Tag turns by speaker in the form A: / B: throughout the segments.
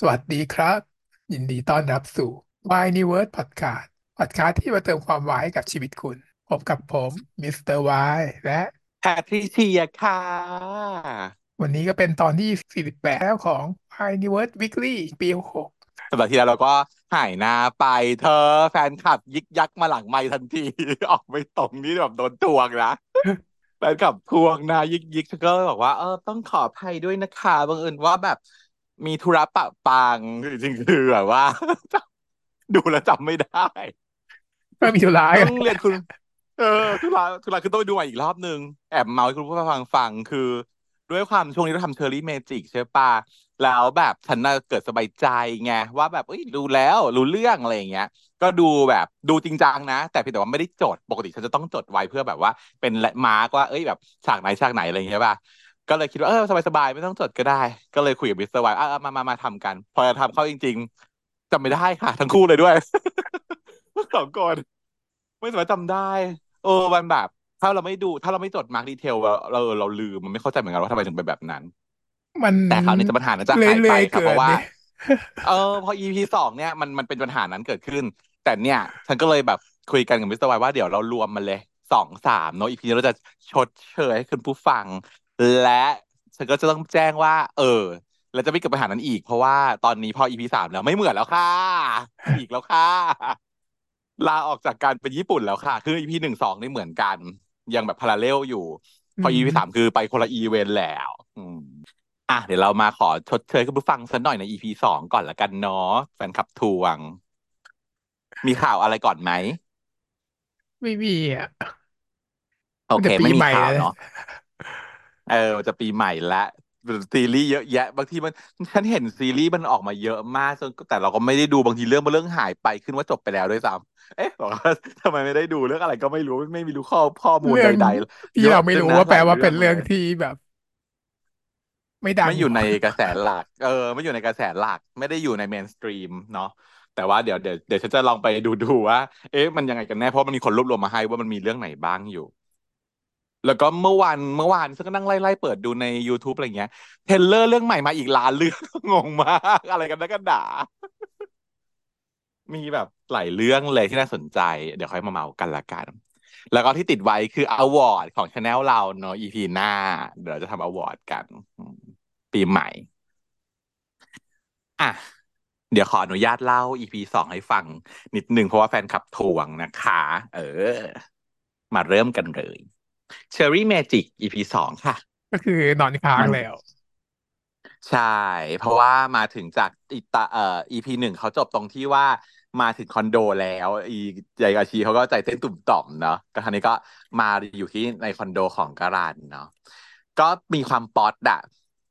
A: สวัสดีครับ ยินดีต้อนรับสู่ Yniverse Podcast พอดคาสต์ที่มาเติมความวายให้กับชีวิตคุณพบกับผมมิสเตอร์วายและ
B: แพทริเซียค่ะ
A: วันนี้ก็เป็นตอนที่ 48 แล้วของ Yniverse Weekly EP
B: สัปดาห์ที่แล้วเราก็หายหน้าไปเธอแฟนคลับยิกยักมาหลังไมค์ทันที ออกไม่ตรงนี่แบบโดนทวงนะแฟนคลับทวงนะยิกยิกฉันก็บอกว่าเออต้องขออภัยด้วยนะคะบังเอิญว่าแบบ มีธุระปะปังจริงๆคือแบบว่า ดูแล้วจำไม่ได้
A: ก็มีธุระ
B: ต้
A: กั
B: อนงเรียนคุณ เออทุลาทุลาคือต้องไปดูใหม่อีกรอบนึง แอบเมาให้คุณผู้ฟังฟังคือ ด้วยความช่วงนี้เราทำเชอรี่เมจิกใช่ปะแล้วแบบฉันน่ะเกิดสบายใจไงว่าแบบเอ้ยรู้แล้วรู้เรื่องอะไรอย่างเงี้ย ก็ดูแบบดูจริงจังนะ แต่เพียงแต่ว่าไม่ได้จดปกติฉันจะต้องจดไว้เพื่อแบบว่า เป็นแลนด์มาร์กว่าเอ้ยแบบฉากไหนฉากไหนอะไรอย่างเงี้ยป่ะ ก็เลยคิดว่าเออสบายๆไม่ต้องจดก็ได้ ก็เลยคุยกับมิสเตอร์วายอะมามามาทำกัน พอจะทำเข้าจริง ๆจำไม่ได้ค่ะ ทั้งคู่เลยด้วยสองคนไม่สามารถจำได้ เออมันแบบ ถ้าเราไม่ดู ถ้าเราไม่จด mark detail เราเราเราลืมมันไม่เข้าใจเหมือนกันว่าทำไมถึงเป็นแบบนั้น
A: มัน
B: แต่คราวนี้จะปัญหานั้นจะหาย
A: เลื่
B: ไป
A: อยๆ
B: ครับ
A: เกิ
B: เพ
A: น
B: ราะว่า
A: เนี่ย
B: เออ พอ EP สองเนี่ยมันมันเป็นปัญหานั้นเกิดขึ้น แต่เนี่ย ฉันก็เลยแบบคุยกันกับมิสเตอร์วายว่าเดี๋ยวเรารวมมันเลยสองสามเนาะ EP นี้เราจะชดเชยให้คุณผู้ฟัง และฉันก็จะต้องแจ้งว่า เออแล้วจะไม่เกิดปัญหานั้นอีก เพราะว่าตอนนี้พอ EP สามแล้วไม่เหมือนแล้วค่ะ อีกแล้วค่ะ ลาออกจากการเป็นญี่ปุ่นแล้วค่ะ คือ EP หนึ่งสองนี่เหมือนกัน ยังแบบ parallel อยู่ พอ
A: อืม
B: EP สามคือไปคนละอีเวนต์แล้ว อืมอะเดี๋ยวเรามาขอชดเชยคุณผู้ฟังสักหน่อยใน EP สองก่อนละกันเนาะแฟนคลับทวง มีข่าวอะไรก่อนไหม
A: ไม่มีอะ
B: โอ
A: มัน
B: เค
A: จะปี
B: ไม่มี
A: ใหม่
B: ข่าว
A: แล้ว
B: เนาะ เออจะปีใหม่ละซีรีส์เยอะแยะ บางทีมันฉันเห็นซีรีส์มันออกมาเยอะมากจนแต่เราก็ไม่ได้ดูบางทีเรื่องมันเรื่องหายไปขึ้นว่าจบไปแล้วด้วยซ้ำเอ๊ะบอกว่าทำไมไม่ได้ดูเรื่องอะไรก็ไม่รู้ไม่มีรู้ข้อข้อมูล
A: เรื่อง
B: ใด
A: ที่
B: ๆเยอะ
A: เราไม่
B: จน
A: รู้
B: นะ
A: ว่าแปล
B: หลาย
A: ว่า
B: เรื่
A: เป็
B: อนง
A: เรื่อง
B: เลย
A: ที่แบบ ไม่ดัง
B: ไม่อยู่ในกระแสหลัก เออ ไม่อยู่ในกระแสหลัก ไม่ได้อยู่ใน mainstream เนาะแต่ว่าเดี๋ยวเดี๋ยวเดี๋ยวฉันจะลองไปดูดูว่า เอ๊ะมันยังไงกันแน่เพราะมันมีคนรวบรวมมาให้ว่ามันมีเรื่องไหนบ้างอยู่ แล้วก็เมื่อวานเมื่อวานฉันก็นั่งไล่ไล่เปิดดูใน YouTube อะไรเงี้ย trailer เรื่องใหม่มาอีกล้านเรื่องงงมากอะไรกันนักกันหนามีแบบหลายเรื่องเลยที่น่าสนใจ เดี๋ยวค่อยมาเมาท์กันละกันแล้วก็ที่ติดไว้คือ award ของช anel เราเนาะ EP หน้า เดี๋ยวจะทำอวอร์ดกัน ปีใหม่ อะ เดี๋ยวขออนุญาตเล่า EP สองให้ฟังนิดหนึ่งเพราะว่าแฟนคลับทวงนะคะ เออ มาเริ่มกันเลย Cherry Magic EP สองค่ะ
A: ก็คือนอนค้าง
B: มัน
A: แล้ว
B: ใช่ เพราะว่ามาถึงจากอิตาเอ่อ EP หนึ่งเขาจบตรงที่ว่ามาถึงคอนโดแล้ว อียายาชีเขาก็ใจเต้นตุ่มต่อมเนาะก็คราวนี้ก็มาอยู่ที่ในคอนโดของการันเนาะก็มีความป๊อตอะ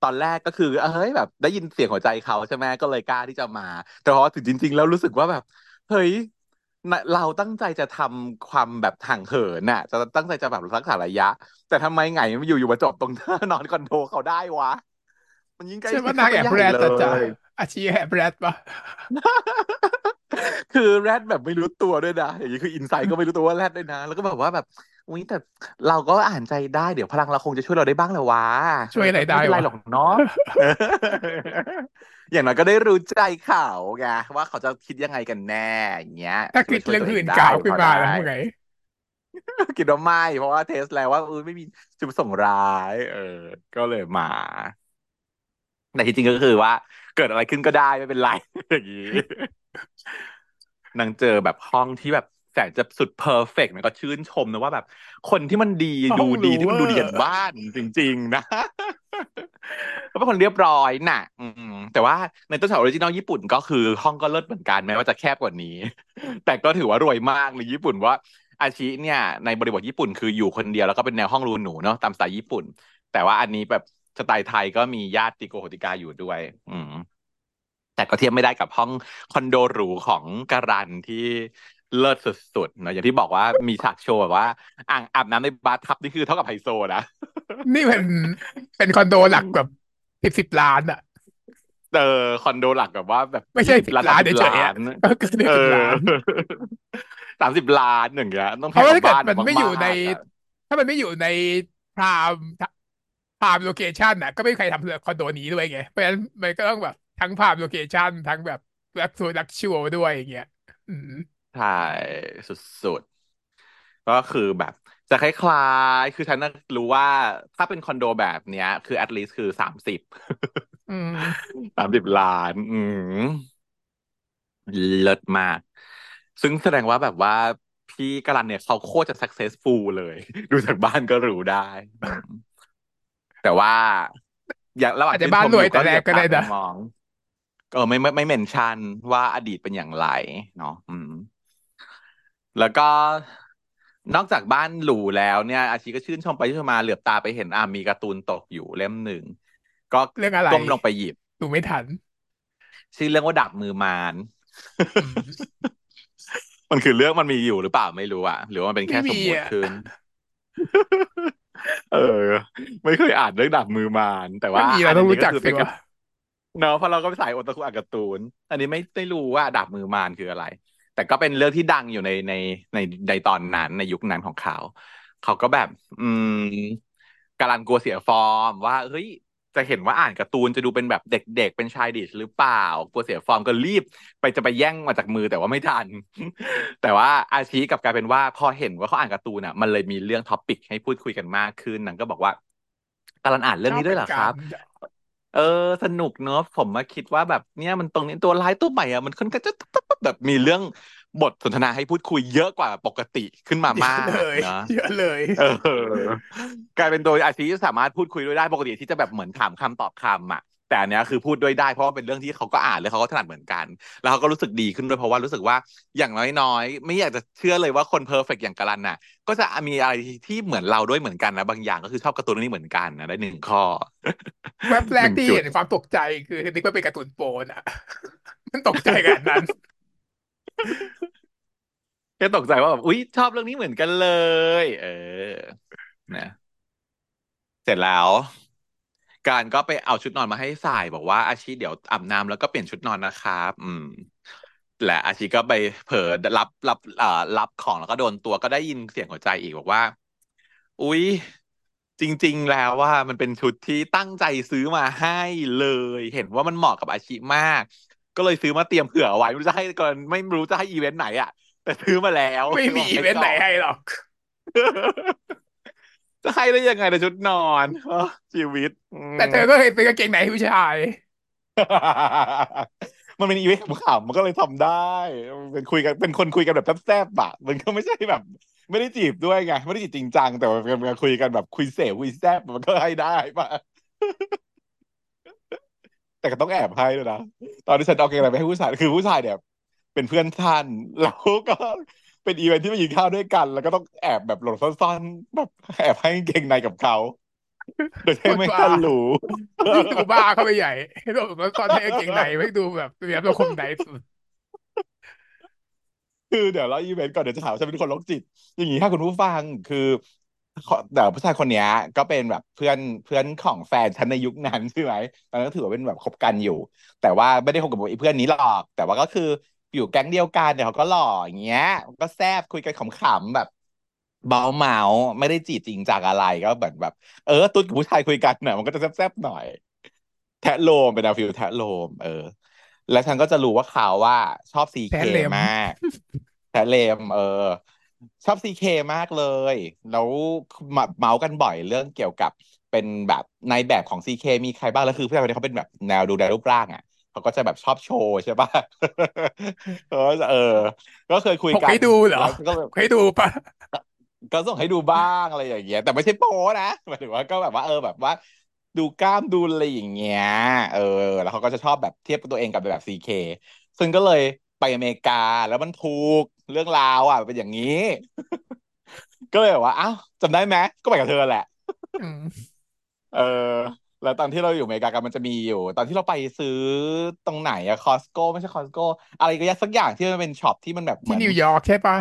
B: ตอนแรกก็คือเฮ้ยแบบ ได้ยินเสียงหัวใจเขาใช่ไหมก็เลยกล้าที่จะมา แต่พอถึงจริง ๆ แล้วรู้สึกว่าแบบ เฮ้ยน่ะ เราตั้งใจจะทำความแบบห่างเหินน่ะ จะตั้งใจจะแบบรักษาระยะ แต่ทำไมไงมันอยู่อยู่มาจบตรงหน้านอนคอนโดเขาได้วะ มันยิ่งใกล้
A: ใช่
B: ชิ
A: ว่า
B: ด
A: นา
B: เข้างไป
A: แอบ
B: ใหญ่
A: แรด
B: เล
A: อะจ้ะ
B: ย
A: อาชีพแอบแรดปะ
B: คือแรดแบบไม่รู้ตัวด้วยนะอย่างนี้คืออินไซด์ก็ไม่รู้ตัวว่าแรดด้วยนะ แล้วก็แบบว่าแบบอุ้ยแต่เราก็อ่านใจได้เดี๋ยวพลังเราคงจะช่วยเราได้บ้างแหละวะ
A: ช่วยอะไร
B: เออ
A: ได้
B: ไม่เป็นไร
A: วะ
B: หรอกเนาะ อย่างน้อยก็ได้รู้ใจเขาไงว่าเขาจะคิดยังไงกันแน่อย่างเงี้ย
A: ถ้า
B: ช่
A: คิ
B: วย
A: ด
B: ช่วย
A: เรื่อง
B: ตัวเอ
A: อื่
B: ง
A: น
B: ได้
A: กล่าวขึ้น
B: พอ
A: มา
B: ได้
A: แล้วทำไง
B: คิดว่าไม่เพราะว่าเทสแล้วว่าเออไม่มีจุดประสงค์ร้าย เออ ก็เลยมาแต่ที่จริงก็คือว่า เกิดอะไรขึ้นก็ได้ไม่เป็นไรอย่างนี้นางเจอแบบห้องที่แบบ แสนจะสุดเพอร์เฟกต์นะก็ชื่นชมนะว่าแบบ คนที่มันดี
A: ห้
B: ดู
A: อง
B: ดี
A: รู้
B: ที่มัน
A: เว
B: ดู
A: อ
B: ดีกัน
A: ร์
B: บ้านจริง ๆ นะก็เป็นคนเรียบร้อยน่ะ อืมแต่ว่าในต้นฉบับออริจินอลญี่ปุ่นก็คือห้องก็เลิศเหมือนกันแม้ว่าจะแคบกว่านี้ แต่ก็ถือว่ารวยมากเลยญี่ปุ่นว่า อาชิเนี่ย ในบริบทญี่ปุ่นคืออยู่คนเดียวแล้วก็เป็นแนวห้องรูหนูเนาะตามสไตล์ญี่ปุ่น แต่ว่าอันนี้แบบสไตล์ไทยก็มีญาติโกโหติกาอยู่ด้วย อืมแต่ก็เทียบไม่ได้กับห้องคอนโดหรูของการันที่ เลิศสุดๆเนอะอย่างที่บอกว่ามีฉากโชว์แบบว่า อ่างอาบน้ำในบาร์ทับนี่คือเท่ากับไฮโซนะ
A: นี่มันเป็นคอนโดหลักแบบสิบสิบล้านอะ
B: เออคอนโดหลักแบบว่าแบบ
A: ไม่ใช่
B: ยี่สิ
A: สิ
B: บบล้าน
A: ล้า
B: สานมสิบ
A: เฉย
B: ล้า
A: ๆอะ
B: น
A: ก็เกิน
B: เอ
A: สิบ
B: อ
A: ล้าน
B: สามสิบล้านอย่างเงี้ยต้อง
A: เพ
B: แพง
A: ราะว่าก
B: ว่า
A: ถ้าเกิด
B: บ้าน
A: มันไม่อยู่ใน
B: มากๆอะ
A: ถ้ามันไม่อยู่ใน prime prime location น่ะ ก็ไม่มีใครทำคอนโดนี้ด้วยไง เพราะฉะนั้นมันก็ต้องแบบทั้ง prime location ทั้งแบบแบบ production ด้วยอย่างเงี้ยอืม
B: ใช่สุดๆ ก็คือแบบจะคล้ายๆ คือฉันน่ะรู้ว่าถ้าเป็นคอนโดแบบเนี้ย คือ at least คือสามสิบ
A: อืม
B: สามสิบล้าน อืมเลิศมาก ซึ่งแสดงว่าแบบว่าพี่กรันเนี่ยเขาโคตรจะ successful เลย ดูจากบ้านก็รู้ได้อืมแต่ว่า อย่างระหว่าง
A: อาจจะ
B: ชื่นชมอยู่
A: บ้านรวยแต่
B: ก็เหลือบตา
A: แรกก็ได้นะ
B: ไปมอง เออไม่ไม่ไม่เมนชั่นว่าอดีตเป็นอย่างไร เนาะอืม แล้วก็นอกจากบ้านหรูแล้วเนี่ย อาชีก็ชื่นชมไปชื่นชมมาเหลือบตาไปเห็นอ่ามีการ์ตูนตกอยู่เล่มหนึ่ง ก็
A: เรื่องอะไร
B: ก้มลงไปหยิบ
A: ดูไม่ทัน
B: ชื่อเรื่องว่าดาบมือมาร
A: อืม
B: มันคือเรื่องมันมีอยู่หรือเปล่าไม่รู้อะหรือว่ามันเป็น
A: ไม่มี
B: แค่สมมุติ
A: อะ
B: ขึ้นเออ ไม่เคยอ่านเรื่องดาบมือมารแต่
A: ไม่
B: ว่า
A: มีเราต้อง
B: อันนี้
A: รู้จักสิวะ
B: ก็คือเป็นการเนาะเพราะเราก็ไปสายโอตาคุอ่านการ์ตูน อันนี้ไม่ได้รู้ว่าดาบมือมารคืออะไร แต่ก็เป็นเรื่องที่ดังอยู่ในในในในตอนนั้นในยุคนั้นของเขา เขาก็แบบ อืมการันกลัวเสียฟอร์ม ว่าเฮ้ยจะเห็นว่าอ่านการ์ตูนจะดูเป็นแบบเด็กๆ เป็นชายดิชหรือเปล่ากลัวเสียฟอร์มก็รีบ ไปจะไปแย่งมาจากมือแต่ว่าไม่ทัน แต่ว่าอาชีกับกลายเป็นว่าพอเห็นว่าเขาอ่านการ์ตูนอะ มันเลยมีเรื่องท็อปิกให้พูดคุยกันมากขึ้นนางก็บอกว่าการันอ่านเรื่
A: อ
B: งนี้ด้วยเหรอครับ เออ สนุกเนอะผมมาคิดว่าแบบเนี่ยมันตรงนี้ตัวร้ายตัวใหม่อะมันค่อนข้างจะแบบมีเรื่องบทสนทนาให้พูดคุยเยอะกว่าปกติขึ้นมามา
A: เยอะเลย
B: กนะ
A: เยอะเลย
B: เออกลายเป็นโดยอาชีพสามารถพูดคุยด้วยได้ปกติที่จะแบบเหมือนถามคำตอบคำอะ แต่อันเนี้ยคือพูดด้วยได้เพราะว่าเป็นเรื่องที่เขาก็อ่านแล้วเขาก็ถนัดเหมือนกัน แล้วเขาก็รู้สึกดีขึ้นด้วยเพราะว่ารู้สึกว่าอย่างน้อยๆ ไม่อยากจะเชื่อเลยว่าคนเพอร์เฟกต์อย่างกาลันน่ะ ก็จะมีอะไรที่เหมือนเราด้วยเหมือนกันนะบางอย่างก็คือชอบการ์ตูนเรื่องนี้เหมือนกันนะได้หนึ่งข้อ
A: แว็บแร
B: ห
A: กที่
B: นึ่งจุด
A: เห็นความตกใจคือนึกว่าเป็นการ์ตูนโปนอะมันตกใจขนาดนั้น
B: แค่ตกใจว่าแบบอุ๊ยชอบเรื่องนี้เหมือนกันเลย เออนะเสร็จแล้ว การก็ไปเอาชุดนอนมาให้ใส่บอกว่าอาชีเดี๋ยวอาบน้ำแล้วก็เปลี่ยนชุดนอนนะครับ อืม และอาชีก็ไปเผลอรับรับเอ่อรับของแล้วก็โดนตัวก็ได้ยินเสียงหัวใจอีกบอกว่า อุ๊ย จริง ๆ แล้วว่ามันเป็นชุดที่ตั้งใจซื้อมาให้เลย เห็นว่ามันเหมาะกับอาชีมาก ก็เลยซื้อมาเตรียมเผื่อเอาไว้ไม่รู้จะให้ก่อนไม่รู้จะให้อีเวนต์ไหนอะแต่ซื้อมาแล้ว
A: ไม่มี
B: บอก
A: อี
B: ให้
A: เวนต์ไหน
B: ก่อน
A: ให้หรอก
B: จะให้ได้ยังไงในชุดนอนเออชีวิตอืม
A: แต่เธอก็เคยเป็นกางเกงในให้ผู้ชาย
B: มันเป็นอีเวนต์ขำๆมันก็เลยทำได้มันเป็นคุยกันเป็นคนคุยกันแบบแซ่บๆอะมันก็ไม่ใช่แบบ ไม่ได้จีบด้วยไงไม่ได้จีบจริงจังแต่ว่าเป็นการคุยกันแบบคุยเสวคุยแซ่บมันก็ให้ได้ป่ะแต่ก็ต้องแอบให้ด้วยนะ ตอนที่ฉันเอาเกงในไปให้ผู้ชาย คือผู้ชายเนี่ย เป็นเพื่อนท่าน แล้วก็ เป็นอีเวนท์ที่มากินข้าวด้วยกัน แล้วก็ต้องแอบแบบหลบซ่อนๆแบบแอบให้กางเกงในกับเขาโดย
A: โค
B: ที่
A: ตร
B: ไม่
A: บ้า
B: ทันรู้
A: ยิ่งดูบ้าเข้าไปใหญ่ให้ดูแล้วตอนให้กางเกงในไม่ดูแบบเรียบตัวคมไหนสุด
B: คือเดี๋ยวเราอีเวนต์ก่อนเดี๋ยวจะถามว่าฉันเป็นคนโรคจิต อย่างนี้ถ้าคุณผู้ฟังคือขอแต่ผู้ชายคนเนี้ยก็เป็นแบบเพื่อนเพื่อนของแฟนฉันในยุคนั้นใช่ไหมตอนนั้นก็ถือว่าเป็นแบบคบกันอยู่ แต่ว่าไม่ได้คบกับไอ้เพื่อนนี้หรอก แต่ว่าก็คือ อยู่แก๊งเดียวกันเดี๋ยวเขาก็หล่ออย่างเงี้ยก็แซบคุยกันขำๆแบบ เบาเมาไม่ได้จีบจริงจากอะไรก็แบบแบบ เออตุ๊ดกับผู้ชายคุยกันเนี่ยมันก็จะแซบๆหน่อย แทะโลมเป็นแนวฟิลแทะโลม เออ แล้วฉันก็จะรู้ว่าเขาว่าชอบซีเค
A: แพ้เหลม
B: มากแทะเลม เออ ชอบซีเคมากเลย แล้วมาเมาส์กันบ่อยเรื่องเกี่ยวกับเป็นแบบในแบบของซีเคมีใครบ้างแล้วคือผู้ชายคนนี้เขาเป็นแบบแนวดูแลรูปร่างอะ เขาก็จะแบบชอบโชว์ใช่ป่ะเออเออ ก็เคยคุย
A: พก
B: กัน
A: ให้ดูเหรอ
B: แล้วก็แบบ
A: พกให้ดูปะ
B: ก็ส่งให้ดูบ้างอะไรอย่างเงี้ยแต่ไม่ใช่โป๊นะหมายถึงว่าก็แบบว่าเออแบบว่า ดูกล้ามดูอะไรอย่างเงี้ยเออ แล้วเขาก็จะชอบแบบเทียบกับตัวเองกับแบบซีเคซึ่งก็เลยไปอเมริกาแล้วมันถูกเรื่องราวอะเป็นอย่างนี้ ก็เลยแบบว่าอ้าวจำได้ไหมก็ไปกับเธอแหละ
A: อืม
B: เออ แล้วตอนที่เราอยู่อเมริกากันมันจะมีอยู่ ตอนที่เราไปซื้อตรงไหนอะคอสโก้ไม่ใช่คอสโก้อะไรก็สักอย่างที่มันเป็นช็อปที่มันแบบเหมือน
A: ที่นิวยอร์กใช่ปะ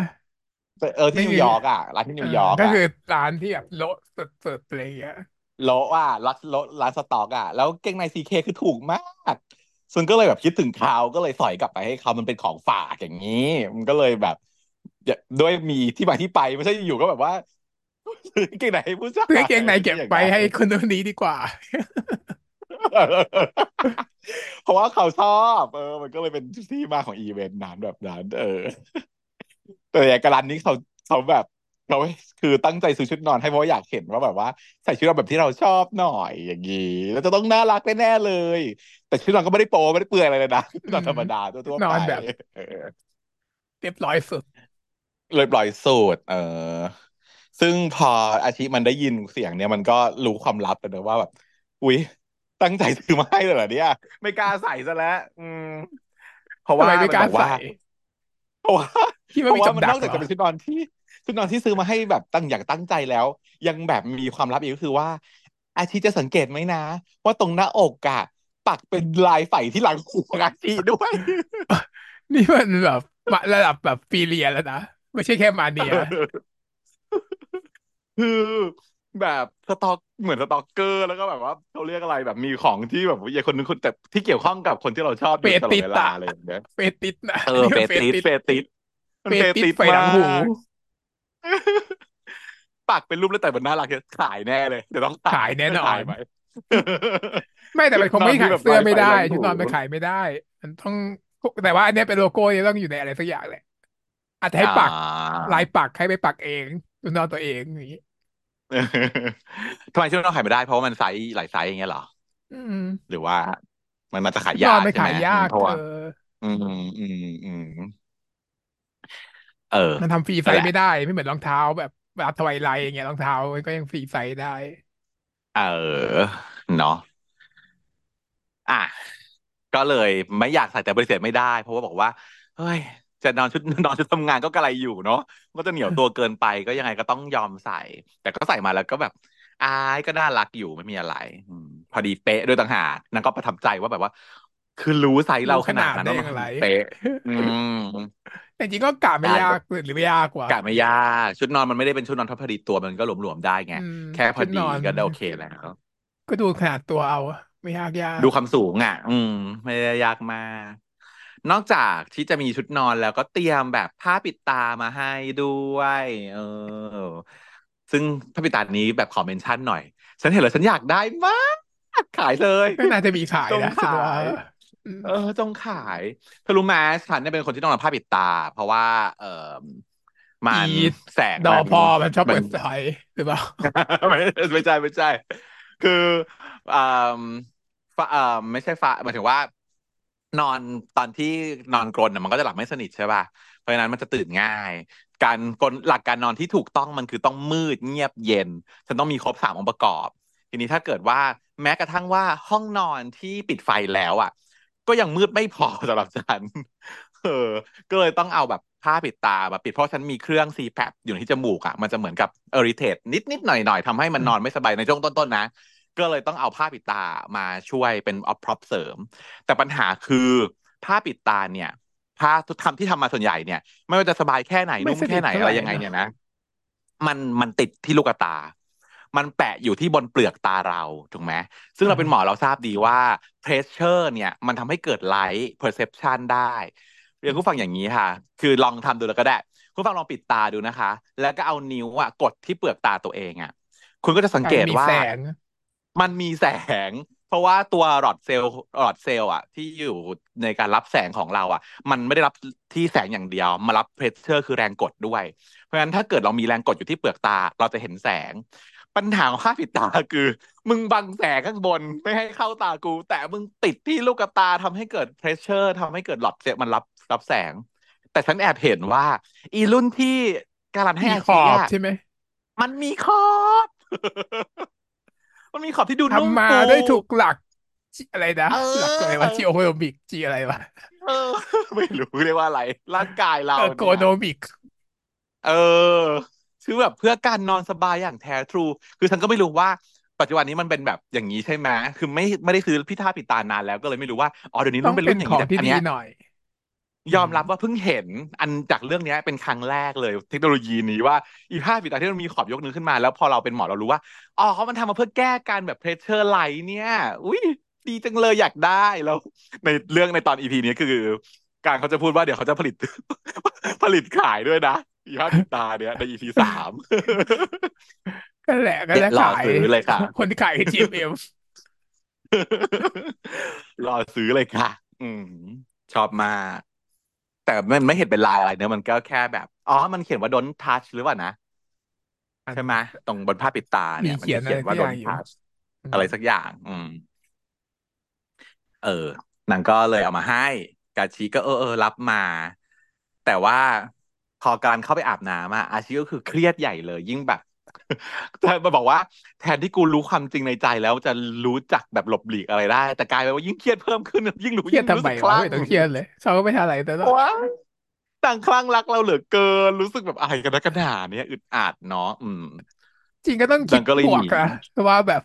B: เออที่
A: ไม่
B: นิว
A: มี
B: ยอร์กอะร้านที่นิว
A: อ่าย
B: อร์ก
A: ก็
B: อะ
A: คือร้านที่แบบโละสดๆอะไรอย่างเงี้ย
B: โลอะร้านโลร้านสต็อกอะแล้วเกงในซีเคคือถูกมากซึ่งก็เลยแบบคิดถึงเขาก็เลยสอยกลับไปให้เขามันเป็นของฝากอย่างนี้ มันก็เลยแบบด้วยมีที่มาที่ไปไม่ใช่อยู่ก็แบบว่า ซื้อเกงในให้ผู้ชาย
A: ซื้อกางเกงในเก็บ
B: อย่าง
A: ไป
B: นั้น
A: ให้คนคนนี้ดีกว่า
B: เพราะว่าเขาชอบ เออ มันก็เลยเป็นที่มาของอีเวนต์นั้นแบบนั้นเออ แต่อย่างกรันนี้เขาเขาแบบเขาคือตั้งใจซื้อชุดนอนให้เพราะว่าอยากเห็นว่าแบบว่า ใส่ชุดนอนแบบที่เราชอบหน่อยอย่างนี้แล้วจะต้องน่ารักแน่ๆเลย แต่ชุดนอนก็ไม่ได้โป๊ไม่ได้เปื่อยอะไรเลยนะชุดนอนธรรมดาทั่วๆไป
A: นอนแบบ
B: เออ
A: เรียบร้อยสุด
B: เลยปล่อยสูตรเออ ซึ่งพออาชิมันได้ยินเสียงเนี่ยมันก็รู้ความลับเลยนะว่าแบบอุ๊ย ตั้งใจซื้อมาให้เลยเหรอเนี่ยไม่กล้าใส่ซะแล้ว อืม เพราะ
A: ทำ
B: ว่า
A: ไมไม่
B: มัน
A: กล้า
B: บอกว่า
A: ใส่
B: เพราะว่า
A: คิด
B: เพ
A: ว่า
B: ราะ
A: มี
B: ว่า
A: กับ
B: มัน
A: ดั
B: น
A: ก
B: อกจาก
A: เหร
B: จะ
A: อ
B: เป็นชุดนอนที่ชุดนอนที่ซื้อมาให้แบบตั้งอย่างตั้งใจแล้ว ยังแบบมีความลับอีกก็คือว่า อาชิจะสังเกตไหมนะ ว่าตรงหน้าอกอะปักเป็นลายไฝที่หลังหูของอาชิด้วย
A: นี่มันแบบมาระดับแบบฟีเรียแล้วนะ ไม่ใช่แค่มาเนีย
B: คือแบบสตอกเหมือนสตอกเกอร์แล้วก็แบบว่าเขาเรียกอะไรแบบมีของที่แบบอย่าคนนึงคนแต่ที่เกี่ยวข้องกับคนที่เราชอบอ
A: เฟ
B: ยู่ตลอ
A: ติ
B: ด
A: ส
B: เวลา
A: อะ
B: เลยอย่างเงี้ย
A: เฟติสนะ
B: เอ
A: อัน
B: อ
A: นี้
B: เฟ
A: มันเฟ
B: ติส
A: ติส
B: เฟติสมัน
A: เฟ
B: เฟ
A: ติส
B: ติส
A: ไฟห
B: มา
A: ลังหู
B: กปักเป็นรูปแล้วแต่มันน่ารักจะขายแน่เลยเดี๋ยวต้องขา
A: ขาย
B: ย
A: แน่นอ
B: ขาย
A: น
B: ไหม
A: ไม่แต่มันคง
B: นอ
A: ไม่
B: นที่
A: ขาย
B: แบบ
A: เสื้อ
B: ลาย
A: ไม่
B: ไฝ
A: ได้
B: หลัง
A: ชุด
B: หู
A: นอนมันขายไม่ได้ มันต้องแต่ว่าอันเนี้ยเป็นโลโก้เนี่ยต้องอยู่ในอะไรสักอย่างแหละอาจจะให้
B: อ่า
A: ปักลายปักให้ไปปักเอง ชุดนอนตัวเองอย่างนี้
B: ทำไมชุดนอนขายไม่ได้เพราะว่ามันไซส์หลายไซส์อย่างเงี้ยเหรอ
A: อืม
B: หรือว่ามันมันจะขาย
A: ชุดน
B: ยา
A: อน
B: ก
A: มัน
B: ใช่ไห
A: ขามยยาก
B: เพราะ
A: เธ
B: ว่า
A: อ
B: อืมอืมอืมเออ
A: มันทำฟรีไซ
B: นั่นแหละ
A: ไม่ได้ไม่เหมือนรองเท้าแบบแบบ Twilight อย่างเงี้ยรองเท้ามันก็ยัง free size ได้
B: เออเนาะอะก็เลยไม่อยากใส่แต่ปฏิเสธไม่ได้ เพราะว่าบอกว่า เฮ้ย จะนอนชุดนอนชุดทำงานก็กระไรอยู่เนาะก็จะเหนียวตัวเกินไปก็ยังไงก็ต้องยอมใส่ แต่ก็ใส่มาแล้วก็แบบอายก็น่ารักอยู่ไม่มีอะไรอืมพอดีเป๊ะด้วยต่างหากนางก็ประทับใจว่าแบบว่า คือรู้ไซส์เรา
A: รู้
B: ข
A: ข
B: นา
A: นา
B: ด
A: ด
B: นั้น
A: ได้
B: ว่า
A: อ
B: มัน
A: ย่างไร
B: เป๊ะอืม
A: แต่จริงๆก็กะไม่
B: ได้
A: ยากหรือไม่ยากกว่า
B: กะไม่ยากชุดนอนมันไม่ได้เป็นชุดนอนทับพอดีตัวมันก็หลวมๆได้ไง
A: อืม
B: แค่พอ
A: ชุด
B: ดี
A: นอน
B: ก็ได้โอเคแล้ว
A: ก็ดูขนาดตัวเอาอะไม่ยากยาก
B: ดูความสูงอะ อืม ไม่ได้ยากมาก นอกจากที่จะมีชุดนอนแล้วก็เตรียมแบบผ้าปิดตามาให้ด้วย เออ ซึ่งผ้าปิดตานี้แบบขอเมนชั่นหน่อย ฉันเห็นแล้วฉันอยากได้มาก ขายเลย
A: ก็น่าจะมีขาย
B: จง
A: นะฉัน
B: ขา
A: ว่ายอืม
B: เออจงขายเธอรู้ไหมฉันเนี่ยเป็นคนที่ต้องเอาผ้าปิดตา เพราะว่า เออมัน
A: อี
B: แสง
A: ดอ
B: มัน
A: พอมันชอบ
B: มั
A: เปิ
B: น
A: ดไฟหรือเปล่า
B: ไม่ไม่ใช่ไม่ใช่ คืออ่าฟ้าอ่าไม่ใช่ฟ้าหมายถึงว่า นอนตอนที่นอนกรนน่ะมันก็จะหลับไม่สนิทใช่ป่ะเพราะฉะนั้นมันจะตื่นง่าย การกลหลักการนอนที่ถูกต้องมันคือต้องมืดเงียบเย็น ฉันต้องมีครบสามองค์ประกอบ ทีนี้ถ้าเกิดว่าแม้กระทั่งว่าห้องนอนที่ปิดไฟแล้วอะ ก็ยังมืดไม่พอสำหรับฉันเออก็เลยต้องเอาแบบผ้าปิดตามาปิดเพราะฉันมีเครื่อง CPAP อยู่ที่จมูกอะมันจะเหมือนกับ irritate นิดนิดหน่อยหน่อยทำให้มันนอนไม่สบายในช่วงต้นๆนะ ก็เลยต้องเอาผ้าปิดตามาช่วยเป็นออฟพร็อพเสริม แต่ปัญหาคือผ้าปิดตาเนี่ยผ้าทุกทำที่ทำมาส่วนใหญ่เนี่ย ไม่ว่าจะสบายแค่ไหน
A: ไม่
B: นุ่ม
A: สนิท
B: แค่ไหน
A: เท่า
B: อะไร
A: ไหร่
B: ยังไง
A: นะ
B: เนี่ยนะมันมันติดที่ลูกตา มันแปะอยู่ที่บนเปลือกตาเราถูกไหมซึ่งเราเป็นหมอเราทราบดีว่า pressure เนี่ย มันทำให้เกิด light perception ได้เรียนผู้ฟังอย่างนี้ค่ะ คือลองทำดูแล้วก็ได้ผู้ฟังลองปิดตาดูนะคะ แล้วก็เอานิ้วอะกดที่เปลือกตาตัวเองอะ คุณก็จะสังเกต
A: มี
B: ว่า
A: แสง
B: มันมีแสง เพราะว่าตัวหลอดเซลล์หลอดเซลล์อะ ที่อยู่ในการรับแสงของเราอะ มันไม่ได้รับที่แสงอย่างเดียว มารับ pressure คือแรงกดด้วย เพราะฉะนั้นถ้าเกิดเรามีแรงกดอยู่ที่เปลือกตา เราจะเห็นแสง ปัญหาของผ้าปิดตาคือ มึงบังแสงข้างบนไม่ให้เข้าตากู แต่มึงติดที่ลูกตาทำให้เกิด pressure ทำให้เกิดหลอดเซลล์มันรับรับแสง แต่ฉันแอบเห็นว่า อีรุ่นที่การันให้
A: มี
B: อา
A: ข
B: ชี
A: อบ
B: อะ
A: ใช่ไหม
B: มันมีขอบ มันมีขอบที่ดูนุ่ม
A: ทำมา
B: ฟู
A: ด้วยถูกหลักจิอะไรนะ
B: เอ
A: หลักอะไร
B: อ
A: วะจีโอโคโนมิกจีอะไรวะ
B: เออ ไม่รู้เรียกว่าอะไร ร่างกายเรา
A: เออโก
B: เนี่ย
A: โนมิก
B: เออ คือแบบเพื่อการนอนสบายอย่างแท้ทรู คือฉันก็ไม่รู้ว่าปัจจุบันนี้มันเป็นแบบอย่างนี้ใช่ไหมคือไม่ไม่ได้ซื้อพี่ท่าปิดตานานแล้วก็เลยไม่รู้ว่า อ๋อเดี๋ยวนี้
A: ต้
B: รุ่
A: อง
B: นเป็น
A: เป็
B: รุ่
A: น
B: นอย่าง
A: ขอ
B: นี้
A: ง
B: แต่
A: ที่
B: อัน
A: ดี
B: เนี้ย
A: หน่อย
B: ยอมรับว่าเพิ่งเห็นอันจากเรื่องเนี้ยเป็นครั้งแรกเลยเทคโนโลยีนี้ว่าอีผ้าปิดตาที่มันมีขอบยกนึงขึ้นมา แล้วพอเราเป็นหมอเรารู้ว่าอ๋อเขามันทำมาเพื่อแก้การแบบเพรสเชอร์ไหลเนี่ย อุ้ยดีจังเลยอยากได้แล้วในเรื่องในตอนอีพีนี้คือ การเขาจะพูดว่าเดี๋ยวเขาจะผลิต ผลิตขายด้วยนะอีผ้าปิดตาเนี้ยในอีพีสาม
A: ก็แหละก็
B: เนี่
A: แห
B: ย
A: ละ
B: รอ
A: ขาย
B: ซื้อเลยค่ะ
A: คนที่ขาย GMM
B: รอซื้อเลยค่ะ อืมชอบมาก แต่มันไม่เห็นเป็นลายอะไรเนอะมันก็แค่แบบอ๋อมันเขียนว่า don't touch หรือเปล่านะ
A: อัน
B: ใช่ไหมตรงบนผ้าปิดตา
A: มี
B: เนี่ยมัน
A: เขียนอะไร
B: จะเขียนว่า
A: สักอย่าง
B: don't
A: อยู่
B: touch
A: อืม
B: อะไรสักอย่าง อืม เออนางก็เลยเอามาให้ กาชิก็เออเออรับมา แต่ว่าพอการเข้าไปอาบน้ำอะอาชิก็คือเครียดใหญ่เลย ยิ่งแบบแต่ มาบอกว่า แทนที่กูรู้ความจริงในใจแล้วจะรู้จักแบบหลบหลีกอะไรได้ แต่กลายเป็นว่ายิ่งเครียดเพิ่มขึ้น ยิ่งรู้
A: เครีย
B: ยิ่ง
A: ดทำไมวะ
B: รู้สึกคลั่ง
A: ไม่ต้องเครียดเลยเขาก็ไม่ทำอะไรแต่ละ
B: ว้ายต่างคลั่งรักเราเหลือเกิน รู้สึกแบบอะไรกันนะกันหนาเนี่ยอึดอัดเนาะอืม
A: จริงก็ต้องคิ
B: นา
A: ด
B: งก็เลยหนี
A: บวกอะเพราะว่าแบบ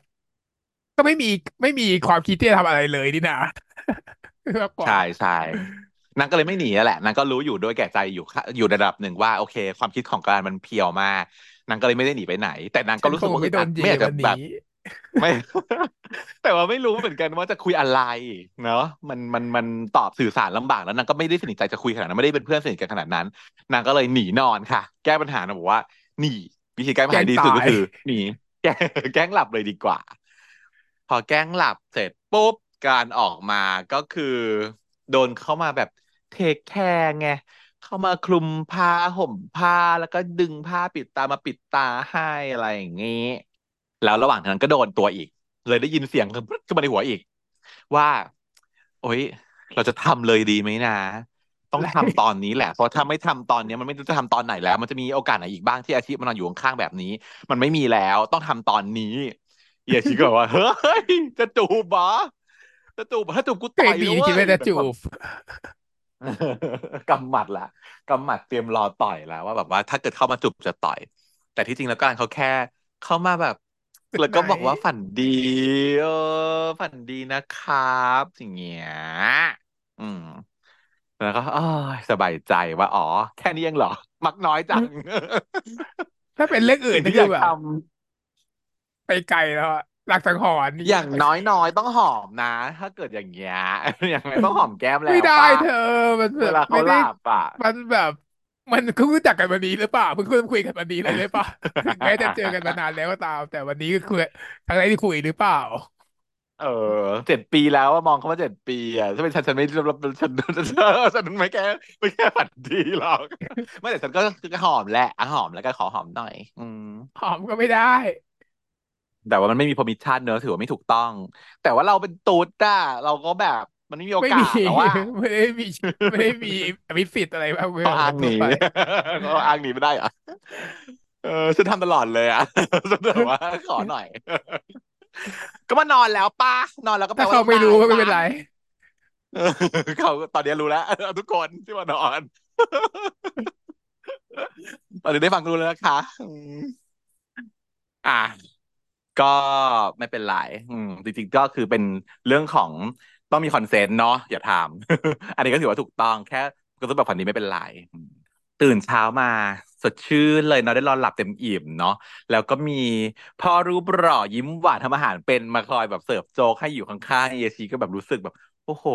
A: ก็ไม่มีไม่มีความคิดที่จะทำอะไรเลยนี่นะมากกว่า
B: ใช่ใช่นางก็เลยไม่หนีนั่นแหละนางก็รู้อยู่ด้วยแก่ใจอยู่ค่ะอยู่ในระดับหนึ่งว่าโอเค ความคิดของการมันเพียวมาก นางก็เลยไม่ได้หนีไปไหน แต่นางก็
A: ฉันค
B: รู้สึกว่าอึดอัด
A: งไม่โดนเย
B: ไม่อยากจะ
A: วันนี้
B: แบบไม่แต่ว่าไม่รู้เหมือนกันว่าจะคุยอะไร เนาะมันมันมันตอบสื่อสารลำบากแล้วนางก็ไม่ได้สนิทใจจะคุยขนาดนั้นไม่ได้เป็นเพื่อนสนิทกันขนาดนั้น นางก็เลยหนีนอนค่ะ แก้ปัญหานางบอกว่าหนีวิธีแก้ปัญ
A: แกล้
B: หาดี
A: งตาย
B: ที่สุดก็คือหนีแกล้งแกล้งหลับเลยดีกว่า พอแกล้งหลับเสร็จปุ๊บการออกมาก็คือ โดนเข้ามาแบบเทคแคร์ไง เข้ามาคลุมผ้าห่มผ้าแล้วก็ดึงผ้าปิดตามาปิดตาให้อะไรอย่างงี้ แล้วระหว่างนั้นก็โดนตัวอีก เลยได้ยินเสียงขึ้นมาในหัวอีก ว่า โอ๊ย เราจะทำเลยดีไหมนะ ต้อง
A: และ
B: ทำตอนนี้แหละ เพราะถ้าไม่ทำตอนนี้มันไม่รู้จะทำตอนไหนแล้ว มันจะมีโอกาสไหนอีกบ้างที่อาชีพมันนอนอยู่ข้างๆแบบนี้ มันไม่มีแล้วต้องทำตอนนี้เอียชิก็บอกว่าเฮ้ยจะจูบเหรอจะจูบถ้าจูบกู
A: เคย
B: ต่อยนะเว้
A: ดีคิดว่าจะจู
B: ยแบบแบบ
A: บ
B: กำหมัดละกำหมัดเตรียมรอต่อยแล้วว่าแบบว่าถ้าเกิดเข้ามาจูบจะต่อย แต่ที่จริงแล้วการเขาแค่เข้ามาแบบ
A: จุดไหน
B: แล้วก็บอกว่าฝันดีเออฝันดีนะครับอย่างเงี้ยอืมแล้วก็เออสบายใจว่าอ๋อ แค่นี้เองเหรอ มักน้อยจัง
A: ถ้าเป็นเรื่องอื่น
B: สิ่งที่อยากท
A: นี่คือแบบไปไกลแล้วอะ หลักสังหรณ์ำนี่
B: อย่างน้อยๆต้องหอมนะ ถ้าเกิดอย่างเงี้ยอย่างไรต้องหอมแก้มแล้
A: ไม่ได้
B: วป่ะ
A: เธอ มันแบ
B: เว
A: บไม่ได้
B: ลาเขาหลับอะ
A: มันแบบมันเพิ่งรู้จักกันวันนี้หรือเปล่าเพิ่งเพิ่งคุยกันวันนี้เลยหรือเปล่าถึงแม้จะเจอกันมานานแล้วก็ตาม แต่วันนี้ก็คือครั้งแรกที่คุยหรือเปล่า
B: เออเจ็ดปีแล้วอะมองเขามาเจ็ดปีอะถ้าเป็นฉันฉันไม่ฉันฉันฉันไม่แค่ไม่แค่ฝันดีหรอกไม่แต่ฉันก็ก็หอมแหละอะหอมแล้วก็ขอหอมหน่อย อืม
A: หอมก็ไม่ได้
B: แต่ว่ามันไม่มี permission เนอะถือว่าไม่ถูกต้อง แต่ว่าเราเป็นตุ๊ดอะเราก็แบบมันไม่มีโอกา
A: ไม่มี
B: สแล้วว่า
A: ไม่ได้มีไม่ได้มีอภิสิทธิ์อะไรบ้างเมื่อ
B: เขาอ้างหนี
A: คนทั่วไป
B: เขาอ้างหนีไม่ได้เหรอะเออฉันทำตลอดเลยอะฉันแบบว่าขอหน่อย ก็มานอนแล้วป้านอนแล้วก็แปล
A: ถ้า
B: ว่าต้องได้
A: เขาไม่รู้ก็ไม่
B: ป้า
A: เป็นไร
B: เออเขาตอนนี้รู้แล้ว ทุกคนที่มานอน ตอนนี้ได้ฟังรู้แล้วนะคะอืมอะ ก็ไม่เป็นไรอืมจริงๆก็คือเป็นเรื่องของต้องมีคอนเซนต์เนาะอย่าทำอันนี้ก็ถือว่าถูกต้องแค่ก็ต้องแบบฝันนี้ไม่เป็นไรอืมตื่นเช้ามาสดชื่นเลยเนาะได้นอนหลับเต็มอิ่มเนาะแล้วก็มีพ่อรูปหล่อยิ้มหวานทำอาหารเป็นมาคอยแบบเสิร์ฟโจ๊กให้อยู่ข้างๆเอชีก็แบบรู้สึกแบบ โอ้โห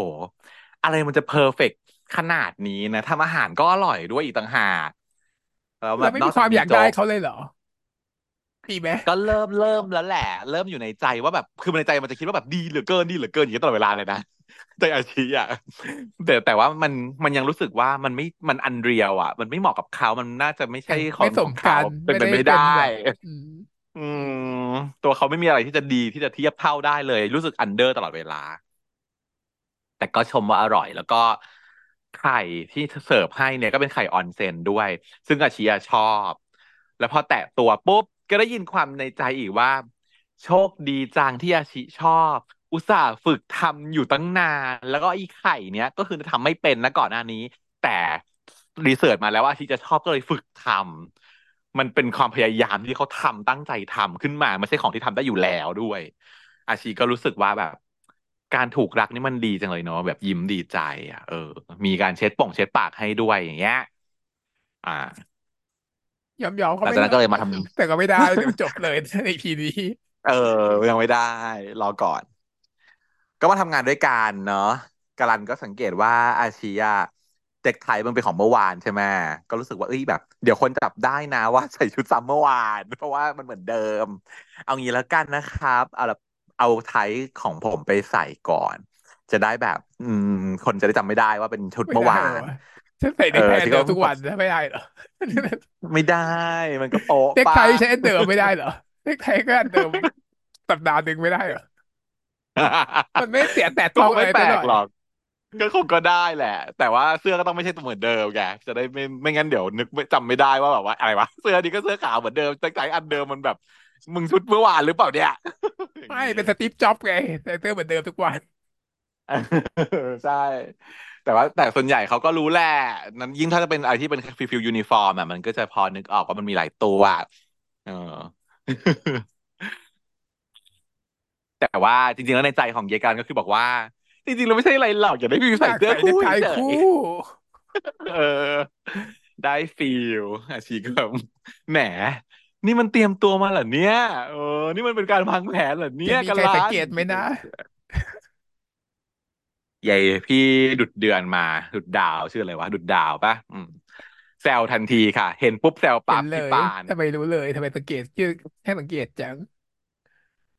B: อะไรมันจะเพอร์เฟกต์ขนาดนี้นะทำอาหารก็อร่อยด้วยอีกต่างหากแล้วแบ
A: เราไม่มีค
B: บนอกจาก
A: วามอยากได้
B: มีโจ๊ก
A: เขาเลยเหรอ มีไหม
B: ก็เริ่มเริ่มแล้วแหละ เริ่มอยู่ในใจว่าแบบคือในใจมันจะคิดว่าแบบดีเหลือเกินดีเหลือเกินอย่างนี้ยตลอดเวลาเลยนะใจอาชีอะแต่แต่ว่ามันมันยังรู้สึกว่ามันไม่มันอันเรียลอะ มันไม่เหมาะกับเขามันน่าจะไม่ใช่
A: ยัง
B: ของ
A: ไม่ส
B: ของเขา
A: มกัน
B: เป็น
A: ไม่ได้
B: ไปไม่ได้
A: เป็นแบบอืม
B: อืมตัวเขาไม่มีอะไรที่จะดีที่จะเทียบเท่าได้เลย รู้สึก under ตลอดเวลา แต่ก็ชมว่าอร่อย แล้วก็ไข่ที่เสิร์ฟให้เนี่ยก็เป็นไข่ออนเซ็นด้วย ซึ่งอาชิชอบ แล้วพอแตะตัวปุ๊บ ก็ได้ยินความในใจอีกว่า โชคดีจังที่อาชิชอบ อุตส่าห์ฝึกทำอยู่ตั้งนาน แล้วก็ไอ้ไข่เนี้ยก็คือทำไม่เป็นนะก่อนหน้านี้ แต่ research มาแล้วว่าอาชิจะชอบก็เลยฝึกทำมันเป็นความพยายามที่เขาทำตั้งใจทำขึ้นมาไม่ใช่ของที่ทำได้อยู่แล้วด้วย อาชีก็รู้สึกว่าแบบ การถูกรักนี่มันดีจังเลยเนาะแบบยิ้มดีใจ อะ เออ มีการเช็ดป่องเช็ดปากให้ด้วยอย่างเงี้ย อ่า
A: ยอมยอมเขา
B: หลัง
A: ไม่ได้
B: จากนั้นก็เลยมาท
A: แต่ก็ไม่ได้เดี๋ยวจบเลยในพีนี้ำ
B: เออ ยังไม่ได้ รอก่อน ก็มาทำงานด้วยกันเนาะกาลันก็สังเกตว่าอาชีอะเด็กไทยมันเป็นของเมื่อวานใช่ไหมก็รู้สึกว่าเอ้ยแบบ เดี๋ยวคนจับได้นะว่าใส่ชุดซ้ำเมื่อวาน เพราะว่ามันเหมือนเดิม เอางี้แล้วกันนะครับ เอาละเอาไทยของผมไปใส่ก่อน จะได้แบบ อืม คนจะได้จำไม่ได้ว่าเป็นชุด
A: ไม่
B: เมื่อ
A: ได้
B: วา
A: เหร
B: น
A: อ ฉันใส่
B: เอ
A: เน็ก
B: อ
A: ไทอัน
B: ที่
A: เดิ
B: เขา
A: มทุกวันนะไม่ได้เหรอ
B: ไม่ได้มันก็โป๊ะ
A: เน็ก
B: ไป
A: ไทใช้อันเดิมไม่ได้เหรอเน็กไทก็อันเดิมสัปดาห์หนึ่งไม่ได้เหรอ มันไม่เสียแต่
B: ก็
A: ต้อง
B: คง
A: อะ
B: ไม่
A: ไร
B: แปล
A: ซะหน่
B: ก
A: อย
B: หรอกก็คงก็ได้แหละ แต่ว่าเสื้อก็ต้องไม่ใช่ตัวเหมือนเดิมแกจะได้ไม่ไม่งั้นเดี๋ยวนึกไม่จำไม่ได้ว่าแบบว่าอะไรวะเสื้อนี้ก็เสื้อขาวเหมือนเดิมแต่ใจอันเดิมมันแบบ มึงชุดเมื่อวานหรือเปล่าเนี่ย
A: ไม่เป็น Steve Jobs ไงใส่เสื้อเหมือนเดิมทุกวัน
B: ใช่ แต่ว่าแต่ส่วนใหญ่เขาก็รู้แหละนั้นยิ่งถ้าจะเป็นอะไรที่เป็น feel feel uniform อะมันก็จะพอนึกออกว่ามันมีหลายตัวเออแต่ว่าจริงๆแล้วในใจของเยกันก็คือบอกว่า จริงๆเราไม่ใช่อะไรหรอกอยากได้ฟิล
A: อ
B: ใส่
A: ยาก
B: เสื้อ
A: ใส่เน็ก
B: คู่
A: ไท
B: เฉ
A: คู่
B: ยๆเออ ได้ฟิลอาชีก็แบบแหมนี่มันเตรียมตัวมาเหรอเนี่ยเออ นี่มันเป็นการวางแผนเหรอเนี่
A: จะ
B: ย
A: มี
B: กัน
A: ใคร
B: ล้า
A: สัง
B: น
A: เกตไหมนะ
B: ใหญ่พี่ดุดเดือนมา ดุดดาวชื่ออะไรวะ ดุดดาวปะอืมแซวทันทีค่ะ เห็นปุ๊บแซว
A: เห็
B: ปั๊
A: น
B: บ
A: เล
B: พี่
A: ย
B: ปาน
A: ทำไมรู้เลยทำไมสังเกตชื่อแค่สังเกตจัง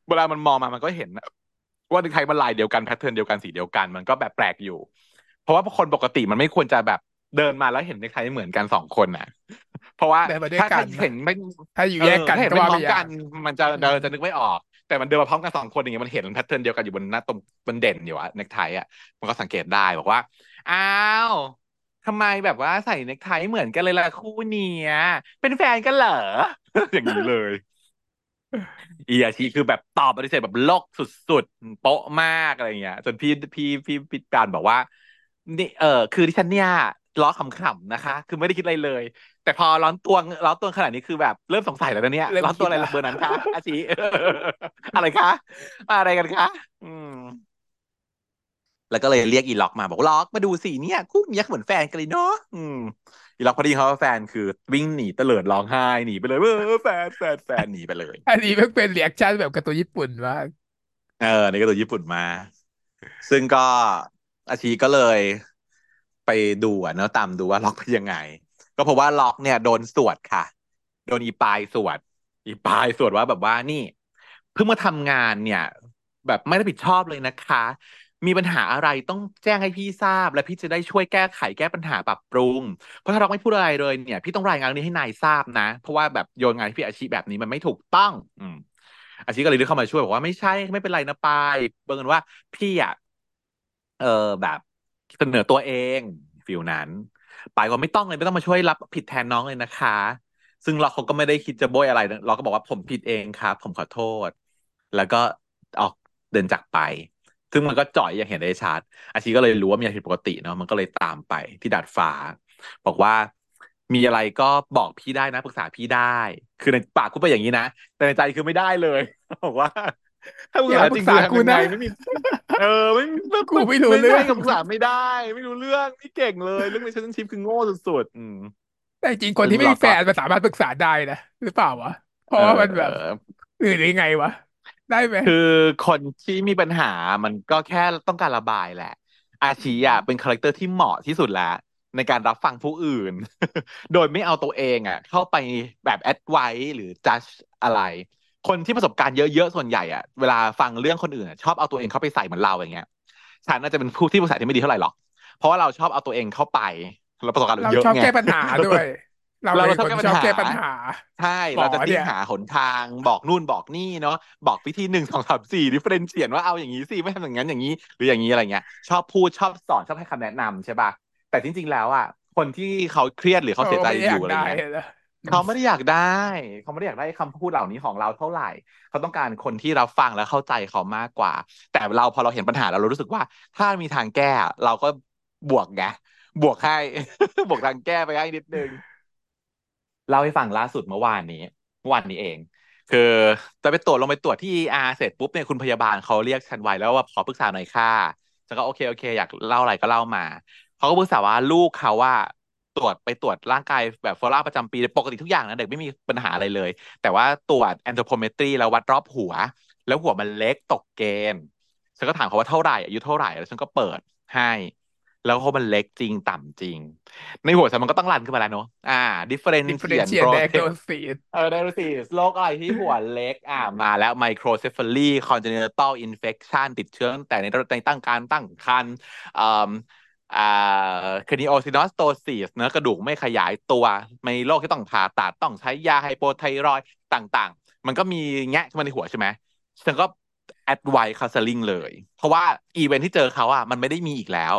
B: เวลามันมองมามันก็เห็นนะว่าเน็กไทมันลายเดียวกัน pattern เดียวกันสีเดียวกัน มันก็แบบแปลกอยู่ เพราะว่าคนปกติมันไม่ควรจะแบบเดินมาแล้วเห็นเน็กไทเหมือนกันสองคนน่ะ เพราะว่า
A: เดินมาด้วย
B: ถ้า
A: กั
B: ถ้านเห็นไม่
A: ถ้าอยู่
B: เอ
A: แย
B: อก
A: กัน
B: ถ้าเห็น
A: ก็
B: ไม่
A: ว่า
B: พ
A: ไป
B: ร้อม
A: อย่า
B: กั
A: ง
B: นมันจะเดินจะนึกไม่ออก แต่มันเดินมาพร้อมกันสองคนอย่างเงี้ยมันเห็น pattern เดียวกันอยู่บนหน้าตรงบนเด่นอยู่อะเน็กไทอะมันก็สังเกตได้บอกว่าอ้าวทำไมแบบว่าใส่เน็กไทเหมือนกันเลยล่ะคู่เนี้ยเป็นแฟนกันเหรอ อย่างนี้เลยอีอาชีคือแบบตอบปฏิเสธแบบโลกสุดๆโป๊ะมากอะไรเงี้ยจนพี่พี่พี่พี่การบอกว่านี่เออคือดิฉันเนี่ยล้อขำๆนะคะ คือไม่ได้คิดอะไรเลย แต่พอร้อนตัวร้อนตัวขนาดนี้คือแบบเริ่มสงสัยแล้วนะเนี่ย
A: เริ่ม
B: ร้อนตัวอะไร
A: คิดละ
B: เบอร์นั้นคะอาชีอะไรคะอะไรกันคะอืม แล้วก็เลยเรียกอีล็อกมาบอกว่าล็อกมาดูสิเนี่ยคู่เนี้ยเหมือนแฟนกันเลยเนาะอืมอีล็อกพอดีเขาว่าแฟนคือวิ่งหนีเตลิดร้องไห้หนีไปเลยเออแฟนแฟนแฟนหนีไปเลย
A: อันนี้มันเป็น reaction แบบการ์ตูนญี่ปุ่นมาก
B: เออนี่ก็ตัวญี่ปุ่นมา ซึ่งก็อาชีก็เลยไปดูอะเนอะตามดูว่าล็อกเป็นยังไง ก็เพราะว่าล็อกเนี่ยโดนสวดค่ะ โดนอีปายสวด อีปายสวดว่าแบบว่านี่ เพิ่งมาทำงานเนี่ย แบบไม่ได้ผิดชอบเลยนะคะ มีปัญหาอะไรต้องแจ้งให้พี่ทราบ และพี่จะได้ช่วยแก้ไขแก้ปัญหาปรับปรุง เพราะถ้าเราไม่พูดอะไรเลยเนี่ย พี่ต้องรายงานเรื่องนี้ให้นายทราบนะ เพราะว่าแบบโยนงานให้พี่อาชีพแบบนี้มันไม่ถูกต้อง อืมอาชีพก็เลยเดินเข้ามาช่วยบอกว่าไม่ใช่ไม่เป็นไรนะปายเบิ่งว่าพี่อะเออแบบเสนอตัวเองฟิลนั้น ปายก็ไม่ต้องเลยไม่ต้องมาช่วยรับผิดแทนน้องเลยนะคะ ซึ่งเราเขาก็ไม่ได้คิดจะโบยอะไร เราก็บอกว่าผมผิดเองครับ ผมขอโทษ แล้วก็ออกเดินจากไป ซึ่งมันก็จ่อยอย่างเห็นได้ชัดอาชีก็เลยรู้ว่ามีอะไรผิดปกติเนาะมันก็เลยตามไปที่ดาดฟ้า บอกว่ามีอะไรก็บอกพี่ได้นะปรึกษาพี่ได้ คือในปากกูไปอย่างนี้นะ แต่ในใจคือไม่ได้เลยบอกว่า ถ้าปรึก
A: อย่า
B: ษา
A: ป
B: จ
A: รึ
B: ริ
A: ก
B: ง
A: ษา
B: ๆ
A: กู
B: ทำยังไง
A: นะ
B: ไม่มีเออไม่มี
A: กูไม่รู้เรื่อง
B: ไม่ปรึกษาไม่ได้ ไม่รู้เรื่องนี่เก่งเลย เรื่อง relationship คือโง่สุดๆอืม
A: แต่จริงๆคนที่ไม่มีแฟนมันสามารถปรึกษาได้นะหรือเปล่าวะเพราะว่ามันแบบ
B: เออ
A: หรือยังไงวะได้ไหม
B: คือคนที่มีปัญหามันก็แค่ต้องการระบายแหละ อาชีอะเป็น character ที่เหมาะที่สุดแล้วในการรับฟังผู้อื่น โดยไม่เอาตัวเองอะ เข้าไปแบบ advise หรือ judge อะไร คนที่ประสบการณ์เยอะๆส่วนใหญ่อะเวลาฟังเรื่องคนอื่นอะชอบเอาตัวเองเข้าไปใส่เหมือนเราอย่างเงี้ยฉันน่าจะเป็นผู้ที่ปรึกษาที่ไม่ดีเท่าไหร่หรอก เพราะว่าเราชอบเอาตัวเองเข้าไปเราประสบการณ์
A: เรา
B: เยอะ
A: ชอบ
B: ไง
A: แก้ปัญหาด้วย เรา
B: เรา
A: เป็น
B: ชอบ
A: คน
B: แก้ปัญ
A: ชอบ
B: หา
A: แก้ปัญหา
B: ใช่
A: หมอ
B: เราจะ
A: เนี่
B: ติ้ง
A: ย
B: หาหนทางบอกนู่นบอกนี่เนาะบอกวิธีหนึ่งสองสามสี่ differential ว่าเอาอย่างนี้สิไม่ทำอย่างนั้นอย่างนี้ หรืออย่างนี้อะไรเงี้ย ชอบพูดชอบสอนชอบให้คำแนะนำใช่ป่ะแต่จริงๆแล้วอะคนที่เขาเครียดหรือเขาเสียใจ
A: ไม่ได้
B: อ
A: อยา
B: ยู่
A: ก
B: อะไร
A: ได้
B: เงี้ย
A: นะ
B: เขาไม่ได้อยากได้ เขาไม่ได้อยากได้คำพูดเหล่านี้ของเราเท่าไหร่ เขาต้องการคนที่รับฟังและเข้าใจเขามากกว่า แต่เราพอเราเห็นปัญหาแล้วเรารู้สึกว่า ถ้ามีทางแก้ เราก็บวกไงบวกให้ บวกทางแก้ไปให้นิดนึงเล่าให้ฟังล่าสุดเมื่อวานนี้เมื่อวานนี้เอง คือจะไปตรวจลงไปตรวจที่ ER เสร็จปุ๊บเนี่ยคุณพยาบาลเขาเรียกฉันไว้แล้วว่าขอปรึกษาหน่อยค่ะฉันก็โอเคโอเค อยากเล่าอะไรก็เล่ามาเขาก็ปรึกษาว่าลูกเขาว่า ตรวจไปตรวจร่างกายแบบฟอร่าประจำปีปกติทุกอย่างนะเด็กไม่มีปัญหาอะไรเลย แต่ว่าตรวจแอนโทรโพเมตรีแล้ววัดรอบหัว แล้วหัวมันเล็กตกเกณฑ์ฉันก็ถามเขาว่าเท่าไหร่อายุเท่าไหร่แล้วฉันก็เปิดให้ แล้วเพราะมันเล็กจริงต่ำจริง ในหัวฉันมันก็ต้องรันขึ้นมาแล้วเนอะอ่า differentiation
A: differentiate
B: process
A: diagnosis
B: เออ diagnosis โรคอะไรที่หัวเล็กอ่ามาแล้ว microcephaly congenital infection ติดเชื้อตั้งแต่ในในตั้งการตั้งครรภ์ อ่าอ่า craniosynostosis เนื้อกระดูกไม่ขยายตัวมีโรคที่ต้องผ่าตัดต้องใช้ยา hypothyroid ต่างๆ มันก็มีแงะขึ้นมาในหัวใช่ไหมฉันก็ advice counseling เลย เพราะว่าอีเวนท์ที่เจอเขาอะมันไม่ได้มีอีกแล้ว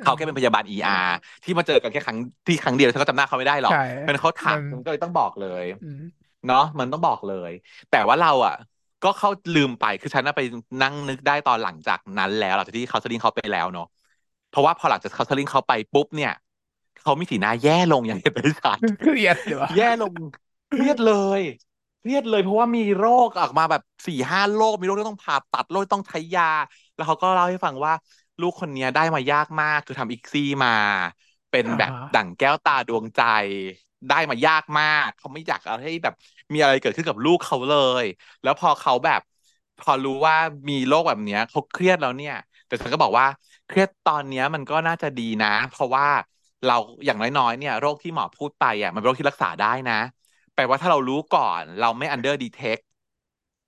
B: เขาแค่เป็นพยาบาล ER ที่มาเจอกันแค่ครั้งที่ครั้งเดียวฉันก็จำหน้าเขาไม่ได้หรอก
A: ใช่
B: เป็นเขาถาม
A: มัน
B: มันก็เลยต้องบอกเลย
A: อืม
B: เนาะมันต้องบอกเลย แต่ว่าเราอะ ก็เข้าลืมไปคือฉันน่ะไปนั่งนึกได้ตอนหลังจากนั้นแล้วหลังจากที่เขาสลิงเขาไปแล้วเนาะ เพราะว่าพอหลังจากเขาสลิงเขาไปปุ๊บเนี่ยเขามีสีหน้าแย่ลงอย่างเห็นได้ชัด
A: เครียดหรือวะ
B: แย่ลงเครียดเลยเครียดเลย เพราะว่ามีโรคออกมาแบบสี่ห้าโรคมีโรคที่ต้องผ่าตัดโรคที่ต้องใช้ยา แล้วเขาก็เล่าให้ฟังว่า ลูกคนเนี้ยได้มายากมากคือทำอีกซี่มา เป็นแบบ
A: อ่าฮะ
B: ดั่งแก้วตาดวงใจได้มายากมากเขาไม่อยากเอาให้แบบมีอะไรเกิดขึ้นกับลูกเขาเลย แล้วพอเขาแบบ พอรู้ว่ามีโรคแบบเนี้ยเขาเครียดแล้วเนี่ย แต่ฉันก็บอกว่า เครียดตอนนี้มันก็น่าจะดีนะ เพราะว่าเราอย่างน้อยๆเนี่ยโรคที่หมอพูดไปอะมันเป็นโรคที่รักษาได้นะแปลว่าถ้าเรารู้ก่อนเราไม่ under detect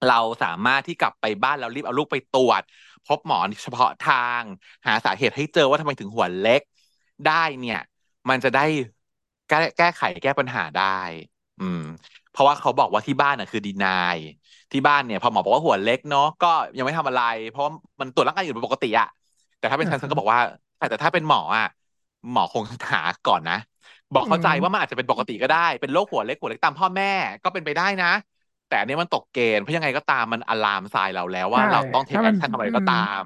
B: เราสามารถที่กลับไปบ้านแล้วรีบเอาลูกไปตรวจ พบหมอเฉพาะทาง หาสาเหตุให้เจอว่าทำไมถึงหัวเล็กได้เนี่ย มันจะได้แก้แก้ไขแก้ปัญหาได้ อืม เพราะว่าเขาบอกว่าที่บ้านน่ะคือดีนายที่บ้านเนี่ยพอหมอบอกว่าหัวเล็กเนาะก็ยังไม่ทำอะไร เพราะมันตรวจร่างกายอยู่เป็นปกติอะ แต่ถ้าเป็นฉันฉันก็บอกว่าแต่แต่ถ้าเป็นหมออะหมอคงหาก่อนนะ บอกเข้าใจว่ามันอาจจะเป็นปกติก็ได้ เป็นโรคหัวเล็กหัวเล็กตามพ่อแม่ก็เป็นไปได้นะ แต่อันนี้มันตกเกณฑ์เพราะยังไงก็ตามมันอะลามทรายเราแล้วว่า
A: ใช่
B: เราต้องเทค
A: ถ้า
B: แอ
A: มัน
B: คชั่นทำอะไรก็ตาม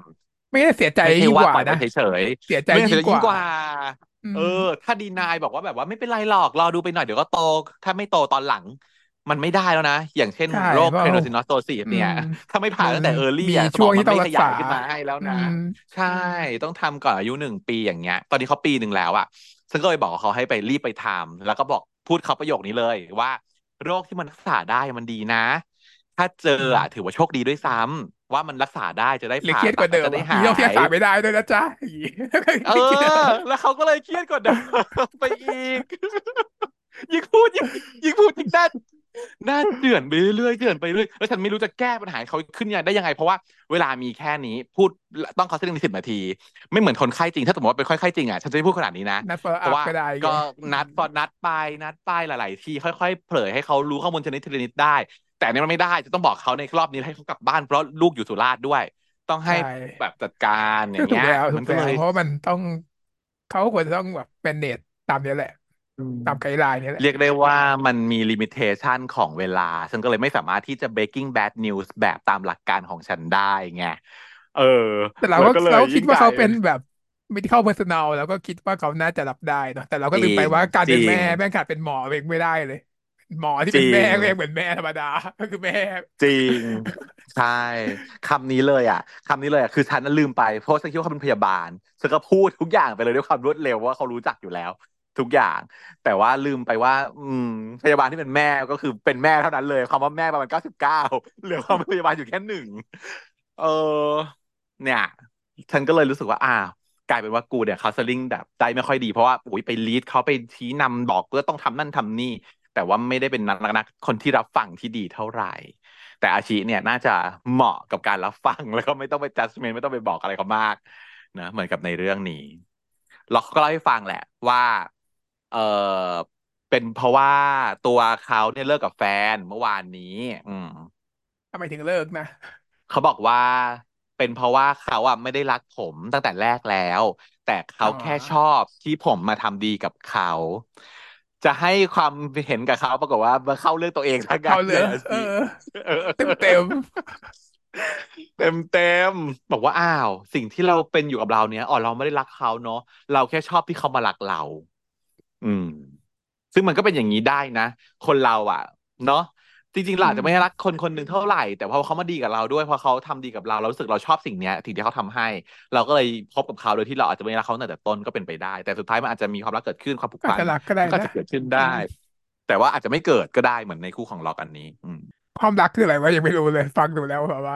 A: ไม่ได้เสียใจ
B: ไม่ใช่
A: ยิ่ง
B: ว่าก
A: ว่า
B: ปล่อยมั
A: นะ
B: นเฉย
A: เสีย
B: ๆ
A: ใจ
B: ไม่ใช่
A: ยิ่งก
B: ยิ่งก
A: ว่า
B: ว่า
A: อืม
B: เออ ถ้าดีนายบอกว่าแบบว่าไม่เป็นไรหรอกรอดูไปหน่อยเดี๋ยวก็โต ถ้าไม่โตตอนหลัง มันไม่ได้แล้วนะ อย่างเช่น
A: ใช่
B: โรค
A: เพราะ
B: เคโนซินอสโตซิสเนี่ย
A: อืม
B: ถ้าไม่ผ่าตั้งแต่ early
A: มี
B: อะส
A: ช่
B: ม
A: ว
B: องง
A: ที่
B: มัน
A: ต้อง
B: ไม่
A: รั
B: ข
A: ก
B: ยา
A: ษาย
B: ขึ้นมาให้แล้ว
A: อื
B: นะ
A: ม
B: ใช่ต้องทำก่อนอายุหนึ่งปีอย่างเงี้ย ตอนนี้เขาปีหนึ่งแล้วอะฉันก็เลยบอกเขาให้ไปรีบไปทำแล้วก็บอกพูดเขาประโยคนี้เลยว่า โรคที่มันรักษาได้มันดีนะ ถ้าเจออะถือว่าโชคดีด้วยซ้ำว่ามันรักษาได้จะได้
A: หรือ
B: ผ่า
A: เครียดก
B: ตัด
A: ว่าเดิ
B: แล้ว
A: ม
B: จะได้
A: อะ
B: หา
A: มีโรคที่รัก
B: ย
A: ษาไม่ได้ด้วยนะจ๊ะอย่างงี้
B: เออ แล้วเขาก็เลยเครียดกว่าเดิมไปอีกยิ่งพูดยิ่งยิ่งพูดยิ่งน่า น่าเจือนไปเรื่อยๆเจือนไปเรื่อยแล้วฉันไม่รู้จะแก้ปัญหาให้เขาขึ้นยังได้ยังไง เพราะว่าเวลามีแค่นี้พูดต้องเขาเส้นในสิบนาที ไม่เหมือนคนไข้จริง ถ้าสมมติว่าเป็นคนไข้จริงอะฉันจะไม่พูดขนาดนี้นะ
A: นัด follow
B: เพราะ
A: up
B: ว่า
A: ก็ได้ไง
B: ก็นัดพอนัดไปนัดไปหลาย ๆ ที่ค่อย ๆ เผยให้เขารู้ข้อมูลชนิดทีละนิดได้ แต่อันนี้มันไม่ได้จะต้องบอกเขาในรอบนี้ให้เขากลับบ้านเพราะลูกอยู่สุราษฎร์ด้วย ต้องให้
A: ใช่
B: แบบจัดการอ
A: ก็
B: ย่าง
A: ถูก
B: เงี้ย
A: แล้วถู
B: มัน
A: ก
B: ก็
A: แล้
B: เล
A: วยเพราะว่ามันต้องเขาควรจะต้องแบบเป็นเนตตามนี้แหละ
B: อืม
A: ตามไกด์ไลน์นี้แหละ
B: เรียกได้ว่ามันมีลิมิเ t ชันของเวลาซึ่งก็เลยไม่สามารถที่จะ breaking bad news แบบตามหลักการของฉันได้ไงเออ
A: แต่เรา
B: แล้ว
A: ก็
B: ก็เลย
A: เราคิด
B: ยิ่ง
A: ว่า
B: ใหญ่
A: เขาเป็นแบบ medical personnel แล้วก็คิดว่าเขาน่าจะรับได้เนอะแต่เราก็
B: จ
A: ลื
B: ริ
A: มไป
B: ง
A: ว่าการ
B: จ
A: เป็น
B: ริ
A: แม่
B: ง
A: แม่งขาดเป็นหมอเองไม่ได้เลย หมอที่
B: จ
A: เป็น
B: ริ
A: แม่
B: ง
A: ก็ยังเหมือนแม่ธรรมดาก็คือแม่
B: จริง ใช่คำนี้เลยอะคำนี้เลยอะคือฉันน่ะลืมไปเพราะฉันคิดว่าเขาเป็นพยาบาลฉันก็พูดทุกอย่างไปเลยด้วยความรวดเร็วว่าเขารู้จักอยู่แล้ว ทุกอย่าง แต่ว่าลืมไปว่า อืมพยาบาลที่เป็นแม่ก็คือเป็นแม่เท่านั้นเลยคำว่าแม่ประมาณเก้าสิบเก้าเหลือความเป็นพยาบาลอยู่แค่หนึ่งเออ เนี่ยฉันก็เลยรู้สึกว่าอ้าวกลายเป็นว่ากูเนี่ยคาสลิงแบบใจไม่ค่อยดีเพราะว่าอุ้ยไปลีดเขาไปชี้นำบอกเพื่อต้องทำนั่นทำนี่ แต่ว่าไม่ได้เป็นนักนักคนที่รับฟังที่ดีเท่าไหร่ แต่อาชีเนี่ยน่าจะเหมาะกับการรับฟังแล้วก็ไม่ต้องไป judgment ไม่ต้องไปบอกอะไรเขามากนะเหมือนกับในเรื่องนี้เราก็เล่าให้ฟังแหละว่า เออเป็นเพราะว่าตัวเขาเนี่ยเลิกกับแฟนเมื่อวานนี้ อืม
A: ทำไมถึงเลิกนะ
B: เขาบอกว่าเป็นเพราะว่าเขาอะไม่ได้รักผมตั้งแต่แรกแล้ว แต่เขา
A: อ๋อ
B: แค่ชอบที่ผมมาทำดีกับเขา จะให้ความเห็นกับเขาปรากฏว่ามาเข้าเรื่องตัวเองทั้งนั้
A: เอา
B: น
A: เล
B: เลยยอา
A: เอ
B: ชี
A: อ
B: เออ
A: เต็มเต็ม
B: เต็มเต็มบอกว่าอ้าว สิ่งที่เราเป็นอยู่กับเราเนี้ยอ๋อเราไม่ได้รักเขาเนาะเราแค่ชอบที่เขามารักเรา อืม ซึ่งมันก็เป็นอย่างนี้ได้นะ คนเราอะ เนาะจริงๆเราอาจจะไม่ได้รักคนคนหนึ่งเท่าไหร่ แต่พอเขามาดีกับเราด้วยพอเขาทำดีกับเราเรารู้สึกเราชอบสิ่งเนี้ยสิ่งที่เขาทำให้ เราก็เลยคบกับเขาโดยที่เราอาจจะไม่ได้รักเขาตั้งแต่ต้นก็เป็นไปได้ แต่สุดท้ายมันอาจจะมีความรักเกิดขึ้นความผูก
A: อาจ
B: พัน
A: จะรักก็ได้
B: มันก็อาจ
A: นะ
B: จะเกิดขึ้นได้ แต่ว่าอาจจะไม่เกิดก็ได้เหมือนในคู่ของล็อกอันนี้ อืม
A: ความรักคืออะไรวะยังไม่รู้เลย ฟังดูแล้วแบบว่า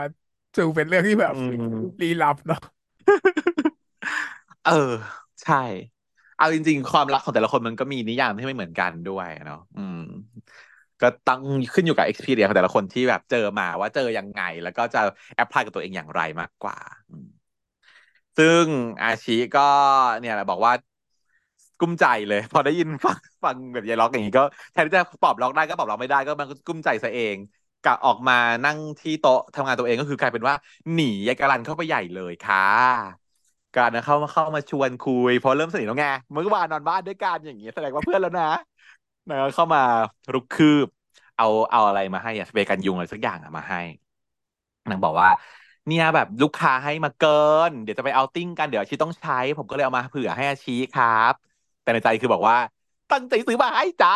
A: จูเป็นเรื่องที่แบบ
B: อืม
A: ลี้ลับเนาะ
B: เออ ใช่ เอาจริง ๆ ความรักของแต่ละคนมันก็มีนิยามที่ไม่เหมือนกันด้วยเนาะอืม ก็ตั้งขึ้นอยู่กับ experience ของแต่ละคนที่แบบเจอมาว่าเจอยังไง แล้วก็จะแอพพลายกับตัวเองอย่างไรมากกว่า ซึ่งอาชีก็เนี่ยแหละบอกว่ากุ้มใจเลย พอได้ยินฟังฟังแบบยายล็อกอย่างนี้ก็แทนที่จะปอบล็อกได้ก็ปอบล็อกไม่ได้ก็มันก็กุ้มใจซะเองกะออกมานั่งที่โต๊ะทำงานตัวเองก็คือกลายเป็นว่า หนียายกาลันเข้าไปใหญ่เลยค่ะ การนะเข้ามาเข้ามาชวนคุยพอเริ่มสนิทแล้วไงเมื่อวานนอนบ้านด้วยกันอย่างเงี้ยแสดงว่าเพื่อนแล้วนะนะเข้ามารุกคืบ เอาเอาอะไรมาให้อะสเปรย์กันยุงอะไรสักอย่างอะมาให้นางบอกว่า เนี่ยแบบลูกค้าให้มาเกิน เดี๋ยวจะไปเอาติ้งกันเดี๋ยวอาชีต้องใช้ ผมก็เลยเอามาเผื่อให้อาชีครับ แต่ในใจคือบอกว่า ตั้งใจซื้อมาให้จ้า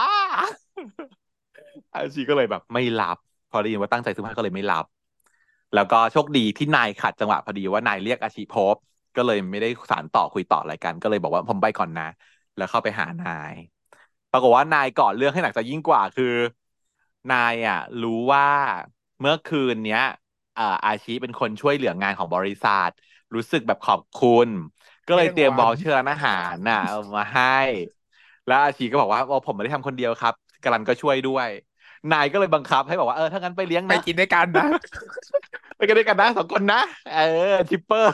B: อาชีก็เลยแบบ ไม่รับ พอได้ยินว่าตั้งใจซื้อมาก็เลยไม่รับ แล้วก็โชคดีที่นายขัดจังหวะพอดีว่านายเรียกอาชีพบ ก็เลยไม่ได้สารต่อคุยต่ออะไรกัน ก็เลยบอกว่าผมไปก่อนนะ แล้วเข้าไปหานาย ปรากฏว่านายก่อนเรื่องให้หนักจะยิ่งกว่าคือ นายอะ รู้ว่าเมื่อคืนเนี้ยอาชีเป็นคนช่วยเหลืองานของบริษัท รู้สึกแบบขอบคุณ ก็เลยเตรียมบอลเชิญอาหารน่ะมาให้ แล้วอาชีก็บอกว่าโอ้ผมไม่ได้ทำคนเดียวครับกาลันก็ช่วยด้วย นายก็เลยบังคับให้บอกว่าเออถ้างั้นไปเลี้ยง
A: ไปกินด้วยกันนะ
B: ไปกันด้วยกันนะสองคนนะ เออ shipper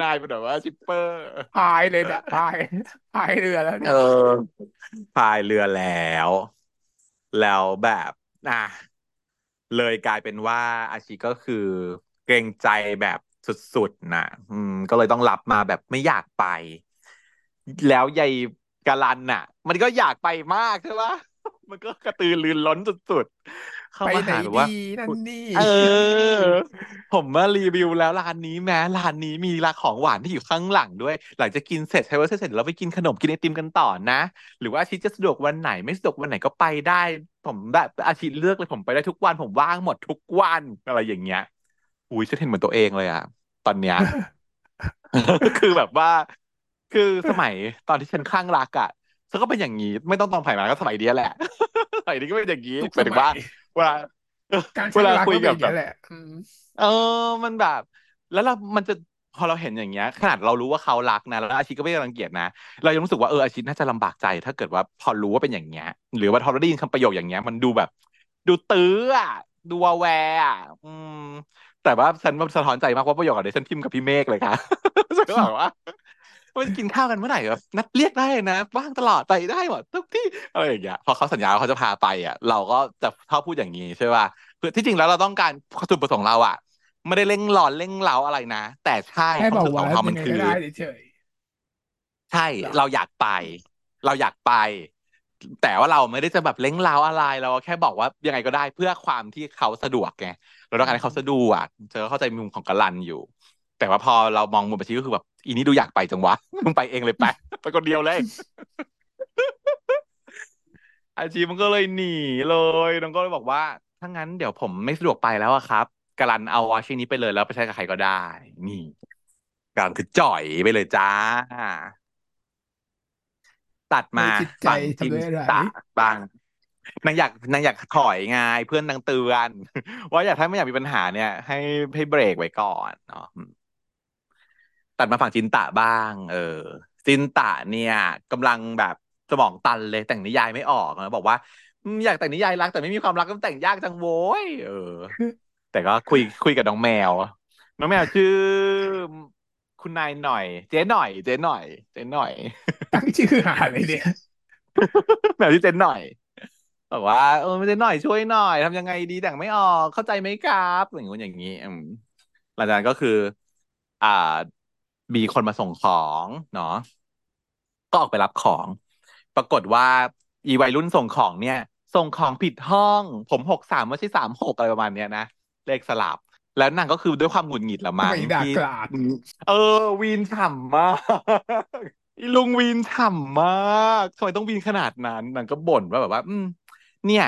B: นายเป็นแบบว่า shipper
A: พายเลยเนี่ยพายพายเรือแล้วเนี่
B: เอยอพายเรือแล้ว แล้วแบบอะเลยกลายเป็นว่าอาชิก็คือเกรงใจแบบสุดๆนะอืม ก็เลยต้องรับมาแบบไม่อยากไป แล้วยายกาลันน่ะ มันก็อยากไปมากใช่ปะมันก็กระตือรือร้นสุดๆ เข้า
A: ไป
B: มา
A: ไหน
B: หาแบบว่า
A: ดีนั่นนี่
B: เออ ผมมารีวิวแล้วร้านนี้แม้ร้านนี้มีร้านของหวานที่อยู่ข้างหลังด้วย หลังจากกินเสร็จใช้ว่าเสร็จเราไปกินขนมกินไอติมกันต่อนะ หรือว่าอาทิตย์จะสะดวกวันไหนไม่สะดวกวันไหนก็ไปได้ ผมแบบอาทิตย์เลือกเลยผมไปได้ทุกวันผมว่างหมดทุกวันอะไรอย่างเงี้ยอุ้ยฉันเห็นเหมือนตัวเองเลยอะตอนเนี้ยคือแบบว่า คือสมัยตอนที่ฉันคลั่งรักอะฉันก็เป็นอย่างนี้ ไม่ต้องตอนผ่านมาก็สมัยเดียแหละ สมัยนี้ก็เป็นอย่างนี้
A: ทุก
B: หมายถึงว่า
A: สมัย
B: เวลา
A: การ
B: เว
A: ช่าง
B: ลา
A: รัก
B: คุย
A: ก็เป็น
B: กั
A: อบย่าง
B: แบบ
A: นี้ยแหละอืม
B: เออมันแบบ แล้วเรามันจะพอเราเห็นอย่างเงี้ยขนาดเรารู้ว่าเขารักนะแล้วอาชีก็ไม่ได้รังเกียจนะ เรายังรู้สึกว่าเอออาชีน่าจะลำบากใจ ถ้าเกิดว่าพอรู้ว่าเป็นอย่างเงี้ย หรือว่าพอเราได้ยินคำประโยคอย่างเงี้ย มันดูแบบ ดูตื้ออะดูวาแวร์อะอืมแต่ว่าฉันมันสะท้อนใจมากว่าประโยคอะไรฉันพิมพ์กับพี่เมฆเลยค่ะฉันก็บอกว่า มันกินข้าวกันเมื่อไหร่แบบนัดเรียกได้นะว่างตลอดไปได้หมดทุกที่อะไรอย่างเงี้ยพอเขาสัญญาว่าเขาจะพาไปอะ เราก็จะชอบพูดอย่างนี้ใช่ป่ะเพื่อที่จริงแล้วเราต้องการจุดประสงค์เราอะไม่ได้เร่งร้อนเร่งเร้าอะไรนะ แต่ใช่
A: ให้
B: ความ
A: บอก
B: รู้สึกข
A: ว่า
B: องเขามั
A: ยั
B: น
A: งไง
B: คื
A: ก็
B: อ
A: ได้เฉย
B: ใช่
A: เหรอ
B: เราอยากไป เราอยากไป แต่ว่าเราไม่ได้จะแบบเล้งเล้าอะไรเราแค่บอกว่ายังไงก็ได้เพื่อความที่เขาสะดวกไงเราต้องการให้เขาสะดวกเธอเข้าใจมุมของกะลันอยู่ แต่ว่าพอเรามองมุมอาชีพก็คือแบบอีนี้ดูอยากไปจังวะมึงไปเองเลยไปไปคนเดียวเลยอาชีพมันก็เลยหนีเลยน้องก็เลยบอกว่าถ้างั้นเดี๋ยวผมไม่สะดวกไปแล้วอะครับกะลันเอาวาชินี้ไปเลยแล้วไปใช้กับใครก็ได้ นี่กะลันคือจ่อยไปเลยจ้า ตัด
A: ๆ
B: มา
A: ในจิตใจ
B: ฝั่งจิ
A: ทำ
B: น
A: ด้วยอะไร
B: ตะบ้างนางอยากนางอยากถอยไงเพื่อนนางเตือน ว่าอยากถ้าไม่อยากมีปัญหาเนี่ย ให้ให้เบรกไว้ก่อนเนาะอืม ตัดมาฝั่งจินตะบ้าง เออ จินตะเนี่ยกำลังแบบสมองตันเลยแต่งนิยายไม่ออกนะบอกว่าอืมอยากแต่งนิยายรักแต่ไม่มีความรักก็แต่งยากจังโว้ยเออ แต่ก็คุยคุยกับน้องแมว น้องแมวชื่อคุณนายหน่อย เจ๊หน่อย เจ๊หน่อย เจ๊หน่อย
A: ตั้งชื่อหาอะไรเนี่ย
B: แมวที่เจ๊หน่อยบอกว่าเออเจ๊หน่อยช่วยหน่อยทำยังไงดีแต่งไม่ออกเข้าใจไหมครับอย่างงู้นอย่างนี้อืมหลังจากนั้นก็คือ อ่า มีคนมาส่งของเนาะก็ออกไปรับของ ปรากฏว่า อีวัยรุ่นส่งของเนี่ย ส่งของผิดห้อง ผมหกสามไม่ใช่สามหกอะไรประมาณเนี้ยนะเลขสลับ แล้วนางก็คือด้วยความหงุดหงิดละ
A: ทำ
B: มั้ง
A: ไมด่า
B: ที่
A: กราด
B: เออ วีนฉ่ำมากอีลุงวีนฉ่ำมากทำไมต้องวีนขนาดนั้นนางก็บ่นว่าแบบว่า อืม เนี่ย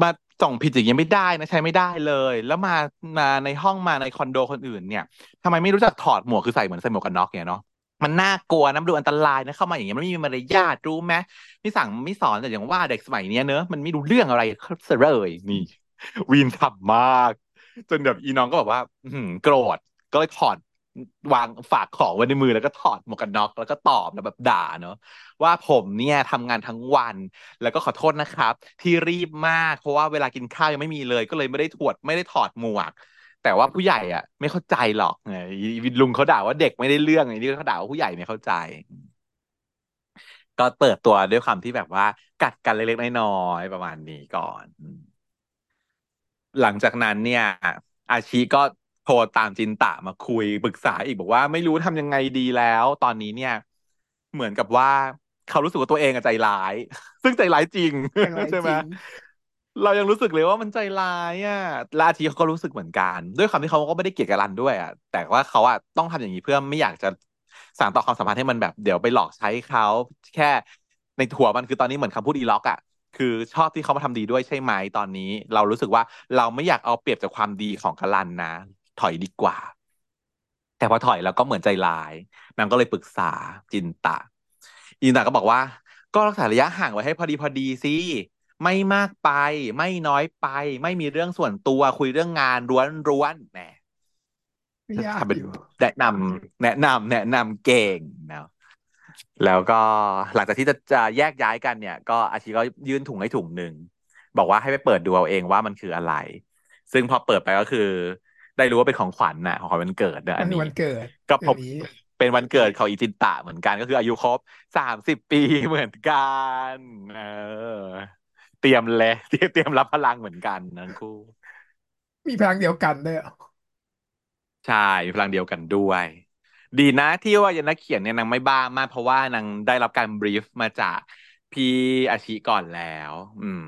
B: มา ส่องผิดอย่างเงี้ยไม่ได้นะใช้ไม่ได้เลย แล้วมามาในห้องมาในคอนโดคนอื่นเนี่ยทำไมไม่รู้จักถอดหมวกคือใส่เหมือนใส่หมวกกันน็อกเนี่ยเนาะมันน่ากลัวนะมันดูอันตรายนะเข้ามาอย่างเงี้ยมันไม่มีมารยาทรู้ไหมไม่สั่งไม่สอนแต่อย่างว่าเด็กสมัยเนี้ยเนอะมันไม่รู้เรื่องอะไรเลยนี่วีนฉ่ำมาก จนแบบอีน้องก็แบบว่า อืโกรธก็เลยถอด วางฝากของไว้ในมือแล้วก็ถอดหมวกกันน็อกแล้วก็ตอบแล้วแบบด่าเนาะว่าผมเนี่ยทำงานทั้งวัน แล้วก็ขอโทษนะครับ ที่รีบมากเพราะว่าเวลากินข้าวยังไม่มีเลย ก็เลยไม่ได้ถวดไม่ได้ถอดหมวก แต่ว่าผู้ใหญ่อะ ไม่เข้าใจหรอกไงลุงเขาด่าว่าเด็กไม่ได้เรื่องไงนี่เขาด่าว่าผู้ใหญ่ไม่เข้าใจ ก็เปิดตัวด้วยความที่แบบว่า กัดกันเล็กๆน้อยๆประมาณนี้ก่อน หลังจากนั้นเนี่ยอาชีก็ โทรตามจินตะมาคุยปรึกษาอีกบอกว่าไม่รู้ทำยังไงดีแล้ว ตอนนี้เนี่ย เหมือนกับว่าเขารู้สึกว่าตัวเองอะใจร้าย ซึ่งใจร้ายจริง
A: อย่างไร
B: ใช่ไห
A: จ
B: ม
A: ริง
B: เรายังรู้สึกเลยว่ามันใจร้ายอะและอาทิเขาก็รู้สึกเหมือนกัน ด้วยความที่เขาก็ไม่ได้เกลียดกับรันด้วยอะ แต่ว่าเขาอะต้องทำอย่างนี้เพื่อไม่อยากจะสานต่อความสัมพันธ์ให้มันแบบ เดี๋ยวไปหลอกใช้เขาแค่ในหัวมันคือตอนนี้เหมือนคำพูดอีล็อกอะคือชอบที่เขามาทำดีด้วยใช่ไหมตอนนี้ เรารู้สึกว่าเราไม่อยากเอาเปรียบจากความดีของกรันนะ ถอยดีกว่า แต่พอถอยแล้วก็เหมือนใจร้ายนางก็เลยปรึกษาจินตะ จินตะก็บอกว่า ก็รักษาระยะห่างไว้ให้พอดีพอดีสิไม่มากไป ไม่น้อยไป ไม่มีเรื่องส่วนตัวคุยเรื่องงานร้วนร้วนแหม
A: ไม่ยาก
B: ทำเป็น
A: อยู่
B: แนะนำแนะนำแนะนำเก่งนะแล้วก็หลังจากที่จะจะแยกย้ายกันเนี่ย ก็อาชีก็ยื่นถุงให้ถุงหนึ่งบอกว่าให้ไปเปิดดูเอาเองว่ามันคืออะไร ซึ่งพอเปิดไปก็คือ ได้รู้ว่าเป็นของขวัญน่ะของขวัญวันเกิดเนอะ
A: มั
B: อั
A: น
B: น
A: คือ
B: นี้
A: วันเกิด
B: ก็พ
A: เดี๋ย
B: บ
A: วนี้
B: เป็นวันเกิดของอิจินตะเหมือนกันก็คืออายุครบสามสิบปีเหมือนกันเออเตรียมเลยเตรียมเตรียมรับพลังเหมือนกันทั้งคู่
A: มีพลังเดียวกันด้วยเหรอ
B: ใช่มีพลังเดียวกันด้วย ดีนะที่ว่ายานักเขียนเนี่ยนางไม่บ้ามากเพราะว่านางได้รับการบรีฟมาจากพี่อาชิก่อนแล้ว อืม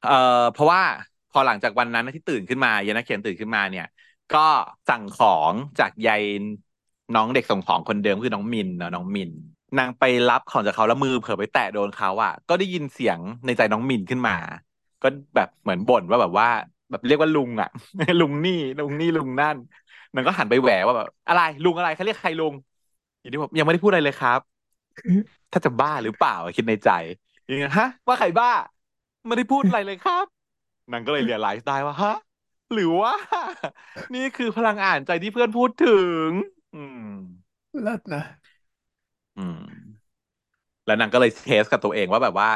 B: เอ่อเพราะว่าพอหลังจากวันนั้นที่ตื่นขึ้นมายานักเขียนตื่นขึ้นมาเนี่ย ก็สั่งของจากยายน้องเด็กส่งของคนเดิมคือน้องมินเนาะน้องมิน นางไปรับของจากเขาแล้วมือเผลอไปแตะโดนเขาอะ ก็ได้ยินเสียงในใจน้องมินขึ้นมา ก็แบบเหมือนบ่นว่าแบบว่า แบบเรียกว่าลุงอะ ลุงนี่ลุงนี่ลุงนั่นนางก็หันไปแหวว่าแบบอะไรลุงอะไรเขาเรียกใครลุงอย่างที่ผมยังไม่ได้พูดอะไรเลยครับ ถ้าจะบ้าหรือเปล่าคิดในใจอย่างฮะ ว่าใครบ้าไม่ได้พูดอะไรเลยครับนางก็เลยเรียลไลซ์ได้ว่าฮะ หรือว่า นี่คือพลังอ่านใจที่เพื่อนพูดถึง อืม
A: เลิศนะ
B: อืม แล้วนางก็เลย test กับตัวเองว่าแบบว่า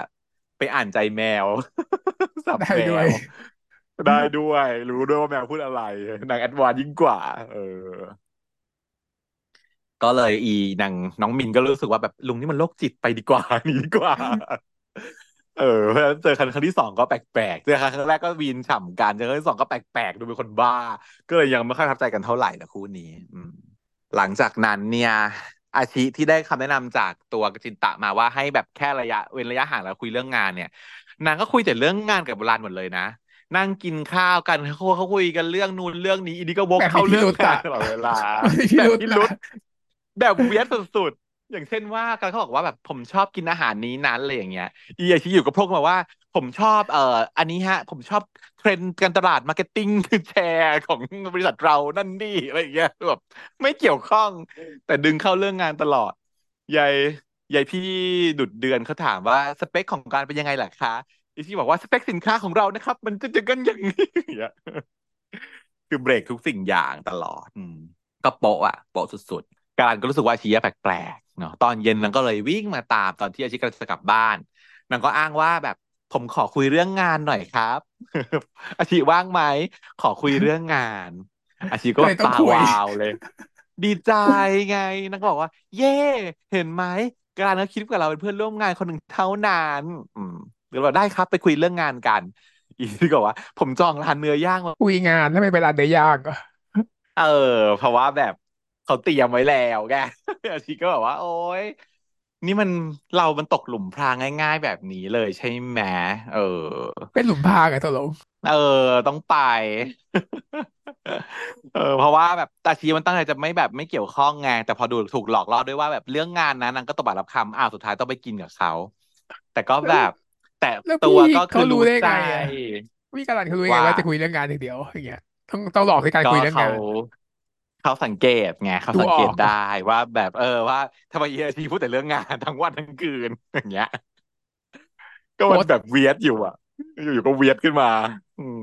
B: ไปอ่านใจแมว สับแมว ได้
A: ด้วย
B: ได้ด้วย รู้ด้วยว่าแมวพูดอะไรนาง advance ยิ่งกว่า เออ ก็เลยอีนางน้องมินก็รู้สึกว่าแบบลุงนี่มันโรคจิตไปดีกว่า หนีดีกว่า เออเพราะฉะนั้นเจอครั้งที่สองก็แปลกๆ เจอครั้งแรกก็วีนฉ่ำกัน เจอครั้งที่สองก็แปลกๆ ดูเป็นคนบ้า ก็เลยยังไม่ค่อยประทับใจกันเท่าไหร่นะคู่นี้อืมหลังจากนั้นเนี่ย อาชิที่ได้คำแนะนำจากตัวจินตะมาว่าให้แบบแค่ระยะเว้นระยะห่างแล้วคุยเรื่องงานเนี่ย นางก็คุยแต่เรื่องงานกับโบราณหมดเลยนะ นั่งกินข้าวกันเขาเขาคุยกันเรื่องนู้นเรื่องนี้อันนี้ก็วก
A: แบบ
B: เข้า
A: มีพิ
B: เรื่องงานตลอดเวลา
A: มีพิ
B: รุธอะมีพิ
A: รุธนะแบบ
B: พิ
A: นะ
B: รุธแบบ weird สุดๆ อย่างเช่นว่าการเขาบอกว่าแบบผมชอบกินอาหารนี้นั้นอะไรอย่างเงี้ยอีอาชิอยู่กับพวกมาว่า ผมชอบเอ่ออันนี้ฮะ ผมชอบเทรนด์การตลาด marketingแชร์ของบริษัทเรานั่นนี่อะไรอย่างเงี้ยแบบไม่เกี่ยวข้อง แต่ดึงเข้าเรื่องงานตลอดยายยายพี่ดุดเดือนเขาถามว่าสเปคของการเป็นยังไงล่ะคะอีที่บอกว่าสเปคสินค้าของเรานะครับ มันจะจะกันอย่างนี้อย่างเงี้ยคือเบรกทุกสิ่งอย่างตลอดอก็โปะอะโปะสุดๆการก็รู้สึกว่าชีอะแปลก เนาะตอนเย็นนางก็เลยวิ่งมาตามตอนที่อาชีกำลังจะกลับบ้านนางก็อ้างว่าแบบผมขอคุยเรื่องงานหน่อยครับ อาชีว่างไหม ขอคุยเรื่องงาน อาชีก็
A: ก็
B: แบ
A: เลย
B: บ
A: ต้อง
B: ตา
A: คุย
B: วาวเลย ดีใจไงนางก็บอกว่า เย่เห็นไหมการก็คิดกับเราเป็นเพื่อนร่วมงานคนหนึ่งเท่านั้นอืมหรือเราได้ครับไปคุยเรื่องงานกัน อีกที่ก็ว่า ผมจองร้านเนื้อย่างมา
A: คุยงานถ้าไม่เป็นร้านเนื้อย่างก็
B: เออ เพราะว่าแบบ เขาเตรียมไว้แล้วไงอาชีก็แบบว่า โอ๊ยนี่มันเรามันตกหลุมพรางง่าย ๆ แบบนี้เลยใช่ไหมเออ
A: เป็นหลุมพรางอะตกลง
B: เออ ต้องไป เออ เพราะว่าแบบอาชีมันตั้งใจจะไม่แบบไม่เกี่ยวข้องไงแต่พอดูถูกหลอกล่อด้วยว่าแบบเรื่องงานนะนางก็ตบปากรับคำอ้าวสุดท้ายต้องไปกินกับเขาแต่ก็แบบ แต่
A: แล้ว
B: ตั
A: พี่
B: วก็คื
A: เขา
B: อ
A: รู้
B: รู้
A: ได้
B: ใจ
A: ไงอะพี่การันเขารู้ได้ไง
B: ว่า
A: ว่าจะคุยเรื่องงานอย่างเดียวอย่างเงี้ยต้องต้องหลอกในการ
B: ก็
A: คุยเรื่อง
B: เขา
A: งาน
B: เขาสังเกตไงเขา
A: ดู
B: สัง
A: อ
B: เก
A: อ
B: ต
A: ก
B: ได้ว่าแบบเออว่าทำไมเฮียทีพูดแต่เรื่องงานทั้งวันทั้งคืนอย่างเงี้ย ก็
A: โพ
B: มัน
A: สต์
B: แบบเวียดอยู่อะ อยู่ๆก็เวียดขึ้นมา อืม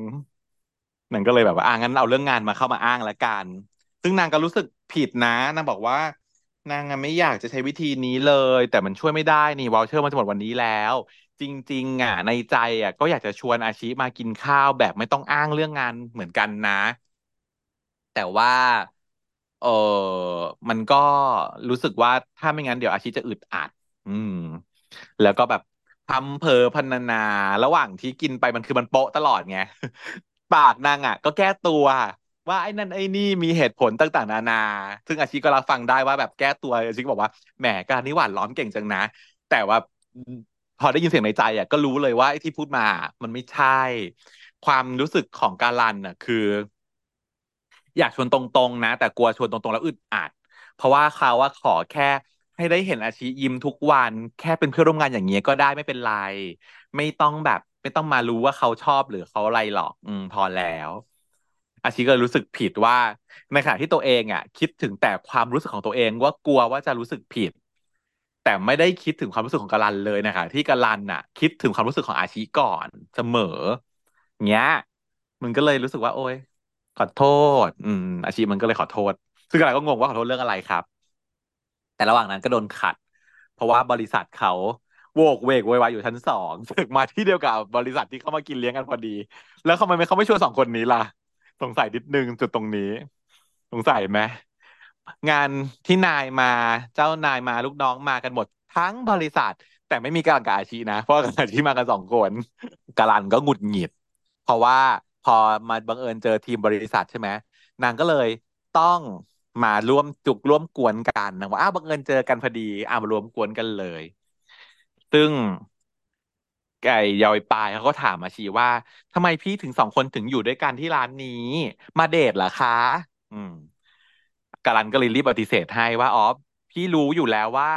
B: นางก็เลยแบบว่าอ่างั้นเอาเรื่องงานมาเข้ามาอ้างละกัน ซึ่งนางก็รู้สึกผิดนะนางบอกว่า นางอะไม่อยากจะใช้วิธีนี้เลย แต่มันช่วยไม่ได้นี่วอลเชอร์มันจะหมดวันนี้แล้ว จริง ๆอะในใจอะ ก็อยากจะชวนอาชิมากินข้าวแบบไม่ต้องอ้างเรื่องงานเหมือนกันนะ แต่ว่า เออมันก็รู้สึกว่าถ้าไม่งั้นเดี๋ยวอาชิจะอึดอัด อืม แล้วก็แบบพำเพอพรรณนาระหว่างที่กินไปมันคือมันโปะตลอดไงปากนางอะ ก็แก้ตัว ว่าไอ้นั่นไอ้นี่มีเหตุผลต่างๆ นานา ซึ่งอาชิก็รับฟังได้ว่าแบบแก้ตัวอาชิก็บอกว่าแหมการนี้หวานล้อมเก่งจังนะ แต่ว่าพอได้ยินเสียงในใจอะก็รู้เลยว่าไอ้ที่พูดมา มันไม่ใช่ ความรู้สึกของการันอะ คือ อยากชวนตรงๆนะ แต่กลัวชวนตรงๆแล้วอึดอัดเพราะว่าเขาว่าขอแค่ให้ได้เห็นอาชียิ้มทุกวันแค่เป็นเพื่อนร่วมงานอย่างเงี้ยก็ได้ไม่เป็นไร ไม่ต้องแบบไม่ต้องมารู้ว่าเขาชอบหรือเขาอะไรหรอก อืมพอแล้ว อาชีก็รู้สึกผิดว่าในขณะที่ตัวเองอะ คิดถึงแต่ความรู้สึกของตัวเองว่ากลัวว่าจะรู้สึกผิด แต่ไม่ได้คิดถึงความรู้สึกของกาลันเลยนะคะที่กาลันน่ะ คิดถึงความรู้สึกของอาชีก่อนเสมอเงี้ยมันก็เลยรู้สึกว่า โอ๊ย ขอโทษ อืม อาชีพมันก็เลยขอโทษ ซึ่งอะไรก็งงว่าขอโทษเรื่องอะไรครับ แต่ระหว่างนั้นก็โดนขัด เพราะว่าบริษัทเขาโวกเวกวยวายอยู่ชั้นสองถึกมาที่เดียวกับบริษัทที่เขามากินเลี้ยงกันพอดี แล้วทำไมไม่เขาไม่ชวนสองคนนี้ล่ะ สงสัยนิดนึงจุดตรงนี้ สงสัยไหมงานที่นายมาเจ้านายมาลูกน้องมากันหมดทั้งบริษัท แต่ไม่มีการกับอาชีนะ เพราะกับอาชีมากันสองคนกาลันก็หงุดหงิด เพราะว่า พอมาบังเอิญเจอทีมบริษัทใช่ไหมนางก็เลยต้องมาร่วมจุกร่วมกวนกันนางว่าอ้าวบังเอิญเจอกันพอดีอ้าวมารวมกวนกันเลย ซึ่งไก่ยอยปายเขาก็ถามอาชีว่าทำไมพี่ถึงสองคนถึงอยู่ด้วยกันที่ร้านนี้ มาเดทเหรอคะ อืมการันก็เลยรีบปฏิเสธให้ว่าอ๋อพี่รู้อยู่แล้วว่า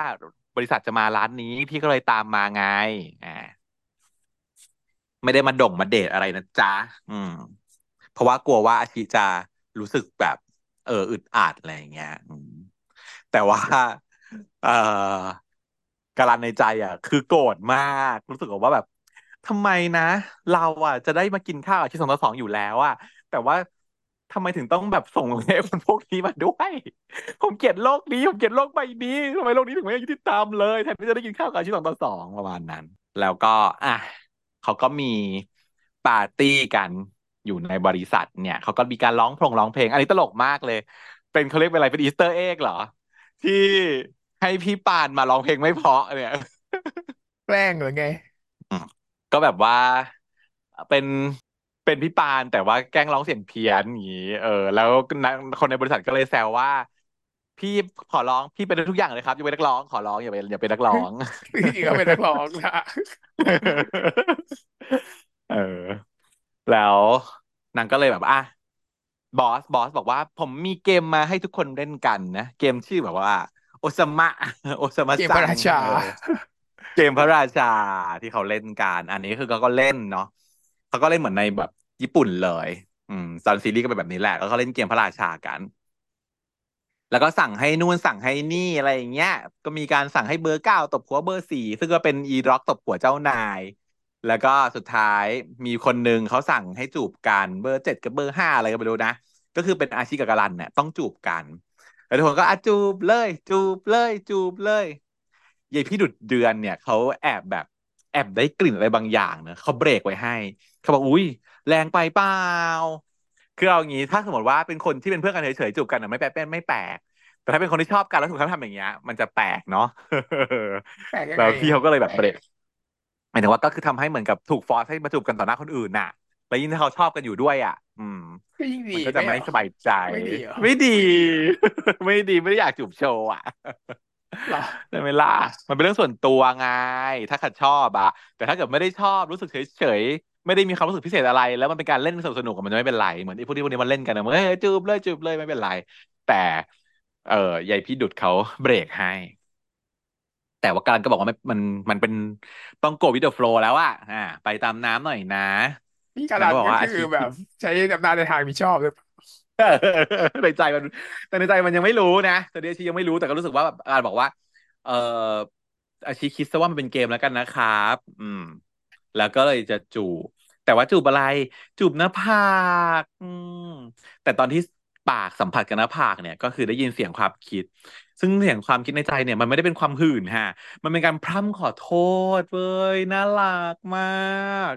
B: บริษัทจะมาร้านนี้ พี่ก็เลยตามมาไงอ่า ไม่ได้มาด่งมาเดทอะไรนะจ๊ะอืม เพราะว่ากลัวว่าอาชิจะรู้สึกแบบ เอออึดอัดอะไรอย่างเงี้ยอืมแต่ว่า เออกาลันในใจ อะ คือโกรธมาก็รู้สึกว่าแบบทำไมนะ เราอะ จะได้มากินข้าวอาที่สองต่อสองอยู่แล้วอะแต่ว่าทำไมถึงต้องแบบส่งเลคนพวกนี้มาด้วย ผมเกลียดโลกนี้ผมเกลียดโลกใบนี้ทำไมโลกนี้ถึงไม่ยุติธรรมเลยแทนที่จะได้กินข้าวกับอาที่สองต่อสองประมาณนั้น แล้วก็ อะ เขาก็มีปาร์ตี้กันอยู่ในบริษัทเนี่ย เขาก็มีการร้องเพลงร้องเพลง อันนี้ตลกมากเลย เป็นเขาเรียกเป็นอะไรเป็น Easter egg เหรอ ที่ให้พี่ปานมาร้องเพลงไม่เพราะเนี่ย
A: แกล้งหรือไง
B: อืมก็แบบว่าเป็นเป็นพี่ปานแต่ว่าแกล้งร้องเสียงเพี้ยนอย่างนี้เออ แล้วนักคนในบริษัทก็เลยแซวว่า พี่ขอร้องพี่เป็นได้ทุกอย่างเลยครับอย่าเป็นนักร้องขอร้องอย่าเป็นอย่าเป็นนักร้อง
A: พี่ก็เป็นนักร้องนะ
B: เออ แล้วนางก็เลยแบบอะบอสบอสบอกว่า ผมมีเกมมาให้ทุกคนเล่นกันนะเกมชื่อแบบว่า โอซามะโอซามะ
A: เกม
B: ซัง
A: พระราชา
B: เออเกมพระราชาที่เขาเล่นกันอันนี้คือเขาก็เล่นเนาะเขาก็เล่นเหมือนในแบบญี่ปุ่นเลย อืมซันซีรีส์ก็เป็นแบบนี้แหละแล้วก็เล่นเกมพระราชากัน แล้วก็สั่งให้นู่นสั่งให้นี่อะไรอย่างเงี้ย ก็มีการสั่งให้เบอร์เก้าตบหัวเบอร์สี่ซึ่งก็เป็นอีร็อกตบหัวเจ้านาย แล้วก็สุดท้ายมีคนหนึ่งเขาสั่งให้จูบกันเบอร์เจ็ดกับเบอร์ห้าอะไรก็ไม่รู้นะ ก็คือเป็นอาชีกับการันเนี่ยต้องจูบกันแล้วทุกคนก็อจูบเลย จูบเลยจูบเลยยายพี่ดุดเดือนเนี่ยเขาแอบแบบแอบได้กลิ่นอะไรบางอย่างเนอะเขาเบรกไว้ให้ เขาบอกอุ้ยแรงไปเปล่า คือเอาอย่างงี้ถ้าสมมติว่าเป็นคนที่เป็นเพื่อนกันเฉยๆจูบกันอะไม่แปลกไม่แปลกแต่ถ้าเป็นคนที่ชอบกันแล้วถูกเขาทำอย่างเงี้ย มันจะแปลกเนาะ
A: แปลกยัง
B: แล้
A: ไง
B: วพี่เขาก็เลยแบบเบรกหมายถึงว่าก็คือทำให้เหมือนกับถูกฟอร์สให้มาจูบกันต่อหน้าคนอื่นน่ะแล้วยิ่งถ้าเขาชอบกันอยู่ด้วยอะ อืม
A: ก็ยิ่งดี
B: มันก็จะไม่
A: เหรอ
B: สบายใจ
A: ไม่ดีเหรอ
B: ไม่ดี ไม่ดีไม่ได้อยากจูบโชว์อะ
A: เหรอ
B: ได้ไหมล่ะมันเป็นเรื่องส่วนตัวไง ถ้าขัดชอบอะแต่ถ้าเกิดไม่ได้ชอบรู้สึกเฉยๆ ไม่ได้มีความรู้สึกพิเศษอะไร แล้วมันเป็นการเล่นสนุกสนุกมันจะไม่เป็นไรเหมือนไอ้พวกนี้พวกนี้มันเล่นกันนะมันเฮ้ยจูบเลยจูบเลยไม่เป็นไร แต่ เออยายพี่ดุดเขาเบรกให้ แต่ว่าการก็บอกว่ามันมันมันเป็นต้องโกวิดเดอะโฟลแล้วอะอ่า ไปตามน้ำหน่อยนะ
A: พี่การั
B: นาง
A: น
B: ก็บอก
A: ก็
B: ว่าอา
A: คื
B: ชี
A: อ
B: พ
A: แบบ ใช้อำนาจในทางมิชอบหรือเปล่า
B: ในใจมันแต่ในใจมันยังไม่รู้นะแต่เดียชียังไม่รู้แต่ก็รู้สึกว่าแบบการบอกว่า เอออาชีคิดซะว่ามันเป็นเกมแล้วกันนะครับ อืม แล้วก็เลยจะจูบ แต่ว่าจูบอะไร จูบหน้าผากแต่ตอนที่ปากสัมผัสกับหน้าผากเนี่ย ก็คือได้ยินเสียงความคิด ซึ่งเสียงความคิดในใจเนี่ย มันไม่ได้เป็นความหื่นฮะ มันเป็นการพร่ำขอโทษเว้ยน่ารักมาก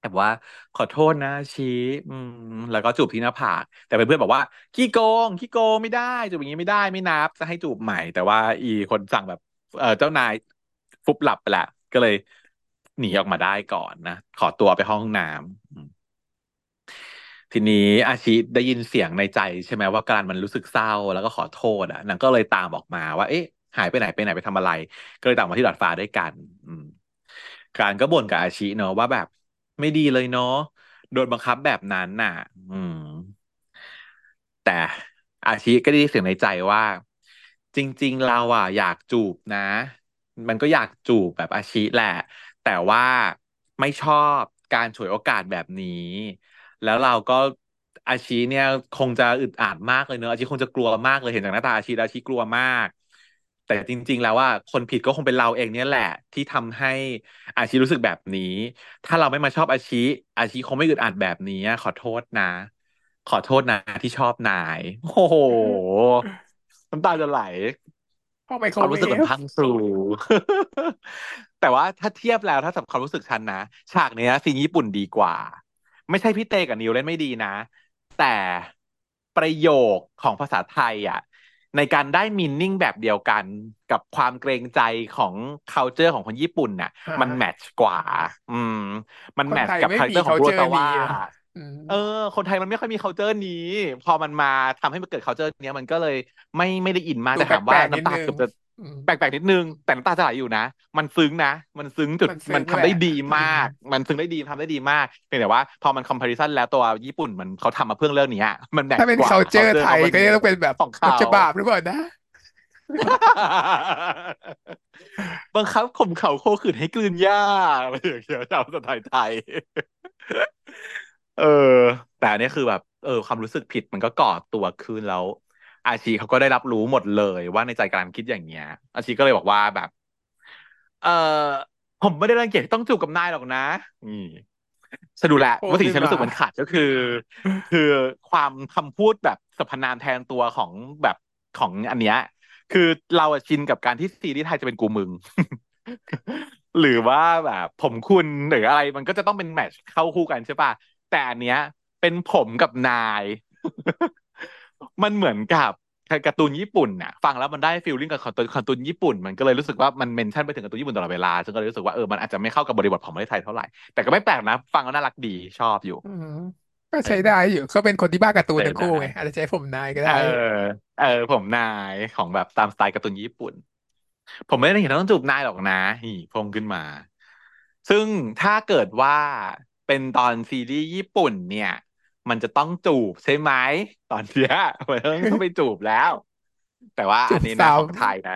B: แบบว่าขอโทษนะชี้อืม แล้วก็จูบที่หน้าผาก แต่เพื่อนๆบอกว่าขี้โกงขี้โกงไม่ได้ จูบอย่างนี้ไม่ได้ไม่นับ จะให้จูบใหม่ แต่ว่า อีคนสั่งแบบ เออเจ้านายฟุบหลับไปละก็เลย หนีออกมาได้ก่อนนะ ขอตัวไปห้องน้ำทีนี้อาชิได้ยินเสียงในใจใช่ไหมว่าการมันรู้สึกเศร้าแล้วก็ขอโทษอะนางก็เลยตามออกมาว่าเอ๊ะหายไปไหนไปไหนไปทำอะไร ก็เลยตามมาที่ดาดฟ้าด้วยกัน อืม การก็บ่นกับอาชิเนาะว่าแบบไม่ดีเลยเนาะโดนบังคับแบบนั้นน่ะ อืม แต่อาชิก็ได้ยินเสียงในใจว่า จริง ๆ เราอะอยากจูบนะ มันก็อยากจูบแบบอาชิแหละ แต่ว่าไม่ชอบการฉวยโอกาสแบบนี้ แล้วเราก็อาชิเนี่ยคงจะอึดอัดมากเลยเนอะอาชิคงจะกลัวมากเลยเห็นจากหน้าตาอาชิแล้วอาชิกลัวมาก แต่จริง ๆ แล้วว่าคนผิดก็คงเป็นเราเองเนี่ยแหละ ที่ทำให้อาชิรู้สึกแบบนี้ ถ้าเราไม่มาชอบอาชิอาชิคงไม่อึดอัดแบบนี้ขอโทษนะ ขอโทษนะที่ชอบนาย โอ้โหน้ำตาจะไหล
A: เข้าไมโคร
B: ความ
A: เว
B: รู้สึกมัน
A: ฟ
B: พรังพรูแต่ว่าถ้าเทียบแล้วถ้าสำหรับความรู้สึกฉันนะฉากเนี้ยซีนญี่ปุ่นดีกว่า ไม่ใช่พี่เตกับนิวเล่นไม่ดีนะ แต่ประโยคของภาษาไทยอะในการได้มินนิ่งแบบเดียวกันกับความเกรงใจของ culture ของคนญี่ปุ่นน่ะ
A: อ่า
B: มันแมทช์กว่า อืม มัน
A: คน
B: แมทช์
A: ไทย
B: กับ
A: ไม่
B: คาแรค
A: มี
B: เตอร์ของ
A: culture
B: รัวตาว่า
A: นี้อะอืม
B: เออ คนไทยมันไม่ค่อยมี culture นี้ พอมันมาทำให้มันเกิด culture เนี้ยมันก็เลยไม่ไม่ได้อินมาก
A: ดู
B: แต่ถาม
A: แปล
B: ว่าก
A: ๆนิด
B: น้ำตา
A: นึง
B: เกือบจะ
A: อืม
B: แปลกๆนิดนึง แต่น้ำตาจะไหลอยู่นะ มันซึ้งนะ มันซึ้งจุด
A: มันซึ้ง
B: มันทำได้
A: แหละ
B: ดีมาก มันซึ้งได้ดีทำได้ดีมากเพียงแต่ว่า พอมัน comparison แล้วตัวญี่ปุ่นมันเขาทำมาเพื่อเรื่องเนี้ยมันแมท
A: ถ้าเป็น
B: กว่า
A: culture
B: culture
A: ไทย
B: เขามัน
A: ก็จะต้องเป็นแบบ
B: ของ
A: กฎ
B: เขา
A: ฉบาปหรือเปล่านะ
B: บังคับข่มเขาโคขืนให้กลืนหญ้าอะไรอย่างเงี้ยชาวสไตล์ไทย เออ แต่อันนี้คือแบบ เออ ความรู้สึกผิดมันก็ก่อตัวขึ้นแล้ว อาชีเขาก็ได้รับรู้หมดเลยว่าในใจการคิดอย่างเงี้ย อาชีก็เลยบอกว่าแบบ เออผมไม่ได้รังเกียจที่ต้องจูบกับนายหรอกนะนี่ฉันดูแล
A: โอ้
B: ว่าสิ่งที่ฉัน
A: ขึ้นมา
B: รู้สึกมันขาดก็คือ คือความคำพูดแบบสรรพนามแทนตัวของแบบของอันเนี้ย คือเราอะชินกับการที่ซีรีส์ไทยจะเป็นกูมึง หรือว่าแบบผมคุณหรืออะไรมันก็จะต้องเป็น match เข้าคู่กันใช่ป่ะ แต่อันเนี้ย เป็นผมกับนาย มันเหมือนกับการ์ตูนญี่ปุ่นน่ะฟังแล้วมันได้ feeling กับการ์ตูนการ์ตูนญี่ปุ่น มันก็เลยรู้สึกว่ามัน mention ไปถึงการ์ตูนญี่ปุ่นตลอดเวลาซึ่งก็เลยรู้สึกว่าเออมันอาจจะไม่เข้ากับบริบทของประเทศไทยเท่าไหร่แต่ก็ไม่แปลกนะ ฟังแล้วน่ารักดีชอบอยู่
A: อืมก็ใช้ได้อยู่เขาเป็นคนที่บ้าการ์ตูน
B: ใช้
A: ทั้งคู่
B: ได้
A: ไงอาจจะใช้ผมนายก็
B: เอ
A: ได้
B: อเออ ผมนายของแบบตามสไตล์การ์ตูนญี่ปุ่น ผมไม่ได้เห็นต้องจูบนายหรอกนะนี่พงขึ้นมา ซึ่งถ้าเกิดว่า เป็นตอนซีรีส์ญี่ปุ่นเนี่ย มันจะต้องจูบใช่ไหมตอนเนี้ยมันต้องต้องไปจูบแล้ว แต่ว่า
A: จู
B: อั
A: บ
B: นนี้นะ
A: ซ้ำ
B: ของไทยนะ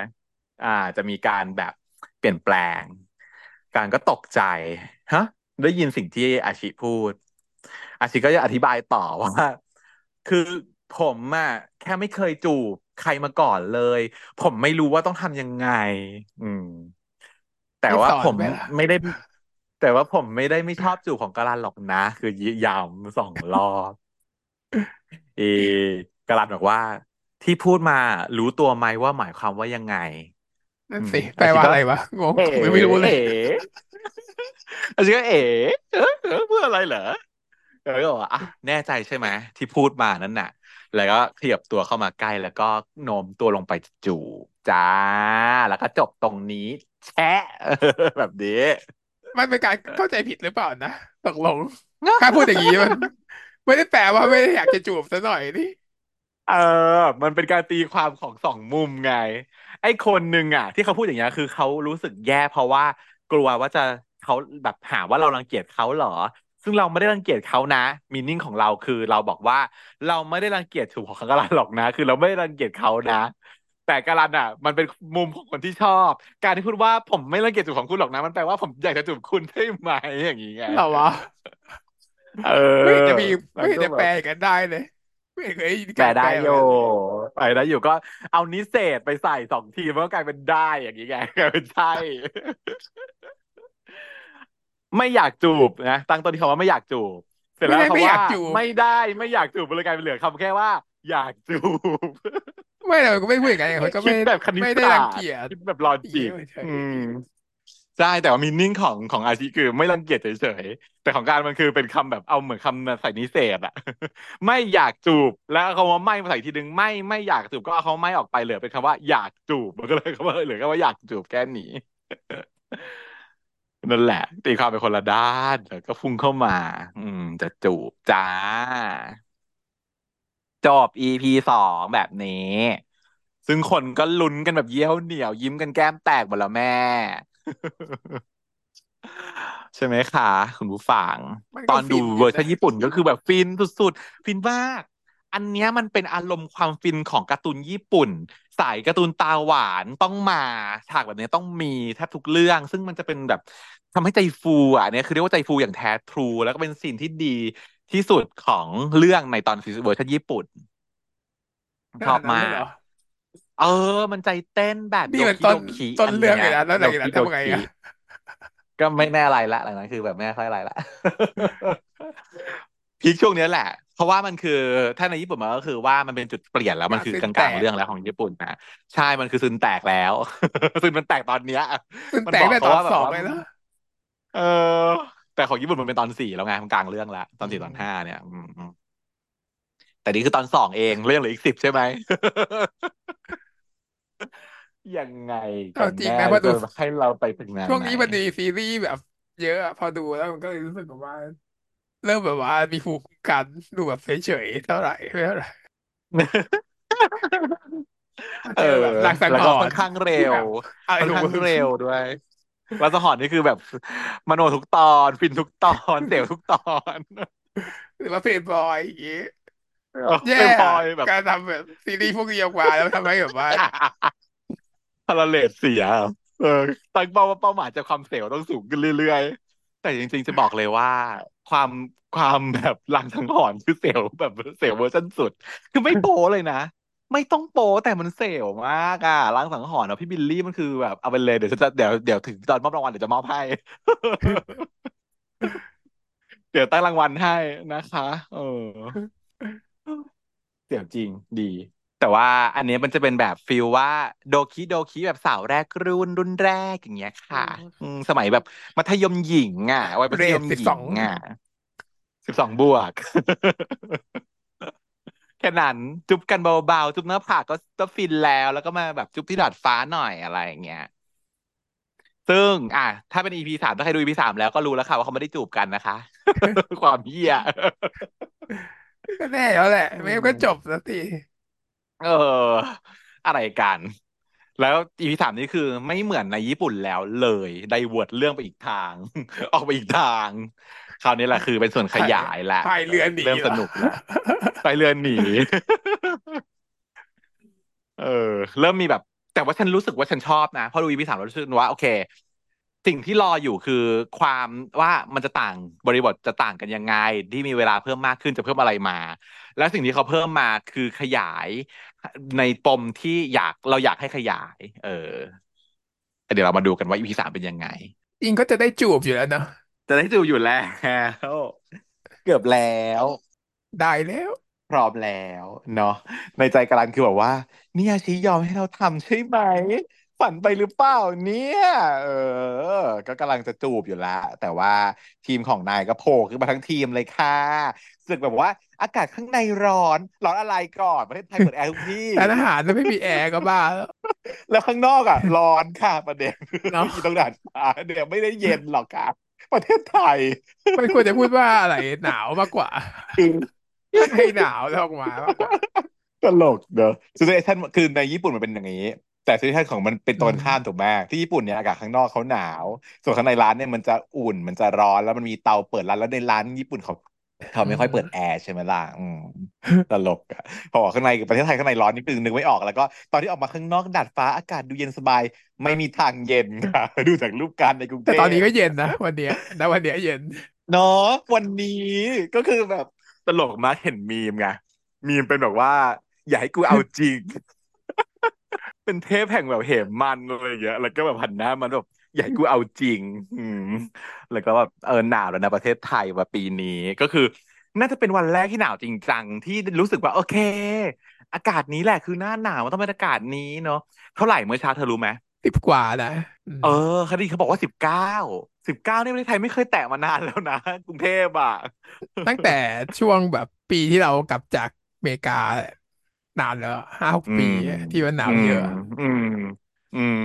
B: อ่า จะมีการแบบเปลี่ยนแปลง การก็ตกใจฮะได้ยินสิ่งที่อาชิพูด อาชิก็จะอธิบายต่อว่า คือผมอะแค่ไม่เคยจูบใครมาก่อนเลย ผมไม่รู้ว่าต้องทำยังไง อืม แต่
A: ไม่
B: ว่า
A: สอน
B: ผม
A: ไหมล่ะ
B: ไม่ได้ แต่ว่าผมไม่ได้ไม่ชอบจูบของกาลันหรอกนะ คือย้ำสองรอบเอกาลันบอกว่า ที่พูดมารู้ตัวไหมว่าหมายความว่ายังไง
A: นั่น
B: อืม
A: สิ
B: อา
A: แปล
B: ชิ
A: ว่า
B: ก็
A: อะไรวะงง
B: เอ๋
A: ผมไม่รู้เลย
B: เอ๋อาชิก็เอ๋เออเออเพื่ออะไรเหรอแล้วก็บอกว่าอะแน่ใจใช่ไหมที่พูดมานั่นน่ะ แล้วก็ขยับตัวเข้ามาใกล้แล้วก็โน้มตัวลงไปจูบจ้า แล้วก็จบตรงนี้ แชะแบบนี้
A: มันเป็นการเข้าใจผิดหรือเปล่านะตกลงถ้าพูดอย่างนี้มัน ไม่ได้แปลว่าไม่ได้อยากจะจูบซะหน่อยนี่
B: เออ มันเป็นการตีความของสองมุมไง ไอ้คนหนึ่งอะ ที่เขาพูดอย่างเงี้ยคือเขารู้สึกแย่เพราะว่ากลัวว่าจะเขาแบบหาว่าเรารังเกียจเขาเหรอ ซึ่งเราไม่ได้รังเกียจเขานะมีนิ่งของเราคือเราบอกว่า เราไม่ได้รังเกียจถูกของกาลันหรอกนะ คือเราไม่ได้รังเกียจเขานะ แต่กาลันอะ มันเป็นมุมของคนที่ชอบ การที่พูดว่าผมไม่รังเกียจจูบของคุณหรอกนะ มันแปลว่าผมอยากจะจูบคุณใช่ไหมอย่างนี้ไง
A: เหรอวะ
B: เออ
A: ไม่เห็นจะมี
B: มั
A: ไม่
B: น
A: เห็น
B: ก็
A: จะ
B: แบ
A: แปล
B: บ
A: กันได้เลยไม่เคยได้ยิน
B: แปล
A: การแป
B: ได้
A: ล
B: โย
A: แบบนั้น
B: แปลได้อยู่ก็เอานิเศษไปใส่สองทีมันก็กลายเป็นได้อย่างนี้ไงกลายเป็นใช่ไม่อยากจูบนะตั้งต้นที่คำว่าไม่อยากจูบเสร็จ
A: ไม่ได้ไม่อยา
B: แล้วคำว่า
A: กจูบ
B: ไม่ได้ไม่อยากจูบมันเลยกลายเป็นเหลือคำแค่ว่า อยากจูบ
A: ไม่เราก็ไม่พูดอย่างนั้นเขาก็
B: คิ
A: ไม่
B: ดแบบคณิต
A: ไม่ได้
B: ศา
A: รัง
B: สตร์
A: เกียจ
B: คิดแบบลอ
A: อย่าง
B: จิก
A: เงี้ยเฉ
B: อื
A: ย
B: มใช่แต่ว่ามีนิ่งของของอาชีคือไม่รังเกียจเฉยๆแต่ของการมันคือเป็นคำแบบเอาเหมือนคำใส่นิเศษอะไม่อยากจูบแล้วเอาคำว่าไม่มาใส่ทีนึงไม่ไม่อยากจูบก็เอาคำว่าไม่ออกไปเหลือเป็นคำว่าอยากจูบมันก็เลยคำว่าเหลือแค่ว่าอยากจูบแค่นี้นั่นแหละ ตีความเป็นคนละด้านแล้วก็พุ่งเข้ามา อืม จะจูบจ้า จบ EP สองแบบนี้ ซึ่งคนก็ลุ้นกันแบบเยี่ยวเหนียวยิ้มกันแก้มแตกหมดแล้วแม่ ใช่ไหมคะคุณผู้ฟัง
A: มัน
B: ตอนดู
A: ก็ฟินอ
B: เวอร์ชั
A: น
B: ญี่ปุ่นก็คือแบบฟินสุดๆ ฟินมาก อันเนี้ยมันเป็นอารมณ์ความฟินของการ์ตูนญี่ปุ่น สายการ์ตูนตาหวานต้องมาฉากแบบนี้ต้องมีแทบทุกเรื่อง ซึ่งมันจะเป็นแบบทำให้ใจฟูอะอันเนี้ยคือเรียกว่าใจฟูอย่างแท้ true แล้วก็เป็น scene ที่ดี ที่สุดของเรื่องในตอนเวอร์ชันญี่ปุ่น
A: ขนา
B: ชอบมา
A: ดนั้นเลยเหรอ
B: กเออ มันใจเต้นแบบโดคิโด
A: นี่มันต้น
B: คิ
A: ต้น
B: อันเนี้ย
A: เรื่องเลยนะแล้วห
B: โดคิ
A: ลังจากนั้น
B: โดคิ
A: ทำไงอะ
B: ก็ไม่แน่อะไรละหลังนั้นคือแบบไม่ค่อยอะไรละพีคช่วงเนี้ยแหละ เพราะว่ามันคือถ้าในญี่ปุ่นมันก็คือว่ามันเป็นจุดเปลี่ยนแล้วมันคือก
A: ซึนแต
B: ลางๆ
A: ก
B: เรื่องแล้วของญี่ปุ่นนะใช่มันคือซึนแตกแล้วซึนมันแตกตอนเนี้ย
A: ซึน
B: มันบอกเขา
A: แตกได้ตอน
B: ว่าแบบว่า
A: สองเลยนะ
B: เออ แต่ของญี่ปุ่นมันเป็นตอนสี่แล้วไงมันกลางเรื่องแล้วต
A: อื
B: อนสี่ตอนห้า
A: ม
B: เนี่ยอืมอืมแต่นี่คือตอนสองเองเรื่องเหลืออีกสิบใช่ไหมยังไง
A: เอา
B: กันแน่
A: จริงนะพอดู
B: จะให้เราไปถึงแนวไหน
A: ช่วงนี้มันมีซีรีส์แบบ เยอะอะพอดูแล้วมันก็เลยรู้สึกแบบว่า เริ่มแบบว่ามีภูมิคุ้มกันดูแบบเฉยๆเท่าไหร่ไม่เท่าไหร่พอ
B: เออ
A: เจอแบบลางสังห
B: แล้วก็ค่อ
A: รณ์
B: นข้างเร็ว
A: ที่แบบอะไร
B: ค่อน
A: ของมึง
B: ข้างเร็วด้วย รัสหอนนี่คือแบบมโนทุกตอนฟินทุกตอนเสียวทุกตอน
A: หรือว่าเพย์บอยอย่างงี้
B: เออ
A: แย่
B: เป็นพลอ
A: อะ
B: ยแบบ
A: การทำแบบซีรีส์พวกนี้ออกมาแล้วทำให้แบบว่า
B: พาราเลทเสียเออตั้งเป้าว่าเป้าหมายจะความเสียวต้องสูงขึ้นเรื่อยๆ แต่จริงๆจะบอกเลยว่า ความความแบบลางสังหรณ์คือเสียวแบบเสียวเวอร์ชันสุด คือไม่โป๊เลยนะ ไม่ต้องโป๊แต่มันเสียวมากอะลางสังหรณ์อะพี่บิลลี่มันคือแบบเอาไปเลยเดี๋ยวฉันจะเดี๋ยวเดี๋ยวถึงตอนมอบรางวัลเดี๋ยวจะมอบให้ เดี๋ยวตั้งรางวัลให้นะคะ เออเสี่ยวจริงดี แต่ว่าอันเนี้ยมันจะเป็นแบบฟิลว่าโดคิโดคิแบบสาวแรกรุ่นรุ่นแรกอย่างเงี้ยค่ะอืมสมัยแบบมัธยมหญิงอะวัยมั
A: เร
B: ธย
A: ทสิบสอง
B: มหญิงอะสิบสองบวก แค่นั้นจุ๊บกันเบาๆจุ๊บหน้าผากก็ก็ฟินแล้ว แล้วก็มาแบบจุ๊บที่ดาดฟ้าหน่อยอะไรอย่างเงี้ยซึ่ง อะ ถ้าเป็น EP สามถ้าใครดู EP สามแล้วก็รู้แล้วค่ะว่าเขาไม่ได้จูบกันนะคะ ความเหี้ย
A: ก็แน่แล้วแหละ
B: อื
A: ไม่งั้นก็จบ
B: ม
A: สักที
B: เออ อะไรกัน แล้วอีพีสามนี่คือไม่เหมือนในญี่ปุ่นแล้วเลย divert เรื่องไปอีกทาง ออกไปอีกทาง คราวนี้แหละคือเป็นส่วนข
A: พาย
B: ยายละ
A: พายเรือหนี
B: เริ่ม
A: เหรอ
B: สนุกละไปเรือนหนีเออ เริ่มมีแบบ แต่ว่าฉันรู้สึกว่าฉันชอบนะเพราะดู EP สามเรารู้สึกว่าโอเค สิ่งที่รออยู่คือความว่ามันจะต่างบริบทจะต่างกันยังไง ที่มีเวลาเพิ่มมากขึ้นจะเพิ่มอะไรมา แล้วสิ่งที่เขาเพิ่มมาคือขยายในปมที่อยากเราอยากให้ขยาย เออแต่เดี๋ยวเรามาดูกันว่าอีพีสามเป็นยังไง
A: จริงก็จะได้จูบอยู่แล้วเนาะ
B: จะได้ดูอยู่แล้ว เกือบแล้ว
A: ได้แล้ว
B: พร้อมแล้วเนาะในใจกำลังคือแบบว่า เนี่ยชี้ยอมให้เราทำใช่ไหม ฝันไปหรือเปล่าเนี่ย เออ ก็กำลังจะจูบอยู่แล้วแต่ว่าทีมของนายก็โผล่ขึ้นมาทั้งทีมเลยค่ะรู้สึกแบบว่า อากาศข้างในร้อน ร้อนอะไรก่อนประเทศไทยเปิดแอร์ทุกที่
A: ร้านอาหารแล้วไม่มีแอร์ก็บ้าแล้ว
B: แล้วข้างนอกอะ ร้อนค่ะประเด็น
A: เนาะ
B: อีตรงดาดฟ้าเนี่ยไม่ได้เย็นหรอกค่ะ ประเทศไทย
A: มันควรจะพูดว่าอะไรหนาวมากกว่าให้หนาวแล้วออกมามากกว่า
B: ตลกเนอะ situation คือในญี่ปุ่นมันเป็นอย่างนี้ แต่ situation ของมันเป็นตรงกันข้ามถูกไหมที่ญี่ปุ่นเนี่ยอากาศข้างนอกเขาหนาว ส่วนข้างในร้านเนี่ยมันจะอุ่นมันจะร้อนแล้วมันมีเตาเปิดร้านแล้วในร้านญี่ปุ่นเขา เขา
A: อื
B: ไม่ค่อยเปิดแอ
A: ม
B: ร์ใช่ไหมล่ะอืมตลกอะพอบอกข้างในประเทศไทยข้างในร้อนนิดนึงนึกไม่ออกแล้วก็ตอนที่ออกมาข้างนอกดาดฟ้าอากาศดูเย็นสบาย ไม่มีทางเย็นค่ะ ดูจากรูปการณ์ในกรุงเท
A: แต่ตอนนี้
B: พ
A: ก็เย็นนะวันเนี้ยนะวันเนี้ยเย็น
B: เนาะวันนี้ก็คือแบบตลกมากเห็นมีมไงมีมเป็นแบบว่า อย่าให้กูเอาจริง เป็นเทพแห่งแบบเหมันอะไรอย่างเงี้ยแล้วก็แบบหันหน้ามันแบบ อย่าให้กูเอาจริง อืมแล้วก็แบบเออหนาวแล้วนะประเทศไทยว่าปีนี้ก็คือ น่าจะเป็นวันแรกที่หนาวจริงจังที่รู้สึกว่าโอเค อากาศนี้แหละคือหน้าหนาวมันต้องเป็นอากาศนี้เนาะเท่าไหร่เมื่อเช้าเธอรู้ไหม
A: สิบกว่านะอื
B: เออ
A: ม
B: คดีเขาบอกว่าสิบเก้าสิบเก้านี่ประเทศไทยไม่เคยแตะมานานแล้วนะกรุงเทพอะ
A: ตั้งแต่ช่วงแบบปีที่เรากลับจากอเมริกานานแล้วห้าหก
B: อื
A: ปี
B: ม
A: ที่มันหนา
B: อืม
A: วเยอะ
B: อืม อืม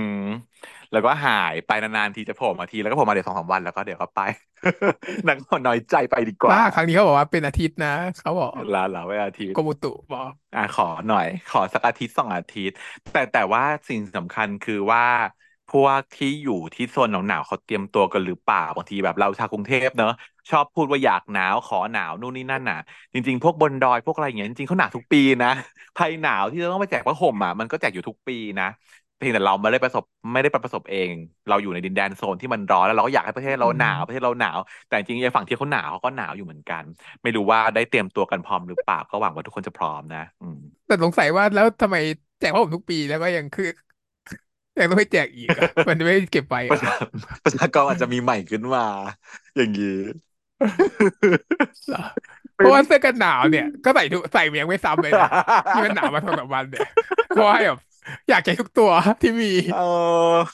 B: แล้วก็หายไปนานๆทีจะโผล่มาทีแล้วก็โผล่มาเดี๋ยวสองสามวันแล้วก็เดี๋ยวก็ไปนั่งน้อยใจไปดีกว่า
A: บ้าครั้งนี้เขาบอกว่าเป็นอาทิตย์นะเขาบอก
B: ลาลาไว้อาทิตย์
A: กรมอุตุบอก
B: อะขอหน่อย ขอสักอาทิตย์สองอาทิตย์ แต่แต่ว่าสิ่งสำคัญคือว่าพวกที่อยู่ที่โซนหนาวๆเขาเตรียมตัวกันหรือเปล่าบางทีแบบเราชาวกรุงเทพเนอะชอบพูดว่าอยากหนาวขอหนาวนู่นนี่นั่นน่ะ จริง ๆ พวกบนดอยพวกอะไรอย่างเงี้ยจริงๆเขาหนาวทุกปีนะภัยหนาวที่จะต้องไปแจกผ้าห่มอะมันก็แจกอยู่ทุกปีนะ เพียงแต่เราไม่ได้ประสบไม่ได้ประสบเอง เราอยู่ในดินแดนโซนที่มันร้อนแล้วเราก็อยากให้ประเทศ
A: อื
B: เราห
A: ม
B: นาวประเทศเราหนาว แต่จริงๆไอ้ฝั่งที่เขาหนาวเขาก็หนาวอยู่เหมือนกัน ไม่รู้ว่าได้เตรียมตัวกันพร้อมหรือเปล่าก็หวังว่าทุกคนจะพร้อมนะ อืม
A: แต่สงสัยว่าแล้วทำไมแจกผ้าห่มทุกปีแล้วก็ยังคือยังต้องไปแจกอีกอะมันไม่เก็บไว้เหรอ
B: ประชาประชากรอาจจะมีใหม่ขึ้นมา อย่างนี้
A: เหรอเพ
B: เป็น
A: ราะว่าเสื้อกันหนาวเนี่ย ก็ใส่ทุกใส่ยังไม่ซ้ำเลยนะที่มันหนาวมาสองสามวันเนี่ยเพราะว่าแบบ อยากใช้ทุกตัวที่มี
B: เออ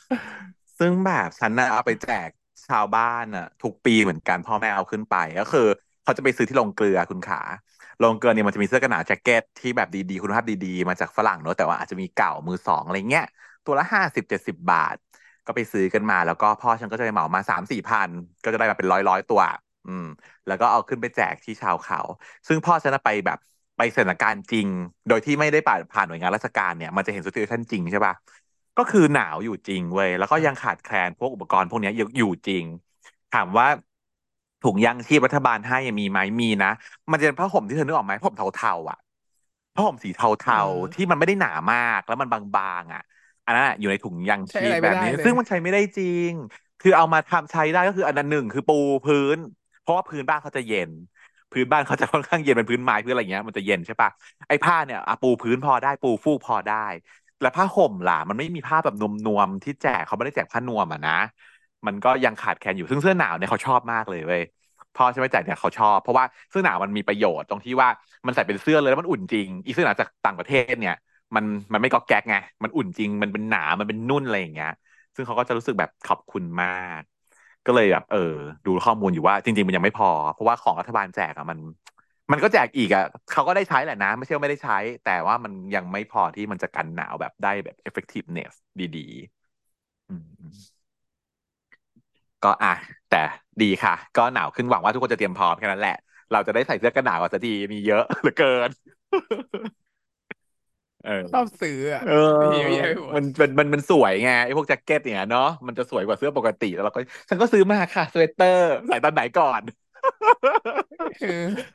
B: ซึ่งแบบฉันน่ะเอาไปแจกชาวบ้านน่ะ ทุกปีเหมือนกันพ่อแม่เอาขึ้นไปก็คือ เขาจะไปซื้อที่โรงเกลือคุณขาโรงเกลือเนี่ยมันจะมีเสื้อกันหนาวแจ็คเก็ตที่แบบดีๆ คุณภาพดีๆ มาจากฝรั่งเนอะแต่ว่าอาจจะมีเก่ามือสองอะไรเงี้ย ตัวละห้าสิบเจ็ดสิบบาท ก็ไปซื้อกันมาแล้วก็พ่อฉันก็จะไปเหมามาสามสี่พันก็จะได้มาเป็นร้อยร้อยตัว อืม แล้วก็เอาขึ้นไปแจกที่ชาวเขา ซึ่งพ่อฉันน่ะไปแบบ ไปสถานการณ์จริง โดยที่ไม่ได้ผ่านผ่านหน่วยงานราชการเนี่ยมันจะเห็น situation จริงใช่ป่ะก็คือหนาวอยู่จริงเว้ยแล้วก็ยังขาดแคลนพวกอุปกรณ์พวกเนี้ยอยู่อยู่จริง ถามว่าถุงยางชีพรัฐบาลให้มีไหมมีนะ มันจะเป็นผ้าห่มที่เธอนึกออกไหมผ้าห่มเทาๆอะผ้าห่มสี
A: อื
B: เทาๆที่
A: ม
B: มันไม่ได้หนามากแล้วมันบางๆอะ อันนั้นอะอยู่ในถุงยางชี
A: ใช้อะไร
B: พแบบนี้
A: ไม่ได้เลย
B: ซึ่งมันใช้ไม่ได้จริง คือเอามาทำใช้ได้ก็คืออันนั้นหนึ่งคือปูพื้น เพราะว่าพื้นบ้านเขาจะเย็น พื้นบ้านเขาจะค่อนข้างเย็นเป็นพื้นไม้พื้นอะไรเงี้ยมันจะเย็นใช่ปะไอ้ผ้าเนี่ยอปูพื้นพอได้ปูฟูกพอได้ แล้วผ้าห่มล่ะมันไม่มีผ้าแบบนวมๆที่แจกเขาไม่ได้แจกผ้านวมอะนะมันก็ยังขาดแคลนอยู่ซึ่งเสื้อหนาวเนี่ยเขาชอบมากเลยเว้ยพ่อใช่ไหมแจกเนี่ยเขาชอบ เพราะว่าเสื้อหนาวมันมีประโยชน์ตรงที่ว่ามันใส่เป็นเสื้อเลยแล้วมันอุ่นจริง อีเสื้อหนาวจากต่างประเทศเนี่ย มันมันไม่ก๊อกแก๊กไงมันอุ่นจริง มันเป็นหนามันเป็นนุ่นอะไรอย่างเงี้ย ซึ่งเขาก็จะรู้สึกแบบขอบคุณมาก ก็เลยแบบเออ ดูข้อมูลอยู่ว่าจริง ๆ มันยังไม่พอ เพราะว่าของรัฐบาลแจกอะมัน มันก็แจกอีกอะเขาก็ได้ใช้แหละนะ ไม่ใช่ว่าไม่ได้ใช้ แต่ว่ามันยังไม่พอที่มันจะกันหนาวแบบได้แบบ effectiveness ดีๆก็อะแต่ดีค่ะ ก็หนาวขึ้นหวังว่าทุกคนจะเตรียมพร้อมแค่นั้นแหละ เราจะได้ใส่เสื้อกันหนาวกันสักทีมีเยอะเหลือเกิน เอ
A: ชอบ
B: อ
A: ซื้ออะ
B: เออ
A: มีเยอะไปหมด
B: มันเป็นมันมันสวยไงไอ้พวกแจ็คเก็ตเนี่ยเนาะมันจะสวยกว่าเสื้อปกติแล้วเราก็ ฉันก็ซื้อมาค่ะสเวตเตอร์ใส่ตอนไหนก่อน
A: เออ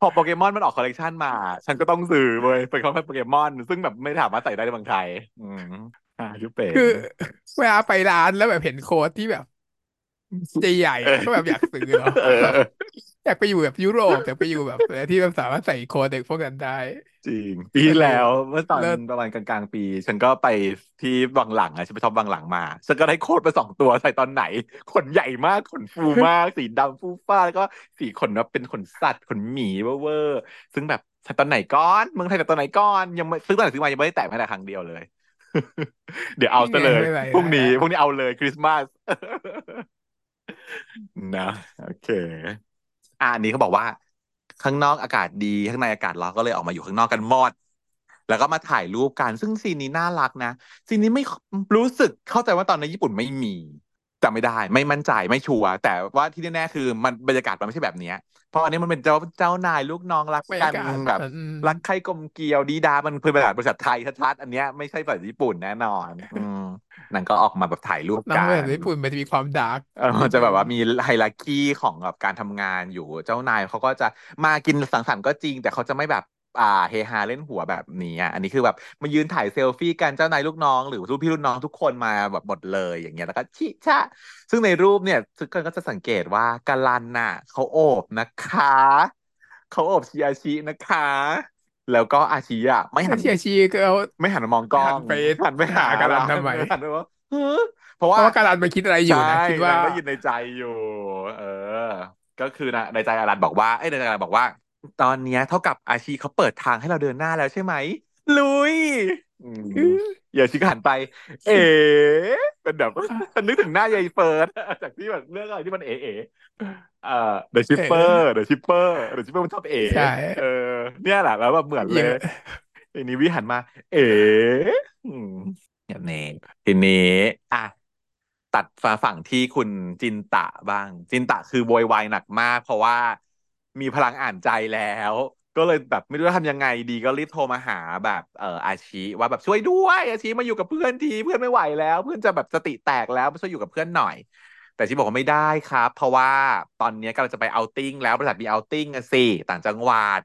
B: พอโปเกมอนมันออกคอลเลกชันมา ฉันก็ต้องซื้อเว้ยเป็นของโปเกมอน ซึ่งแบบไม่ถามว่าใส่ได้ในเมืองไทย อืมอ่ายุเป็
A: คือ
B: น
A: เวลาไปร้านแล้วแบบเห็นโค้ดที่แบบ ใหญ่
B: เอ
A: ๆอะก็แบบอยาก
B: อ
A: ซื้อเนาะ
B: เอ
A: แบบ
B: อ
A: อยากไปอยู่แบบยุโรปอยากไปอยู่แบบที่แบบสามารถใส่ coat เด็กพวกนั้นได้
B: จริง ปี
A: เออ
B: ที่แล้วเมื่อตอน
A: เลิศ
B: ประมาณกลางๆปี ฉันก็ไปที่วังหลังอะฉันไป shop วังหลังมา ฉันก็ได้ coat ไปสองตัวใส่ตอนไหน ขนใหญ่มากขนฟูมาก สีดำฟูฟ้าแล้วก็สีขนแบบเป็นขนสัตว์ขนหมีเวอร์ๆซึ่งแบบใส่ตอนไหนก่อนเมืองไทยแต่ตอนไหนก่อนยังไม่ซื้อตอนไหนซื้อมายังไม่ได้แตะแม้แต่ครั้งเดียวเลย เดี๋ยวเอา
A: นี่ไง
B: ซะเลย
A: ไม่เป็นไร
B: พรุ่งนี้
A: ได้ได้
B: พรุ่งนี้เอาเลยคริสต์มาส นะโอเค อ่าอันนี้เขาบอกว่า ข้างนอกอากาศดีข้างในอากาศร้อนก็เลยออกมาอยู่ข้างนอกกันหมดแล้วก็มาถ่ายรูปกันซึ่งซีนนี้น่ารักนะซีนนี้ไม่รู้สึกเข้าใจว่าตอนในญี่ปุ่นไม่มี จำไม่ได้ไม่มั่นใจไม่ชัวร์แต่ว่าที่แน่ๆคือมันบรรยากาศมันไม่ใช่แบบเนี้ยเพราะอันนี้มันเป็นเจ้าเจ้านายลูกน้องรักกัน
A: บรรยากาศ
B: แบบ
A: อืม
B: รักใคร่กลมเกลียวดีดา มันเป็นบรรยากาศบริษัทไทยชัดๆอันเนี้ยไม่ใช่บริษัทญี่ปุ่นแน่นอนอืมนั่นก็ออกมาแบบถ่ายรูป
A: น้ำ
B: กั
A: มันแบบ
B: น
A: ญี่ปุ่นมันจะมีความดาร์ก
B: เออมัน
A: นิดนึง
B: จะแบบว่ามีไฮรักีของแบบการทำงานอยู่เจ้านายเขาก็จะมากินสังสรรค์ก็จริง แต่เขาจะไม่แบบ อ่าเฮฮาเล่นหัวแบบนี้อะอันนี้คือแบบมายืนถ่ายเซลฟี่กันเจ้านายลูกน้อง หรือลูกพี่ลูกน้องทุกคนมาแบบหมดเลยอย่างเงี้ยแล้วก็ชิชะ ซึ่งในรูปเนี่ยทุกคนก็จะสังเกตว่ากาลันน่ะเขาโอบนะคะเขาโอบชิอาชินะคะ แล้วก็อาชิอะไม่หัน
A: ถ้าเชียร์ชีก็เอา
B: ไม่หันมามองกล้อง
A: หันไป
B: หันไปหา
A: หากา
B: เรา
A: รันทำไม
B: หันไปว่าเฮ้อเพราะว่า
A: เพราะว่าการันมันคิดอะไรอ
B: ใช่
A: ยู่นะคิดว่า
B: นางก็ยินในใจอยู่ เออ ก็คือนะในใจอารันบอกว่าเอ้ยในใจอารันบอกว่า ตอนเนี้ยเท่ากับอาชีเขาเปิดทางให้เราเดินหน้าแล้วใช่ไหม ลุยอืมอย่าชิคหันไป เอ๋เป็นแบบฉันนึกถึงหน้ายายเฟิร์สจากที่แบบเรื่องอะไรที่มันเอ๋เอ๋เอ่อ The
A: เอ
B: Shipper
A: อ
B: The Shipper The Shipper มันชอบเอ๋
A: ใช่
B: เออเนี่ยแหละแล้วแบบเหมือนเล
A: เย
B: ย
A: อะ
B: ทีนี้วิหันมา เอ๋อืมอย่างนี้ทีนี้อะตัดมาฝั่งที่คุณจินตะบ้าง จินตะคือโวยวายหนักมาก เพราะว่า มีพลังอ่านใจแล้ว ก็เลยแบบไม่รู้จะทำยังไงดีก็รีบโทรมาหาแบบเอ่ออาชีว่าแบบช่วยด้วยอาชีมาอยู่กับเพื่อนทีเพื่อนไม่ไหวแล้ว เพื่อนจะแบบสติแตกแล้วมาช่วยอยู่กับเพื่อนหน่อย แต่ชีบอกว่าไม่ได้ครับ เพราะว่าตอนนี้กำลังจะไปเอาติ้งแล้วบริษัทมีเอาติ้งอะสิต่างจังหวัด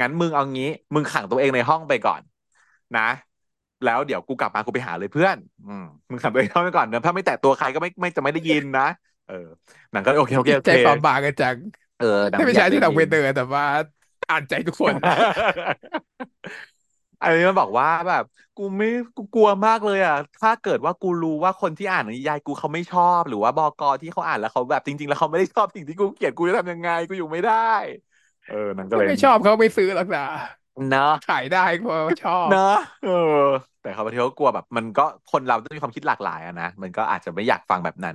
B: งั้นมึงเอางี้ มึงขังตัวเองในห้องไปก่อน นะแล้วเดี๋ยวกูกลับมากูไปหาเลยเพื่อน อืมมึงขับตัวเองเข้าไปก่อนนะถ้าไม่แตะตัวใครก็ไม่ไม่จะไม่ได้ยินนะ เออหนังก็โอเคโอเคโอ
A: ใจ
B: เค
A: เปราะบางกันจัง
B: เออหนัง
A: ถ้าไม่
B: อยา
A: ใช่
B: กได้
A: ที่เรา
B: ยิ
A: เวน
B: น
A: เดอร์แต่ว่าอ่านใจทุกคน
B: อันนี้มันบอกว่าแบบ กูไม่กูกลัวมากเลยอะ ถ้าเกิดว่ากูรู้ว่าคนที่อ่านนิยายกูเขาไม่ชอบ หรือว่าบกที่เขาอ่านแล้วเขาแบบจริง ๆ แล้วเขาไม่ได้ชอบสิ่งที่กูเขียนกูจะทำยังไงกูอยู่ไม่ได้ เออนั่นก็
A: ถ้า
B: เลย
A: ไม่ชอบเขาไม่ซื้อหรอกนะ
B: เนาะ
A: ขายได้เพราะว่าชอบ
B: เนอะเออ แต่เขาบางทีเขากลัวแบบ มันก็คนเราต้องมีความคิดหลากหลายอะนะมันก็อาจจะไม่อยากฟังแบบนั้น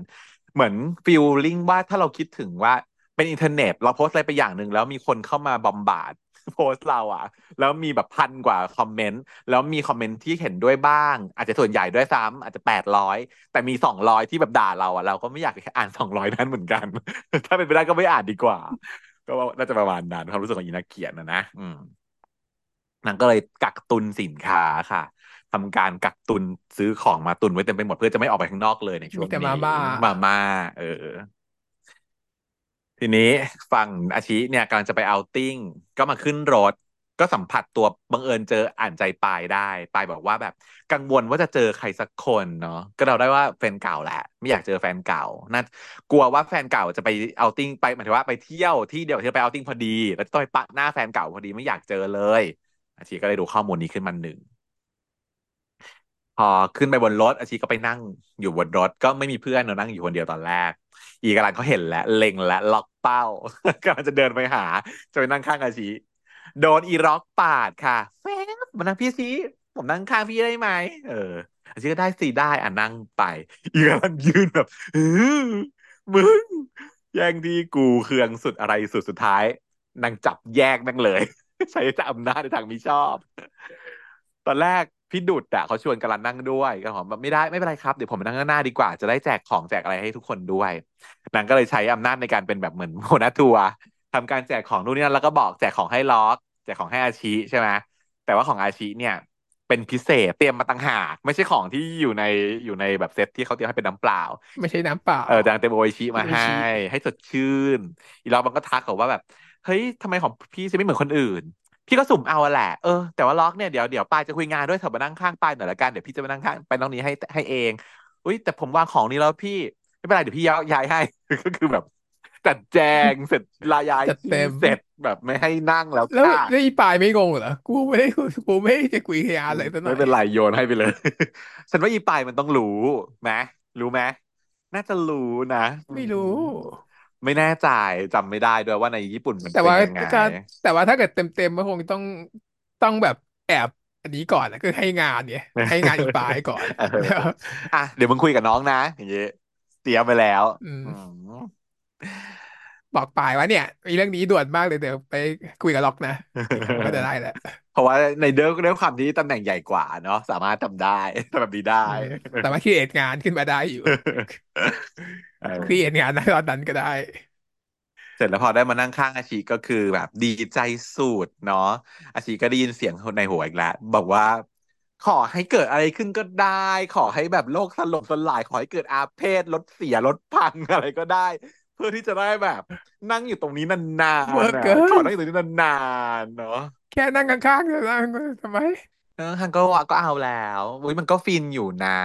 B: เหมือนฟีลลิ่งว่าถ้าเราคิดถึงว่า เป็นอินเทอร์เน็ต เราโพสต์อะไรไปอย่างหนึ่งแล้วมีคนเข้ามาบอมบาดโพสต์เราอะ แล้วมีแบบพันกว่าคอมเมนต์แล้วมีคอมเมนต์ที่เห็นด้วยบ้าง อาจจะส่วนใหญ่ด้วยซ้ำอาจจะแปดร้อยแต่มีสองร้อยที่แบบด่าเราอะเราก็ไม่อยากอ่านสองร้อยนั้นเหมือนกัน ถ้าเป็นไปได้ก็ไม่อ่านดีกว่า ก็น่าจะประมาณนั้นความรู้สึกของอีนักเขียนนะนะอืมนางก็เลยกักตุนสินค้าค่ะทำการกักตุนซื้อของมาตุนไว้เต็มไปหมดเพื่อจะไม่ออกไปข้างนอกเลยในช่ว
A: มี
B: ง
A: แต่
B: นี้
A: มาม่า
B: มาม่าเออ ทีนี้ฝั่งอาชิเนี่ยกำลังจะไป outing ก็มาขึ้นรถ ก็สัมผัสตัวบังเอิญเจออ่านใจปายได้ปายบอกว่าแบบ กังวลว่าจะเจอใครสักคนเนาะก็เดาได้ว่าแฟนเก่าแหละไม่อยากเจอแฟนเก่าน่ากลัวว่าแฟนเก่าจะไป outing ไปหมายถึงว่าไปเที่ยวที่เดียวที่ไป outing พอดี แล้วจะต้องไปปะหน้าแฟนเก่าพอดีไม่อยากเจอเลย อาชีก็เลยรู้ข้อมูลนี้ขึ้นมาหนึ่งพอขึ้นไปบนรถอาชีก็ไปนั่งอยู่บนรถ ก็ไม่มีเพื่อนเนอะนั่งอยู่คนเดียวตอนแรก อีกำลังเขาเห็นแล้วเล็งและล็อกเป้ากำลังจะเดินไปหา จะไปนั่งข้างอาชีโดนอีร็อกปาดค่ะแฟบมานั่งพี่ซีผมนั่งข้างพี่ได้ไหมเอออาชีก็ได้สิได้อะนั่งไป อีกำลังยืนแบบเออมึงแย่งที่กูเคืองสุดอะไรสุดสุดท้ายนางจับแยกนั่งเลย ใช้อำนาจในทางมิชอบ ตอนแรก พี่ดุดอะเขาชวนกันนั่งด้วยก็บอกว่าไม่ได้ไม่เป็นไรครับเดี๋ยวผมไปนั่งข้างหน้าดีกว่าจะได้แจกของแจกอะไรให้ทุกคนด้วยนางก็เลยใช้อำนาจในการเป็นแบบเหมือนหัวหน้าทัวร์ทำการแจกของนู่นนี่นั่นแล้วก็บอกแจกของให้ล็อก แจกของให้อาชีใช่ไหมแต่ว่าของอาชีเนี่ย เป็นพิเศษเตรียมมาต่างหากไม่ใช่ของที่อยู่ในอยู่ในแบบเซตที่เขาเตรียมให้เป็นน้ำเปล่า
A: ไม่ใช่น้ำเปล่า
B: เออแต่นางเต็มโออิชิมา
A: โออิ
B: ให้
A: ชิ
B: ให้สดชื่น อีล็อกมันก็ทักเขาว่าแบบเฮ้ยทำไมของพี่จะไม่เหมือนคนอื่น พี่ก็สุ่มเอาอะแหละ เออ แต่ว่าล็อกเนี่ยเดี๋ยวเดี๋ยวปายจะคุยงานด้วยเถอะมานั่งข้างปายหน่อยละกัน เดี๋ยวพี่จะมานั่งข้างไปน้องนี้ให้ให้เอง อุ้ยแต่ผมวางของนี้แล้วพี่ไม่เป็นไรเดี๋ยวพี่ย้ายย้ายให้ ก็คือแบบจัดแจงเสร็จลาย้าย
A: จัดเต็ม
B: เสร็จแบบไม่ให้นั่งแล้ว
A: แล้ว
B: ค่ะ
A: แล้วอีปายไม่งงเหรอกูไม่ได้กูไม่ได้จะคุยขยานอะไรตั้งหน่อ
B: ไม่
A: ย
B: เป็นไรโยนให้ไปเลย ฉันว่าอีปายมันต้องรู้ไหมรู้ไหมน่าจะรู้นะ
A: ไม่รู้
B: ไม่แน่ใจจำไม่ได้ด้วยว่าในญี่ปุ่นมัน
A: แต่
B: เป็น
A: ว่า
B: ยังไง
A: ก็แต่ว่าถ้าเกิดเต็มเต็มก็คงต้องต้องแบบแอบอันนี้ก่อนนะคือให้งานเนี่ยให้งานอีปายก่อน
B: เอออะเดี๋ยวมึงคุยกับน้องนะอย่างเงี้ยเตรียมไปแล้ว
A: อืม
B: อืม
A: บอกปายว่าเนี่ยมีเรื่องนี้ด่วนมากเลยเดี๋ยวไปคุยกับล็อกนะเดี๋ยวมันก็จะได้แหละ
B: เพราะว่าในเดิมด้วยความที่ตำแหน่งใหญ่กว่าเนาะสามารถทำได้ทำแบบนี้ได้
A: อืมแต่ว่าคิดเอทงานขึ้นมาได้อยู่
B: เออ
A: คิดเอทงานในตอนนั้นก็ได้
B: เสร็จแล้วพอได้มานั่งข้างอาชีก็คือแบบดีใจสุดเนาะอาชีก็ได้ยินเสียงในหัวอีกแล้วบอกว่าขอให้เกิดอะไรขึ้นก็ได้ ขอให้แบบโลกสลบสลาย ขอให้เกิดอาเพศรถเสียรถพังอะไรก็ได้ เพื่อที่จะได้แบบ นั่งอยู่ตรงนี้นาน
A: เวอร์
B: ๆนะ
A: เกิน
B: ขอนั่งอยู่ตรงนี้นานๆเนาะ
A: แค่นั่งข้างๆจะนั่งทำไม
B: เออฮันก็ว่าก็เอาแล้วอุ้ยมันก็ฟินอยู่นะ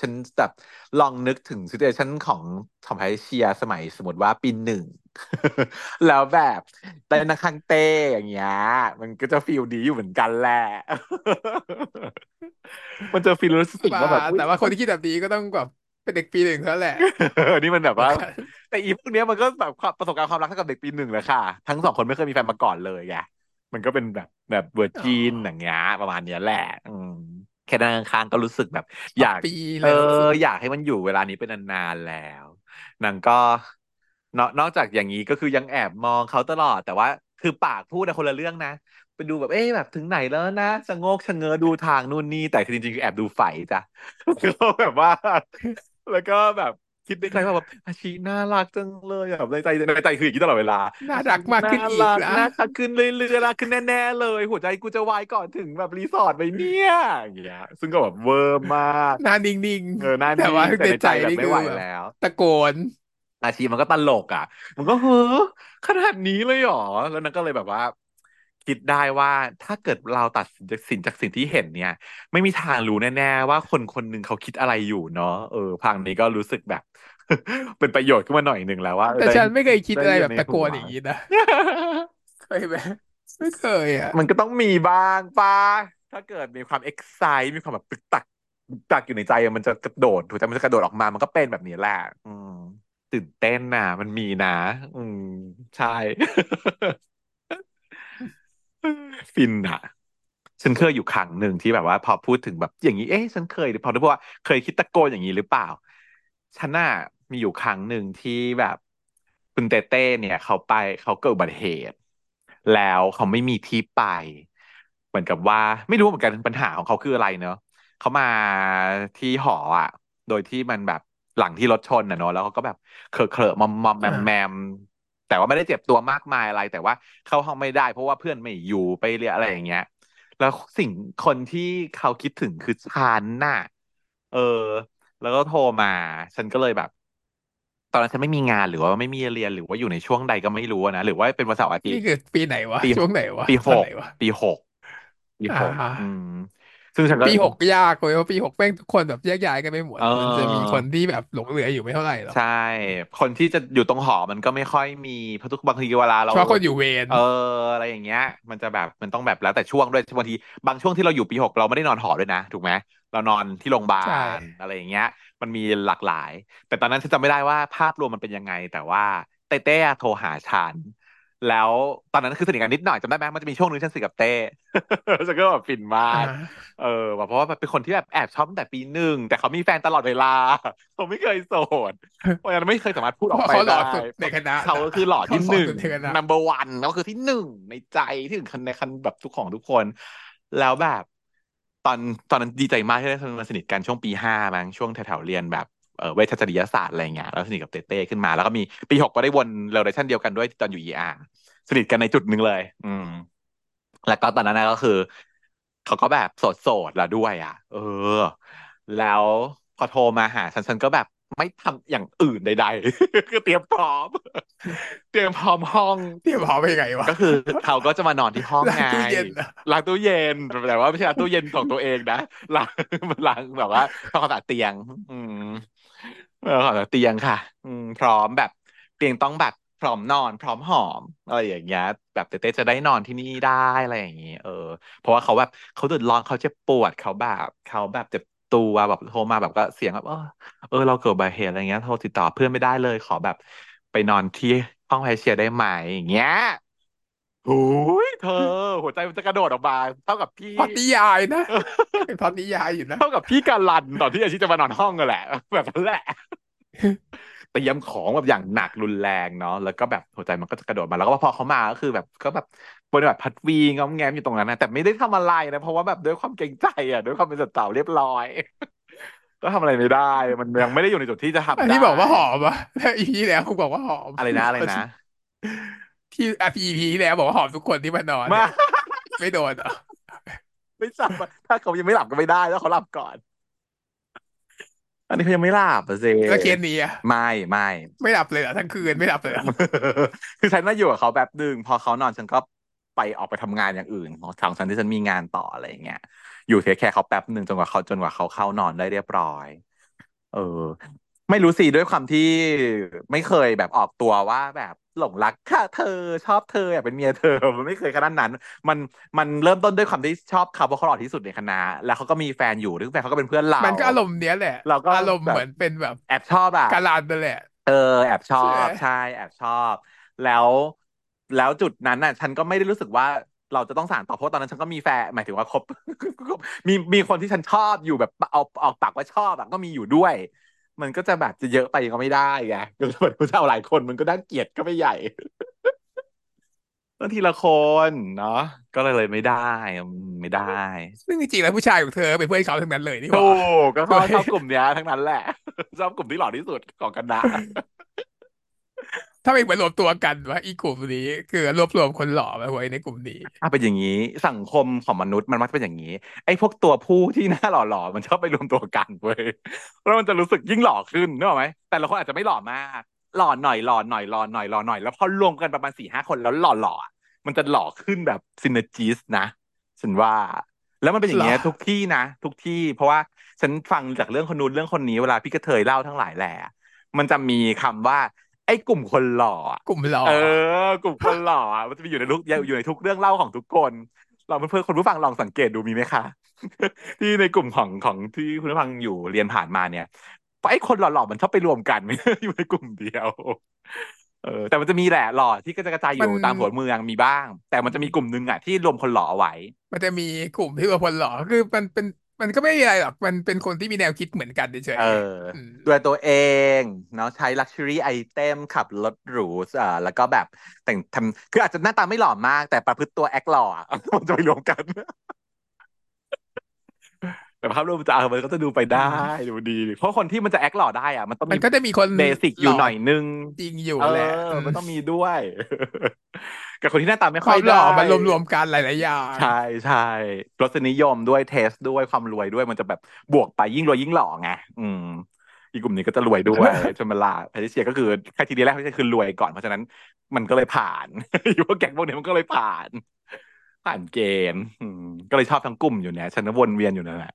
B: ฉันแบบลองนึกถึงซิเ u ชันของทอมไพเชียสมัยสมมติว่าปีหนึ่ง แล้วแบบเต้นนักคังเต้อย่างเงี้ย มันก็จะฟีลดีอยู่เหมือนกันแหละ มันจะฟีลรู้สึก
A: บ้า
B: ว่าแบบอุ๊ย
A: แต่ว่าคนที่คิดแบบนี้ก็ต้องแบบเป็นเด็กปีหนึ่งเท่านั้นแหละ
B: นี่มันแบบว่า แต่อีพวกเนี้ยมันก็แบบความประสบการณ์ความรักเท่ากับเด็กปีหนึ่งเลยค่ะ ทั้งสองคนไม่เคยมีแฟนมาก่อนเลยไงมันก็เป็นแบบแบบเวอร์
A: อ๋อ
B: จินอย่างเงี้ยประมาณเนี้ยแหละ อืมแค่นั่งข้างๆก็รู้สึกแบบ อยาก
A: ปี
B: เอ
A: เลยรู้สึ
B: อกอยากให้มันอยู่เวลานี้เป็นนานๆแล้วนางก็นอกนอกจากอย่างนี้ก็คือยังแอบมองเขาตลอด แต่ว่าคือปากพูดนะคนละเรื่องนะไปดูแบบเอ๊ะแบบถึงไหนแล้วนะชะโงกชะเง้อดูทางนู่นนี่แต่คือจริงๆคือแอบดูไฟจ้ะก็แบบว่า แล้วก็แบบ คิดในใจว่าแบบอาชีน่ารักจังเลยอะแบบในใจในใจคืออย่างนี้ตลอดเวลา
A: น่ารักมากขึ้นอีก
B: น่ารั
A: นะ
B: น่ารักขึ้นเรื่อยๆน่ารักขึ้นแน่ๆเลย หัวใจกูจะวายก่อนถึงแบบรีสอร์ทไปเนี่ยอย่างเงี้ยซึ่งก็แบบเวอร์มาก
A: หน้านิ่ง
B: เออหน้า
A: ๆแต่ว่า
B: นิ่งแต่
A: ใน
B: ใน
A: ใจ
B: ใจแบบ
A: นี่
B: ไม่
A: คือ
B: ไหว
A: แบบ
B: แล้ว
A: ตะโกน
B: อาชีมันก็ตลกอะ มันก็เฮ้อขนาดนี้เลยเหรอ แล้วนั้นก็เลยแบบว่า คิดได้ว่าถ้าเกิดเราตัดสินจากสิ่งที่เห็นเนี่ย ไม่มีทางรู้แน่ ๆ ว่าคนคนหนึ่งเขาคิดอะไรอยู่เนาะเออพังนี้ก็รู้สึกแบบ เป็นประโยชน์ขึ้นมาหน่อยหนึ่งแล้วว่าเออ
A: แต่
B: ได้
A: ฉันไม่เคยคิด
B: ได้
A: อะไร
B: ยิ
A: แบ
B: น
A: บ
B: ใน
A: ตะโก
B: หั
A: น
B: ว
A: อย่างนี้นะเคยไหมไม่เคยอะ
B: มันก็ต้องมีบ้างป้าถ้าเกิดมีความเอ็กไซมีความแบบตึกตักตึกตักอยู่ในใจอะมันจะกระโดดถูกแต่มันจะกระโดดออกมามันก็เป็นแบบนี้แหละอืมตื่นเต้นน่ะ มันมีนะ อืมใช่ฟินอะฉันเคยอยู่ครั้งหนึ่งที่แบบว่า พอพูดถึงแบบอย่างนี้ เอ๊ะฉันเคยพอได้พูดว่าเคยคิดตะโกนอย่างนี้หรือเปล่า ฉันน่ะ มีอยู่ครั้งหนึ่งที่แบบคุณเต้เต้เนี่ยเขาไปเขาเกิดอุบัติเหตุ แล้วเขาไม่มีที่ไป เหมือนกับว่าไม่รู้เหมือนกันปัญหาของเขาคืออะไรเนอะเขามาที่หออะ โดยที่มันแบบหลังที่รถชนอะเนอะแล้วเขาก็แบบเคอะเคอะมอมมอมแมมแมมแต่ว่าไม่ได้เจ็บตัวมากมายอะไร แต่ว่าเข้าห้องไม่ได้ เพราะว่าเพื่อนไม่อยู่ไปเรียอะไรอย่างเงี้ย แล้วสิ่งคนที่เขาคิดถึงคือฉันน่ะ เออ แล้วก็โทรมา ฉันก็เลยแบบ ตอนนั้นฉันไม่มีงานหรือว่าไม่มีเรียนหรือว่าอยู่ในช่วงใดก็ไม่รู้อะนะหรือว่าเป็นวันเสาร์อาทิต
A: นี่
B: ย์
A: คือปีไหนวะ
B: ปี
A: ช่วงไหนวะ
B: ปี
A: ต
B: ห
A: อน
B: ก
A: ไหนวะ
B: ปีหกปีหก
A: อ่า
B: อืมซึ่งฉันก็
A: ปีหกยากเลยเพราะปีหกแม่งทุกคนแบบแยกย้ายกันไปหมด
B: เออ
A: มันจะมีคนที่แบบหลงเหลืออยู่ไม่เท่าไหร่หรอก
B: ใช่ คนที่จะอยู่ตรงหอมันก็ไม่ค่อยมีเพราะทุกบางทีเวลาเรา
A: เฉพาะคนอยู่เวร
B: เอออะไรอย่างเงี้ย มันจะแบบมันต้องแบบแล้วแต่ช่วงด้วยบางทีบางช่วงที่เราอยู่ปีหกเราไม่ได้นอนหอด้วยนะ ถูกไหมเรานอนที่โรงพยาบา
A: ใช่
B: ลอะไรอย่างเงี้ย มันมีหลากหลาย แต่ตอนนั้นฉันจำไม่ได้ว่าภาพรวมมันเป็นยังไง แต่ว่าเต้เต้โทรหาฉันแล้วตอนนั้นคือสนิทกันนิดหน่อยจำได้ไหมมันจะมีช่วงหนึงฉันสนิทกับเต้ฉันก็แบบฟินมา
A: อ่าก
B: เออแบบเพราะว่าแบบเป็นคนที่แบบแอบชอบตั้งแต่ปีหนึ่งแต่เขามีแฟนตลอดเวลาเขาไม่เคยโสดเพราะฉะนั้นไม่เคยสามารถพูดออกไป
A: เขาหล่อ
B: ได้
A: สุดในคณะ
B: เขาก็คือหล่อที่
A: เขา
B: หนึ่ง
A: สุดในคณะ
B: number one ก็คือที่หนึ่งในใจที่ถึงในคันแบบทุกของทุกคน แล้วแบบ ตอนตอนนั้นดีใจมากที่ได้มาสนิทกันช่วงปีห้ามั้งช่วงแถวๆเรียนแบบเออเวชจริยศาสตร์อะไรเงี้ยแล้วสนิทกับเต้เต้ขึ้นมาแล้วก็มีปีหกก็ได้วนเรเลชั่นเดียวกันด้วยตอนอยู่เอไอสนิทกันในจุดหนึ่งเลย อืม แล้วก็ตอนนั้นก็คือเขาก็แบบโสดโสดแล้วด้วย อะ เออ แล้วพอโทรมาหาฉันฉันก็แบบ ไม่ทำอย่างอื่นใด ๆ คือเตรียมพร้อม เตรียมพร้อมห้อง
A: เตรียมพร้อมไปยังไงวะ
B: ก็คือเขาก็จะมานอนที่ห้อง
A: ล้าง
B: ไง
A: ตู้เย็นเหรอ
B: ล้างตู้เย็นแต่ว่าไม่ใช่ล้างตู้เย็นของตัวเองนะล้างล้างแบบว่าทำความสะอาดเตียง อืมเออความสะอาดเตียงค่ะ อืม พร้อมแบบ เตียงต้องแบบพร้อมนอน พร้อมหอมอะไรอย่างเงี้ยแบบเต้ๆจะได้นอนที่นี่ได้อะไรอย่างเงี้ยเออ เพราะว่าเขาแบบเขาเดือดร้อนเขาเจ็บปวดเขาแบบเขาแบบเจ็บ ตัวแบบโทรมาแบบก็เสียงแบบเออเออเราเกิดอุบัติเหตุอะไรเงี้ยโทรติดต่อเพื่อนไม่ได้เลย ขอแบบไปนอนที่ห้องไฮเชียร์ได้ไหมอย่างเงี้ยโอ้ยเธอ หัวใจมันจะกระโดดออกมาเท่ากับพี่
A: พล็อตนิยายนะเป็นพล็อตนิยายอยู่นะ
B: เท่ากับพี่การันตอนที่อาชิจะมานอนห้องกันแหละ แบบนั้นแหละเตรียมของแบบอย่างหนักรุนแรงเนาะแล้วก็แบบหัวใจมันก็จะกระโดดมาแล้วก็พอเขามาก็คือแบบก็แบบ บนแบบพัดวีงอมแงมอยู่ตรงนั้นนะแต่ไม่ได้ทำอะไรนะ เพราะว่าแบบด้วยความเกรงใจอะด้วยความเป็นสาวเรียบร้อย ก็ทำอะไรไม่ได้ มันยังไม่ได้อยู่ในจุดที่จะทำ
A: อัน
B: ได้
A: นี้บอกว่าหอมอะแล้วอีพีแล้วบอกว่าหอม
B: อะไรนะอะไรนะ
A: ที่อะพีพีแล้วบอกว่าหอมทุกคนที่มานอน
B: มา
A: เนี่ยไม่โดนเหรอ
B: ไม่ทราบว่าถ้าเขายังไม่หลับก็ไม่ได้แล้วเขาหลับก่อนอันนี้เขายังไม่หลับอะเซ
A: แล้วเคสนี้อะ
B: ไม่ไม่
A: ไม่หลับเลยเหรอทั้งคืนไม่หลับเลยเหรอ
B: คือฉันน่าอยู่กับเขาแบบหนึ่งพอเขานอนฉันก็ ไปออกไปทำงานอย่างอื่นของทางฉันที่ฉันมีงานต่ออะไรอย่างเงี้ยอยู่เทคแคร์เขาแป๊บหนึ่งจนกว่าเขาจนกว่าเขาเข้านอนได้เรียบร้อย เออ ไม่รู้สิด้วยความที่ไม่เคยแบบออกตัวว่าแบบหลงรักค่ะเธอชอบเธออยากเป็นเมียเธอ มันไม่เคยขนาดนั้น มันมันเริ่มต้นด้วยความที่ชอบเขาเพราะเขาหล่อที่สุดในคณะ แล้วเขาก็มีแฟนอยู่ซึ่งแฟนเขาก็เป็นเพื่อนเรา
A: มันก็อารมณ์เนี้ยแหละ
B: เราก็
A: อารมณ์
B: แบบ
A: เหมือนเป็นแบบ
B: แอบชอบอะ
A: การันนั่นแหละ
B: เออแอบชอ
A: ใช่ไหม
B: บใช่แอบชอบ แล้ว แล้วจุดนั้นน่ะ ฉันก็ไม่ได้รู้สึกว่าเราจะต้องสานต่อเพราะตอนนั้นฉันก็มีแฟนหมายถึงว่าคบมีมีคนที่ฉันชอบอยู่แบบเอาออกปากว่าชอบอะก็มีอยู่ด้วย มันก็จะแบบจะเยอะไปก็ไม่ได้ไงก็เลยมันจะเอาหลายคนมันก็น่าเกลียดก็ไม่ใหญ่ต้องทีละคนเนาะก็เลยเลยไม่ได้อืมไม่ได้
A: ซึ่งจริงๆแล้วผู้ชายของเธอเป็นเพื่อนเขาทั้งนั้นเลยนี่ห
B: ถู
A: ว่า
B: กก็เขา
A: ด้วย
B: ชอบกลุ่มเนี้ยทั้งนั้นแหละชอบกลุ่มที่หล่อที่สุดของคณะ
A: ถ้าไม่เหมือนรวมตัวกันว่าอีกลุ่มนี้คือรวบรวมคนหล่อมาไว้ในกลุ่มนี้
B: อะเป็นอย่างนี้สังคมของมนุษย์มันมักจะเป็นอย่างนี้ ไอ้พวกตัวผู้ที่หน้าหล่อๆมันชอบไปรวมตัวกันเว้ยแล้วมันจะรู้สึกยิ่งหล่อขึ้นนึกออกไหมแต่ละคนอาจจะไม่หล่อมาก หล่อหน่อยหล่อหน่อยหล่อหน่อยหล่อหน่อยแล้วพอรวมกันประมาณสี่ห้าคนแล้วหล่อหล่อมันจะหล่อขึ้นแบบซินเนจิสนะฉันว่า แล้วมันเป็นอย่า
A: หรอ
B: งเงี้ยทุกที่นะ ทุกที่ เพราะว่าฉันฟังจากเรื่องคนนู้นเรื่องคนนี้เวลาพี่กระเทยเล่าทั้งหลายแหละมันจะมีคำว่า ไอ้กลุ่มคนหล่ออะ
A: กลุ่มหล่อ
B: เออ กลุ่มคนหล่ออะมันจะมีอยู่ในทุกอยู่ในทุกเรื่องเล่าของทุกคนลองเพื่อนๆคนผู้ฟังลองสังเกตดูมีไหมคะที่ในกลุ่มของของที่คุณผู้ฟังอยู่เรียนผ่านมาเนี่ยไอ้คนหล่อๆมันชอบไปรวมกันอยู่ในกลุ่มเดียวเออแต่มันจะมีแหละหล่อที่ก็จะกระจายอ
A: มัน
B: ยู่ตามหัวเมืองมีบ้าง แต่มันจะมีกลุ่มหนึ่งอะที่รวมคนหล่อเอาไว้
A: มันจะมีกลุ่มที่รวมคนหล่อคือมันเป็น มันก็ไม่มีอะไรหรอกมันเป็นคนที่มีแนวคิดเหมือนกันเฉ
B: เออ
A: ยๆอืม
B: ดูแลตัวเองเนาะใช้ลักชัวรี่ไอเทมขับรถหรูอ่าแล้วก็แบบแต่งทำคืออาจจะหน้าตาไม่หล่อมาก แต่ประพฤติตัวแอคหล่ออะมันจะไปรวมกัน แต่ภาพรวมมันจะเออมันก็จะดูไปได้
A: อืม
B: ดูดี เพราะคนที่มันจะแอคหล่อได้อะมันต้องมี
A: มันก็จะมีคน
B: เบสิก
A: หล่อ
B: อยู่หน่อยนึง
A: จริงอยู่
B: เออ
A: แหละอืม
B: มันต้องมีด้วย กับคนที่หน้าตาไม่
A: ความหล่
B: ค่อยได้
A: อมันรวมๆกันหลายๆอย่าง
B: ใช่ใช่รสนิยมด้วยเทสด้วยความรวยด้วยมันจะแบบบวกไปยิ่งรวยยิ่งหล่อไงอืมอีกกลุ่มนี้ก็จะรวยด้วยจนเวลาแพทริเซียก็คือแค่ทีเดียวแรกไม่ใช่คือรวยก่อนเพราะฉะนั้นมันก็เลยผ่านอยู่พวกแก๊งพวกนี้มันก็เลยผ่าน ผ่านเกณฑ์อืมก็เลยชอบทั้งกลุ่มอยู่เนี่ยฉันก็วนเวียนอยู่นั่นแหละ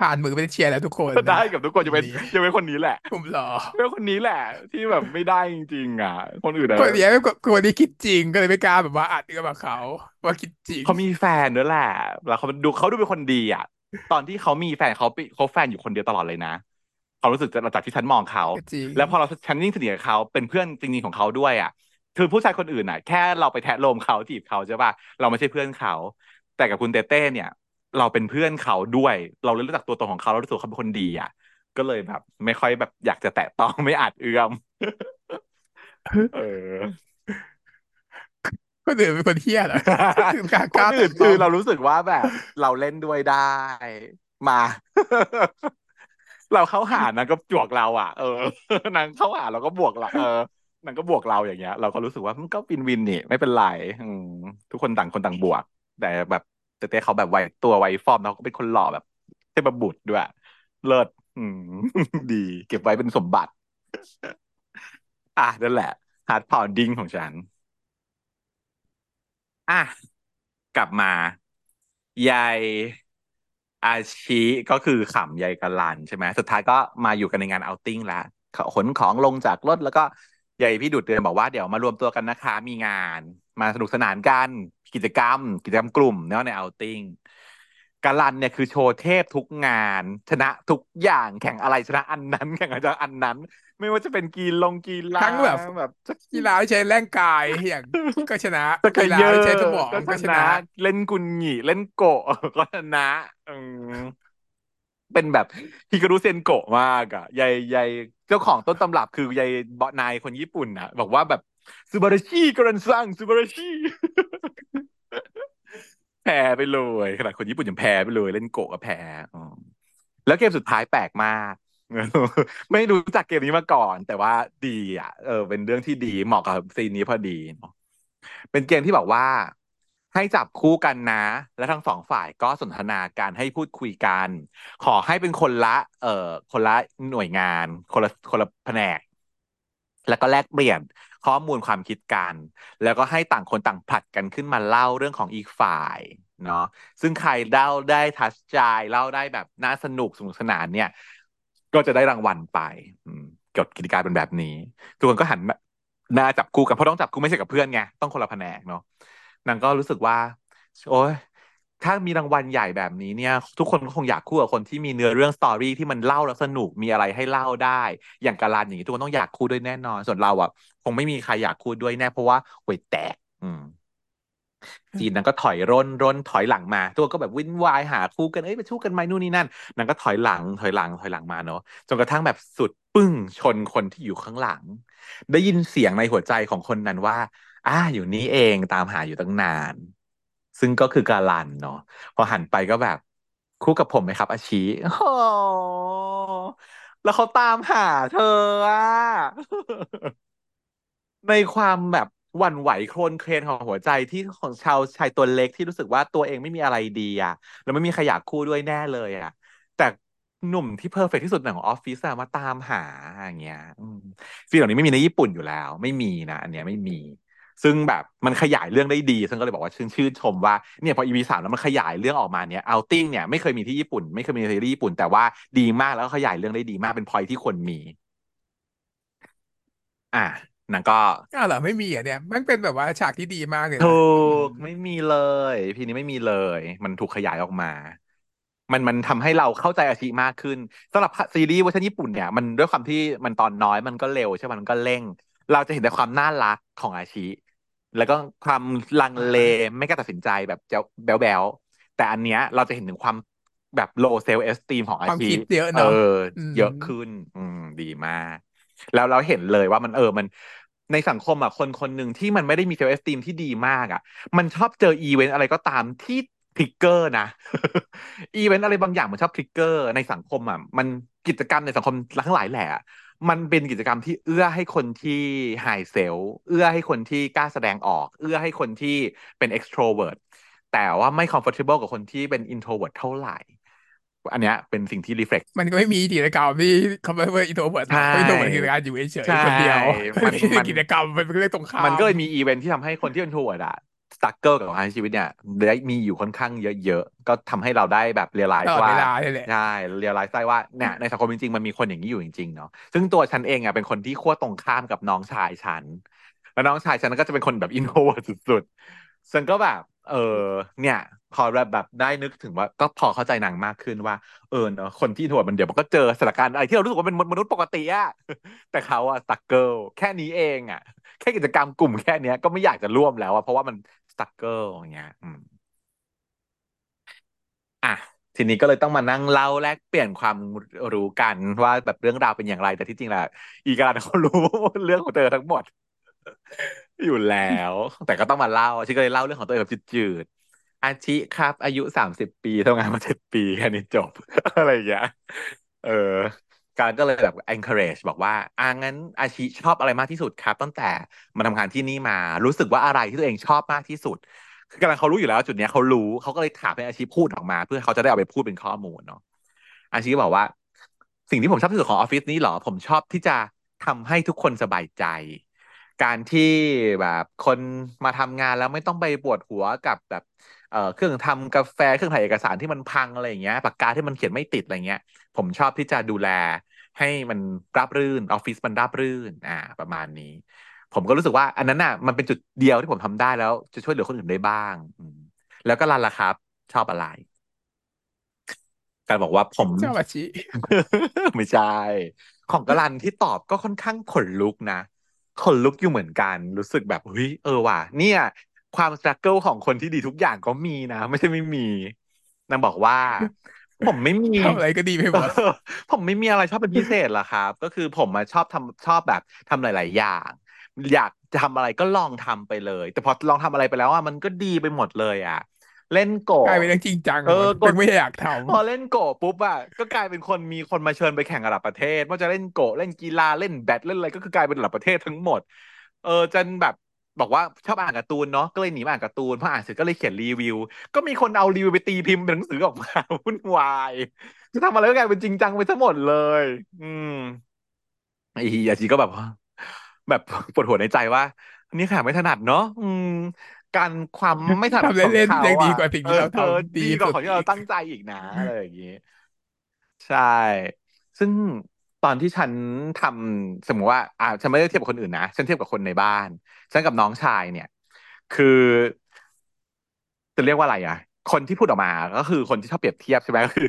A: ผ่านมือเป็นเชียร์แล้วทุกคน
B: ได้
A: นะ
B: กับทุกคนจะเป็น
A: กลุ่มนี้
B: จะเป็นคนนี้แหละ
A: กลุ่มหล่อ
B: เป็นคนนี้แหละ ที่แบบไม่ได้จริงๆอะ คนอื่นอะ
A: คนเนี้ยเป็นคนที่คิดจริงก็เลยไม่กล้าแบบว่าอัดกับเขาว่าคิดจริง
B: เขามีแฟนด้วยแหละแล้วเขาดูเขาดูเป็นคนดีอะ ตอนที่เขามีแฟนเขาไปเขาแฟนอยู่คนเดียวตลอดเลยนะความรู้สึกจากจากที่ฉันมองเขา
A: ก็จริง
B: แล้วพอเราฉันยิ่งสนิทกับเขาเป็นเพื่อนจริงๆของเขาด้วยอะ คือผู้ชายคนอื่นอะ แค่เราไปแทะโลมเขาจีบเขาใช่ป่ะเราไม่ใช่เพื่อนเขา แต่กับคุณเต้เต้เนี่ย เราเป็นเพื่อนเขาด้วย เราเลยรู้จักตัวตนของเขาเรารู้สึกว่าเขาเป็นคนดีอะ ก็เลยแบบ ไม่ค่อยแบบอยากจะแตะต้องไม่อาจเอื้อมเออ
A: คนอื่นเป็นคนเฮี้ยเหรอถึงกล้ากล้า
B: คนอื่น
A: แตะต้อง
B: คือเรารู้สึกว่าแบบ เราเล่นด้วยได้ มา เราเข้าหานางก็บวกเรา อะ เออนางเข้าหาเราก็บวกเราเออ นางก็บวกเราอย่างเงี้ย เราก็รู้สึกว่ามันก็ win-win นี่ไม่เป็นไรทุกคนต่างคนต่างบวก แต่แบบแต่เต้เขาแบบไว้ตัวไว้ฟอร์มเขาก็เป็นคนหล่อแบบเทพบุตรด้วย เลิศดี เก็บไว้เป็นสมบัติ อะนั่นแหละ heart pounding ของฉัน อะ กลับมายายอาชิก็คือขำยายกะลันใช่ไหมสุดท้ายก็มาอยู่กันในงานเอาติ้งแล้วขนของลงจากรถแล้วก็ ยายพี่ดุดเดือนบอกว่าเดี๋ยวมารวมตัวกันนะคะ มีงานมาสนุกสนานกัน กิจกรรม กิจกรรมกลุ่มเนาะในเอาท์ติ้งกาลันเนี่ยคือโชว์เทพทุกงาน ชนะทุกอย่างแข่งอะไรชนะอันนั้นแข่งอะไรอันนั้น ไม่ว่าจะเป็นกีฬงกีฬา
A: ทั้งแบบ
B: แบบ
A: กีฬาที่ใช้แรงกายอย่างก็ชนะ
B: สก
A: กีฬา
B: เยอ
A: ที่ใช้ส
B: ร์
A: มอง
B: ก็ชนะ
A: ก็ชนะ
B: เล่นกุนหงิเล่นโกะก็ชนะอืมเป็นแบบฮิการุเซนโกะมากอะยายยาย เจ้าของต้นตำรับคือยายเบาะนายคนญี่ปุ่นอะบอกว่าแบบซูบาราชิกรันซังซูบาราชิแพ้ไปเลยขนาดคนญี่ปุ่นยังแพ้ไปเลย เล่นโกะก็แพ้แล้วเกมสุดท้ายแปลกมากไม่รู้จักเกมนี้มาก่อน แต่ว่าดีอะเออเป็นเรื่องที่ดีเหมาะกับซีนนี้พอดี เป็นเกมที่บอกว่า ให้จับคู่กันนะ และทั้งสองฝ่ายก็สนทนาการให้พูดคุยกัน ขอให้เป็นคนละ เอ่อคนละหน่วยงาน คนละคนละแผนก แล้วก็แลกเปลี่ยนข้อมูลความคิดกัน แล้วก็ให้ต่างคนต่างผลัดกันขึ้นมาเล่าเรื่องของอีกฝ่ายเนาะซึ่งใครเล่าได้ทัชใจเล่าได้แบบน่าสนุกสนุกสนานเนี่ย ก็จะได้รางวัลไปกฎกติการเป็นแบบนี้ ทุกคนก็หันมาหน้าจับคู่กันเพราะต้องจับคู่ไม่ใช่กับเพื่อนไงต้องคนละแผนกเนาะ นางก็รู้สึกว่า โอ๊ยถ้ามีรางวัลใหญ่แบบนี้เนี่ย ทุกคนก็คงอยากคู่กับคนที่มีเนื้อเรื่องสตอรี่ที่มันเล่าแล้วสนุกมีอะไรให้เล่าได้ อย่างกาลันอย่างนี้ทุกคนต้องอยากคู่ด้วยแน่นอน ส่วนเราอะคงไม่มีใครอยากคู่ด้วยแน่เพราะว่าห่วยแตก อืมจีนนางก็ถอยร่นร่นถอยหลังมา ตัวก็แบบวิ่นวายหาคู่กันเอ้ยไปชู้กันไหมนู่นนี่นั่นนางก็ถอยหลังถอยหลังถอยหลังมาเนาะจนกระทั่งแบบสุดปึ้งชนคนที่อยู่ข้างหลัง ได้ยินเสียงในหัวใจของคนนั้นว่า อ่าอยู่นี่เองตามหาอยู่ตั้งนาน ซึ่งก็คือกาลันเนาะพอหันไปก็แบบคู่กับผมไหมครับ อาชีโอ้แล้วเขาตามหาเธออะในความแบบหวั่นไหวคลอนแคลนของหัวใจที่ของชาวชายตัวเล็กที่รู้สึกว่าตัวเองไม่มีอะไรดีอะแล้วไม่มีใครอยากคู่ด้วยแน่เลยอะแต่หนุ่มที่ perfect ที่สุดของออฟฟิศอะมาตามหาอย่างเงี้ย feel เหล่านี้ไม่มีในญี่ปุ่นอยู่แล้ว ไม่มีนะอันเนี้ยไม่มี ซึ่งแบบมันขยายเรื่องได้ดีซึ่งก็เลยบอกว่าชื่นชื่นชมว่าเนี่ยพอ EP สามแล้วมันขยายเรื่องออกมาเนี่ย outing เนี่ยไม่เคยมีที่ญี่ปุ่น ไม่เคยมีในซีรีส์ญี่ปุ่น แต่ว่าดีมากแล้วก็ขยายเรื่องได้ดีมากเป็นพอยที่ควรมี อะนั่นก็
A: อ้าวเหรอไม่มีอะเนี่ยมันเป็นแบบว่าฉากที่ดีมากเลย
B: ถู
A: นะอืม
B: กไม่มีเลย พีนี้ไม่มีเลย มันถูกขยายออกมา มันมันทำให้เราเข้าใจอาชีพมากขึ้นสำหรับซีรีส์เวอร์ชันญี่ปุ่นเนี่ยมันด้วยความที่มันตอนน้อยมันก็เร็วใช่ไหมมันก็เร่ง เราจะเห็นแต่ความน่ารักของอาชี แล้วก็ความลังเล
A: อ่าฮะ
B: ไม่กล้าตัดสินใจแบบเจ้าแบ๊วแบ๊วแต่อันเนี้ยเราจะเห็นถึงความแบบ low self esteem ของอาชี
A: ความคิดเยอะ
B: เออ
A: เนาะอืม
B: เยอะขึ้น อืม ดีมาก แล้วเราเห็นเลยว่ามันเออมันในสังคมอะคนคนหนึ่งที่มันไม่ได้มี self-esteem ที่ดีมากอะ มันชอบเจออีเวนต์อะไรก็ตามที่ trigger นะอีเวนต์อะไรบางอย่างมันชอบ trigger ในสังคมอะมันกิจกรรมในสังคมทั้งหลายแหละ มันเป็นกิจกรรมที่เอื้อให้คนที่ high self เอื้อให้คนที่กล้าแสดงออก เอื้อให้คนที่เป็น extrovert แต่ว่าไม่ comfortable กับคนที่เป็น introvert เท่าไหร่ อันเนี้ยเป็นสิ่งที่ reflect
A: มันก็ไม่มีกิจกรรมที่เขาไม่เป็น introvert
B: ใช่
A: เพราะ introvert คือการอยู่เฉย
B: ใช่
A: ๆคนเดียว
B: มันมัน
A: กิจกรรมมันเป็นเรื่องตรงข้าม
B: มันก็เลยมีอีเวนท์ที่ทำให้คนที่เป็น introvert อะ struggle กับการใช้ชีวิตเนี่ยได้มีอยู่ค่อนข้างเยอะๆ ก็ทำให้เราได้แบบ realize ว่า
A: ตลอดเวลาเลยแหละ
B: ใช่ realize ได้ว่าเนี่ยในสังคมจริงๆ มันมีคนอย่างนี้อยู่จริงๆเนาะซึ่งตัวฉันเองอะเป็นคนที่ขั้วตรงข้ามกับน้องชายฉัน แล้วน้องชายฉันก็จะเป็นคนแบบ introvert สุดๆฉันก็แบบ เออเนี่ย พอแบบแบบได้นึกถึงว่าก็พอเข้าใจนางมากขึ้นว่าเออเนาะคนที่ introvert มันเดี๋ยวมันก็เจอสถานการณ์อะไรที่เรารู้สึกว่าเป็นมนุษย์ปกติอะแต่เขาอะ struggle แค่นี้เองอะ แค่กิจกรรมกลุ่มแค่เนี้ยก็ไม่อยากจะร่วมแล้วอะเพราะว่ามัน struggle อย่างเงี้ย อืมอะทีนี้ก็เลยต้องมานั่งเล่าแลกเปลี่ยนความรู้กันว่าแบบเรื่องราวเป็นอย่างไร แต่ที่จริงแหละอีการันเขารู้เรื่องของเธอทั้งหมด อยู่แล้ว แต่ก็ต้องมาเล่าชิก็เลยเล่าเรื่องของตัวเองแบบจืดๆอาชิครับ อายุสามสิบปีทำงานมาเจ็ดปีแค่นี้จบ อะไรอย่างเงี้ยเออ การก็เลยแบบ encourage บอกว่าอ่างั้นอาชีชอบอะไรมากที่สุดครับ ตั้งแต่มาทำงานที่นี่มา รู้สึกว่าอะไรที่ตัวเองชอบมากที่สุด คือกำลังเขารู้อยู่แล้วจุดเนี้ยเขารู้เขาก็เลยถามให้อาชีพพูดออกมา เพื่อเขาจะได้เอาไปพูดเป็นข้อมูลเนาะอาชีก็บอกว่า สิ่งที่ผมชอบที่สุดของออฟฟิศนี้หรอ ผมชอบที่จะทำให้ทุกคนสบายใจ การที่แบบคนมาทำงานแล้วไม่ต้องไปปวดหัวกับแบบเเครื่องทำกาแฟเครื่องถ่ายเอกสารที่มันพังอะไรอย่างเงี้ยปากกาที่มันเขียนไม่ติดอะไรเงี้ย ผมชอบที่จะดูแล ให้มันราบรื่นออฟฟิศมันราบรื่นอ่าประมาณนี้ ผมก็รู้สึกว่า อันนั้นน่ะมันเป็นจุดเดียวที่ผมทำได้แล้ว จะช่วยเหลือคนอื่นได้บ้างอืมแล้วก็รันล่ะครับ ชอบอะไรการบอกว่าผม
A: เจ้าอาชี
B: ไม่ใช่ ของกรันที่ตอบก็ค่อนข้างขนลุกนะขนลุกอยู่เหมือนกัน รู้สึกแบบเฮ้ยเออว่ะเนี่ย ความสตรักเกิลของคนที่ดีทุกอย่างก็มีนะ ไม่ใช่ไม่มีนางบอกว่า ผมไม่มี
A: ทำอะไรก็ดีไป
B: เออ
A: หมด
B: ผมไม่มีอะไรชอบเป็นพิเศษหรอกครับ ก็คือผมมาชอบทำชอบแบบทำหลาย ๆ อย่าง อยากจะทำอะไรก็ลองทำไปเลย แต่พอลองทำอะไรไปแล้วอะมันก็ดีไปหมดเลยอะเล่นโกะ
A: กลายเป็นเรื่องจริงจัง
B: เออ
A: หมด
B: กด
A: เป็นไม่อยากท
B: พอเล่นโกะปุ๊บอะก็กลายเป็นคนมีคนมาเชิญไปแข่งระดับประเทศว่าจะเล่นโกะเล่นกีฬาเล่นแบดเล่นอะไรก็คือกลายเป็นระดับประเทศทั้งหมด เออจนแบบ บอกว่าชอบอ่านการ์ตูนเนาะก็เลยหนีมาอ่านการ์ตูนพออ่านเสร็จก็เลยเขียนรีวิว ก็มีคนเอารีวิวไปตีพิมพ์เป็นหนังสือออกมาวุ่นวายจะทำอะไรก็กลายเป็นจริงจังไปทั้งหมดเลย อืมไอ้เฮียจีก็แบบว่าแบบปวดหัวในใจว่าอันนี้ค่ะไม่ถนัดเนาะอืมการความไม่ถำนัด
A: ทำ
B: ของ
A: เล่น
B: เขา
A: ๆยังดี
B: อะ
A: กว่าสิ่ง
B: เออ
A: ที่เราทำดี
B: ดีกว่า
A: สุด
B: ของที่เรา
A: อีก
B: ตั้งใจอีกนะอะไรอย่างนี้ใช่ ซึ่ง ตอนที่ฉันทำสมมติว่าอ่าฉันไม่ได้เทียบกับคนอื่นนะฉันเทียบกับคนในบ้าน ฉันกับน้องชายเนี่ย คือ จะเรียกว่าอะไรอะ คนที่พูดออกมาก็คือคนที่ชอบเปรียบเทียบใช่ไหมก็คือ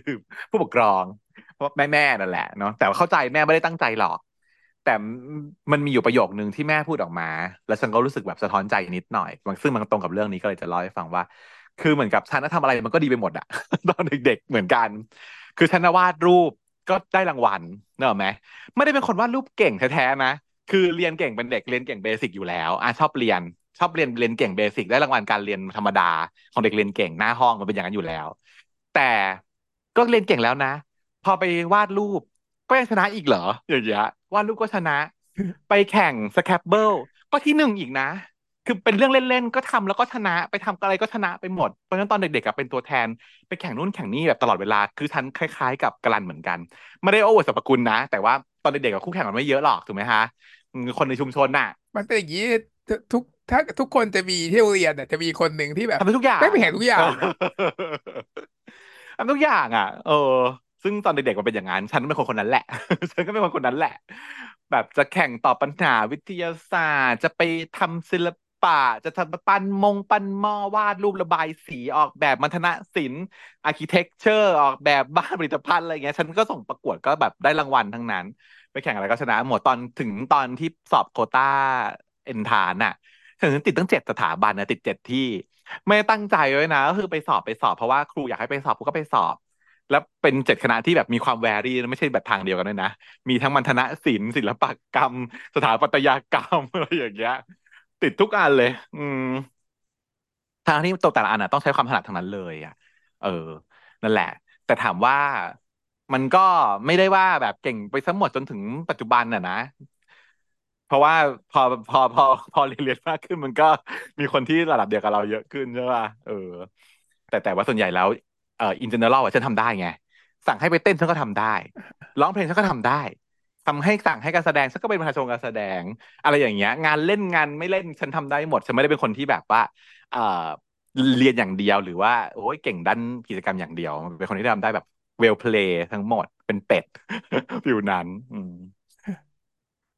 B: ผู้ปกครองเพราะแม่แม่นั่นแหละเนาะแต่เข้าใจแม่ไม่ได้ตั้งใจหรอก แต่มันมีอยู่ประโยคนึงที่แม่พูดออกมา แล้วฉันก็รู้สึกแบบสะท้อนใจนิดหน่อยซึ่งมันตรงกับเรื่องนี้ก็เลยจะเล่าให้ฟังว่า คือเหมือนกับฉันทำอะไรมันก็ดีไปหมดอะตอนเด็กๆเหมือนกัน คือฉันวาดรูป ก็ได้รางวัลเนอะไหมไม่ได้เป็นคนวาดรูปเก่งแท้ๆนะ คือเรียนเก่งเป็นเด็กเรียนเก่งเบสิกอยู่แล้วอะชอบเรียนชอบเรียนเรียนเก่งเบสิกได้รางวัลการเรียนธรรมดาของเด็กเรียนเก่งหน้าห้องมันเป็นอย่างนั้นอยู่แล้ว แต่ก็เรียนเก่งแล้วนะ พอไปวาดรูปก็ยังชนะอีกเหรออย่างเงี้ยวาดรูปก็ชนะ ไปแข่ง Scrabble ก็ที่หนึ่งอีกนะ คือเป็นเรื่องเล่นๆก็ทำแล้วก็ชนะไปทำอะไรก็ชนะไปหมดเพราะฉะนั้นตอนเด็กๆเป็นตัวแทนไปแข่งนู่นแข่งนี่แบบตลอดเวลาคือฉันคล้ายๆ กับการันเหมือนกันไม่ได้โอ้อวดสรรพคุณนะ แต่ว่าตอนเด็กๆกับคู่แข่งมันไม่เยอะหรอกถูกไหมฮะคนในชุมชนน่ะ
A: มันเป็นอย่างนี้ทุกถ้าทุกคนจะมีที่โรงเรียนน่ะจะมีคนหนึ่งที่แบบ
B: ทำทุกอย่าง
A: ไม่ไปแข่งทุกอย่าง
B: ทำทุกอย่างอะ เออ ซึ่งตอนเด็กๆมันเป็นอย่างนั้นฉันเป็นคนคนนั้นแหละ ฉันก็เป็นคนคนนั้นแหละ แบบจะแข่งตอบปัญหาวิทยาศาสตร์ จะไปทำศิล ปะจะทำปั้นมงปั้นหม้อวาดรูประบายสีออกแบบมัณฑนศิลป์ architecture ออกแบบบ้านผลิตภัณฑ์อะไรเงี้ย ฉันก็ส่งประกวดก็แบบได้รางวัลทั้งนั้น ไปแข่งอะไรก็ชนะหมดตอนถึงตอนที่สอบโควตาเอ็นทรานซ์น่ะถึงติดตั้งเจ็ดสถาบันนะติดเจ็ดที่ ไม่ตั้งใจไว้นะก็คือไปสอบไปสอบเพราะว่าครูอยากให้ไปสอบกูก็ไปสอบแล้วเป็นเจ็ดคณะที่แบบมีความแวรี่ไม่ใช่แบบทางเดียวกันด้วยนะ มีทั้งมัณฑนศิลป์ศิลปกรรม สถาปัตยกรรมอะไรอย่างเงี้ย ติดทุกอันเลย อืมทางที่ตัวแต่ละอันอะต้องใช้ความถนัดทั้งนั้นเลย อะ เออ นั่นแหละ แต่ถามว่ามันก็ไม่ได้ว่าแบบเก่งไปทั้งหมดจนถึงปัจจุบันอะนะ เพราะว่าพอพอพอพอเรียนเรียนมากขึ้นมันก็มีคนที่ระดับเดียวกับเราเยอะขึ้นใช่ป่ะเออ แต่แต่ว่าส่วนใหญ่แล้วเอ่อ in general อะฉันทำได้ไง สั่งให้ไปเต้นฉันก็ทำได้ ร้องเพลงฉันก็ทำได้ ทำให้สั่งให้การแสดงฉันก็เป็นประธานชมรมการแสดง อะไรอย่างเงี้ย งานเล่นงานไม่เล่นฉันทำได้หมด ฉันไม่ได้เป็นคนที่แบบว่าเอ่อเรียนอย่างเดียวหรือว่าโอ้ยเก่งด้านกิจกรรมอย่างเดียว เป็นคนที่ทำได้แบบ well play ทั้งหมดเป็นเป็ดfeel นั้น อืม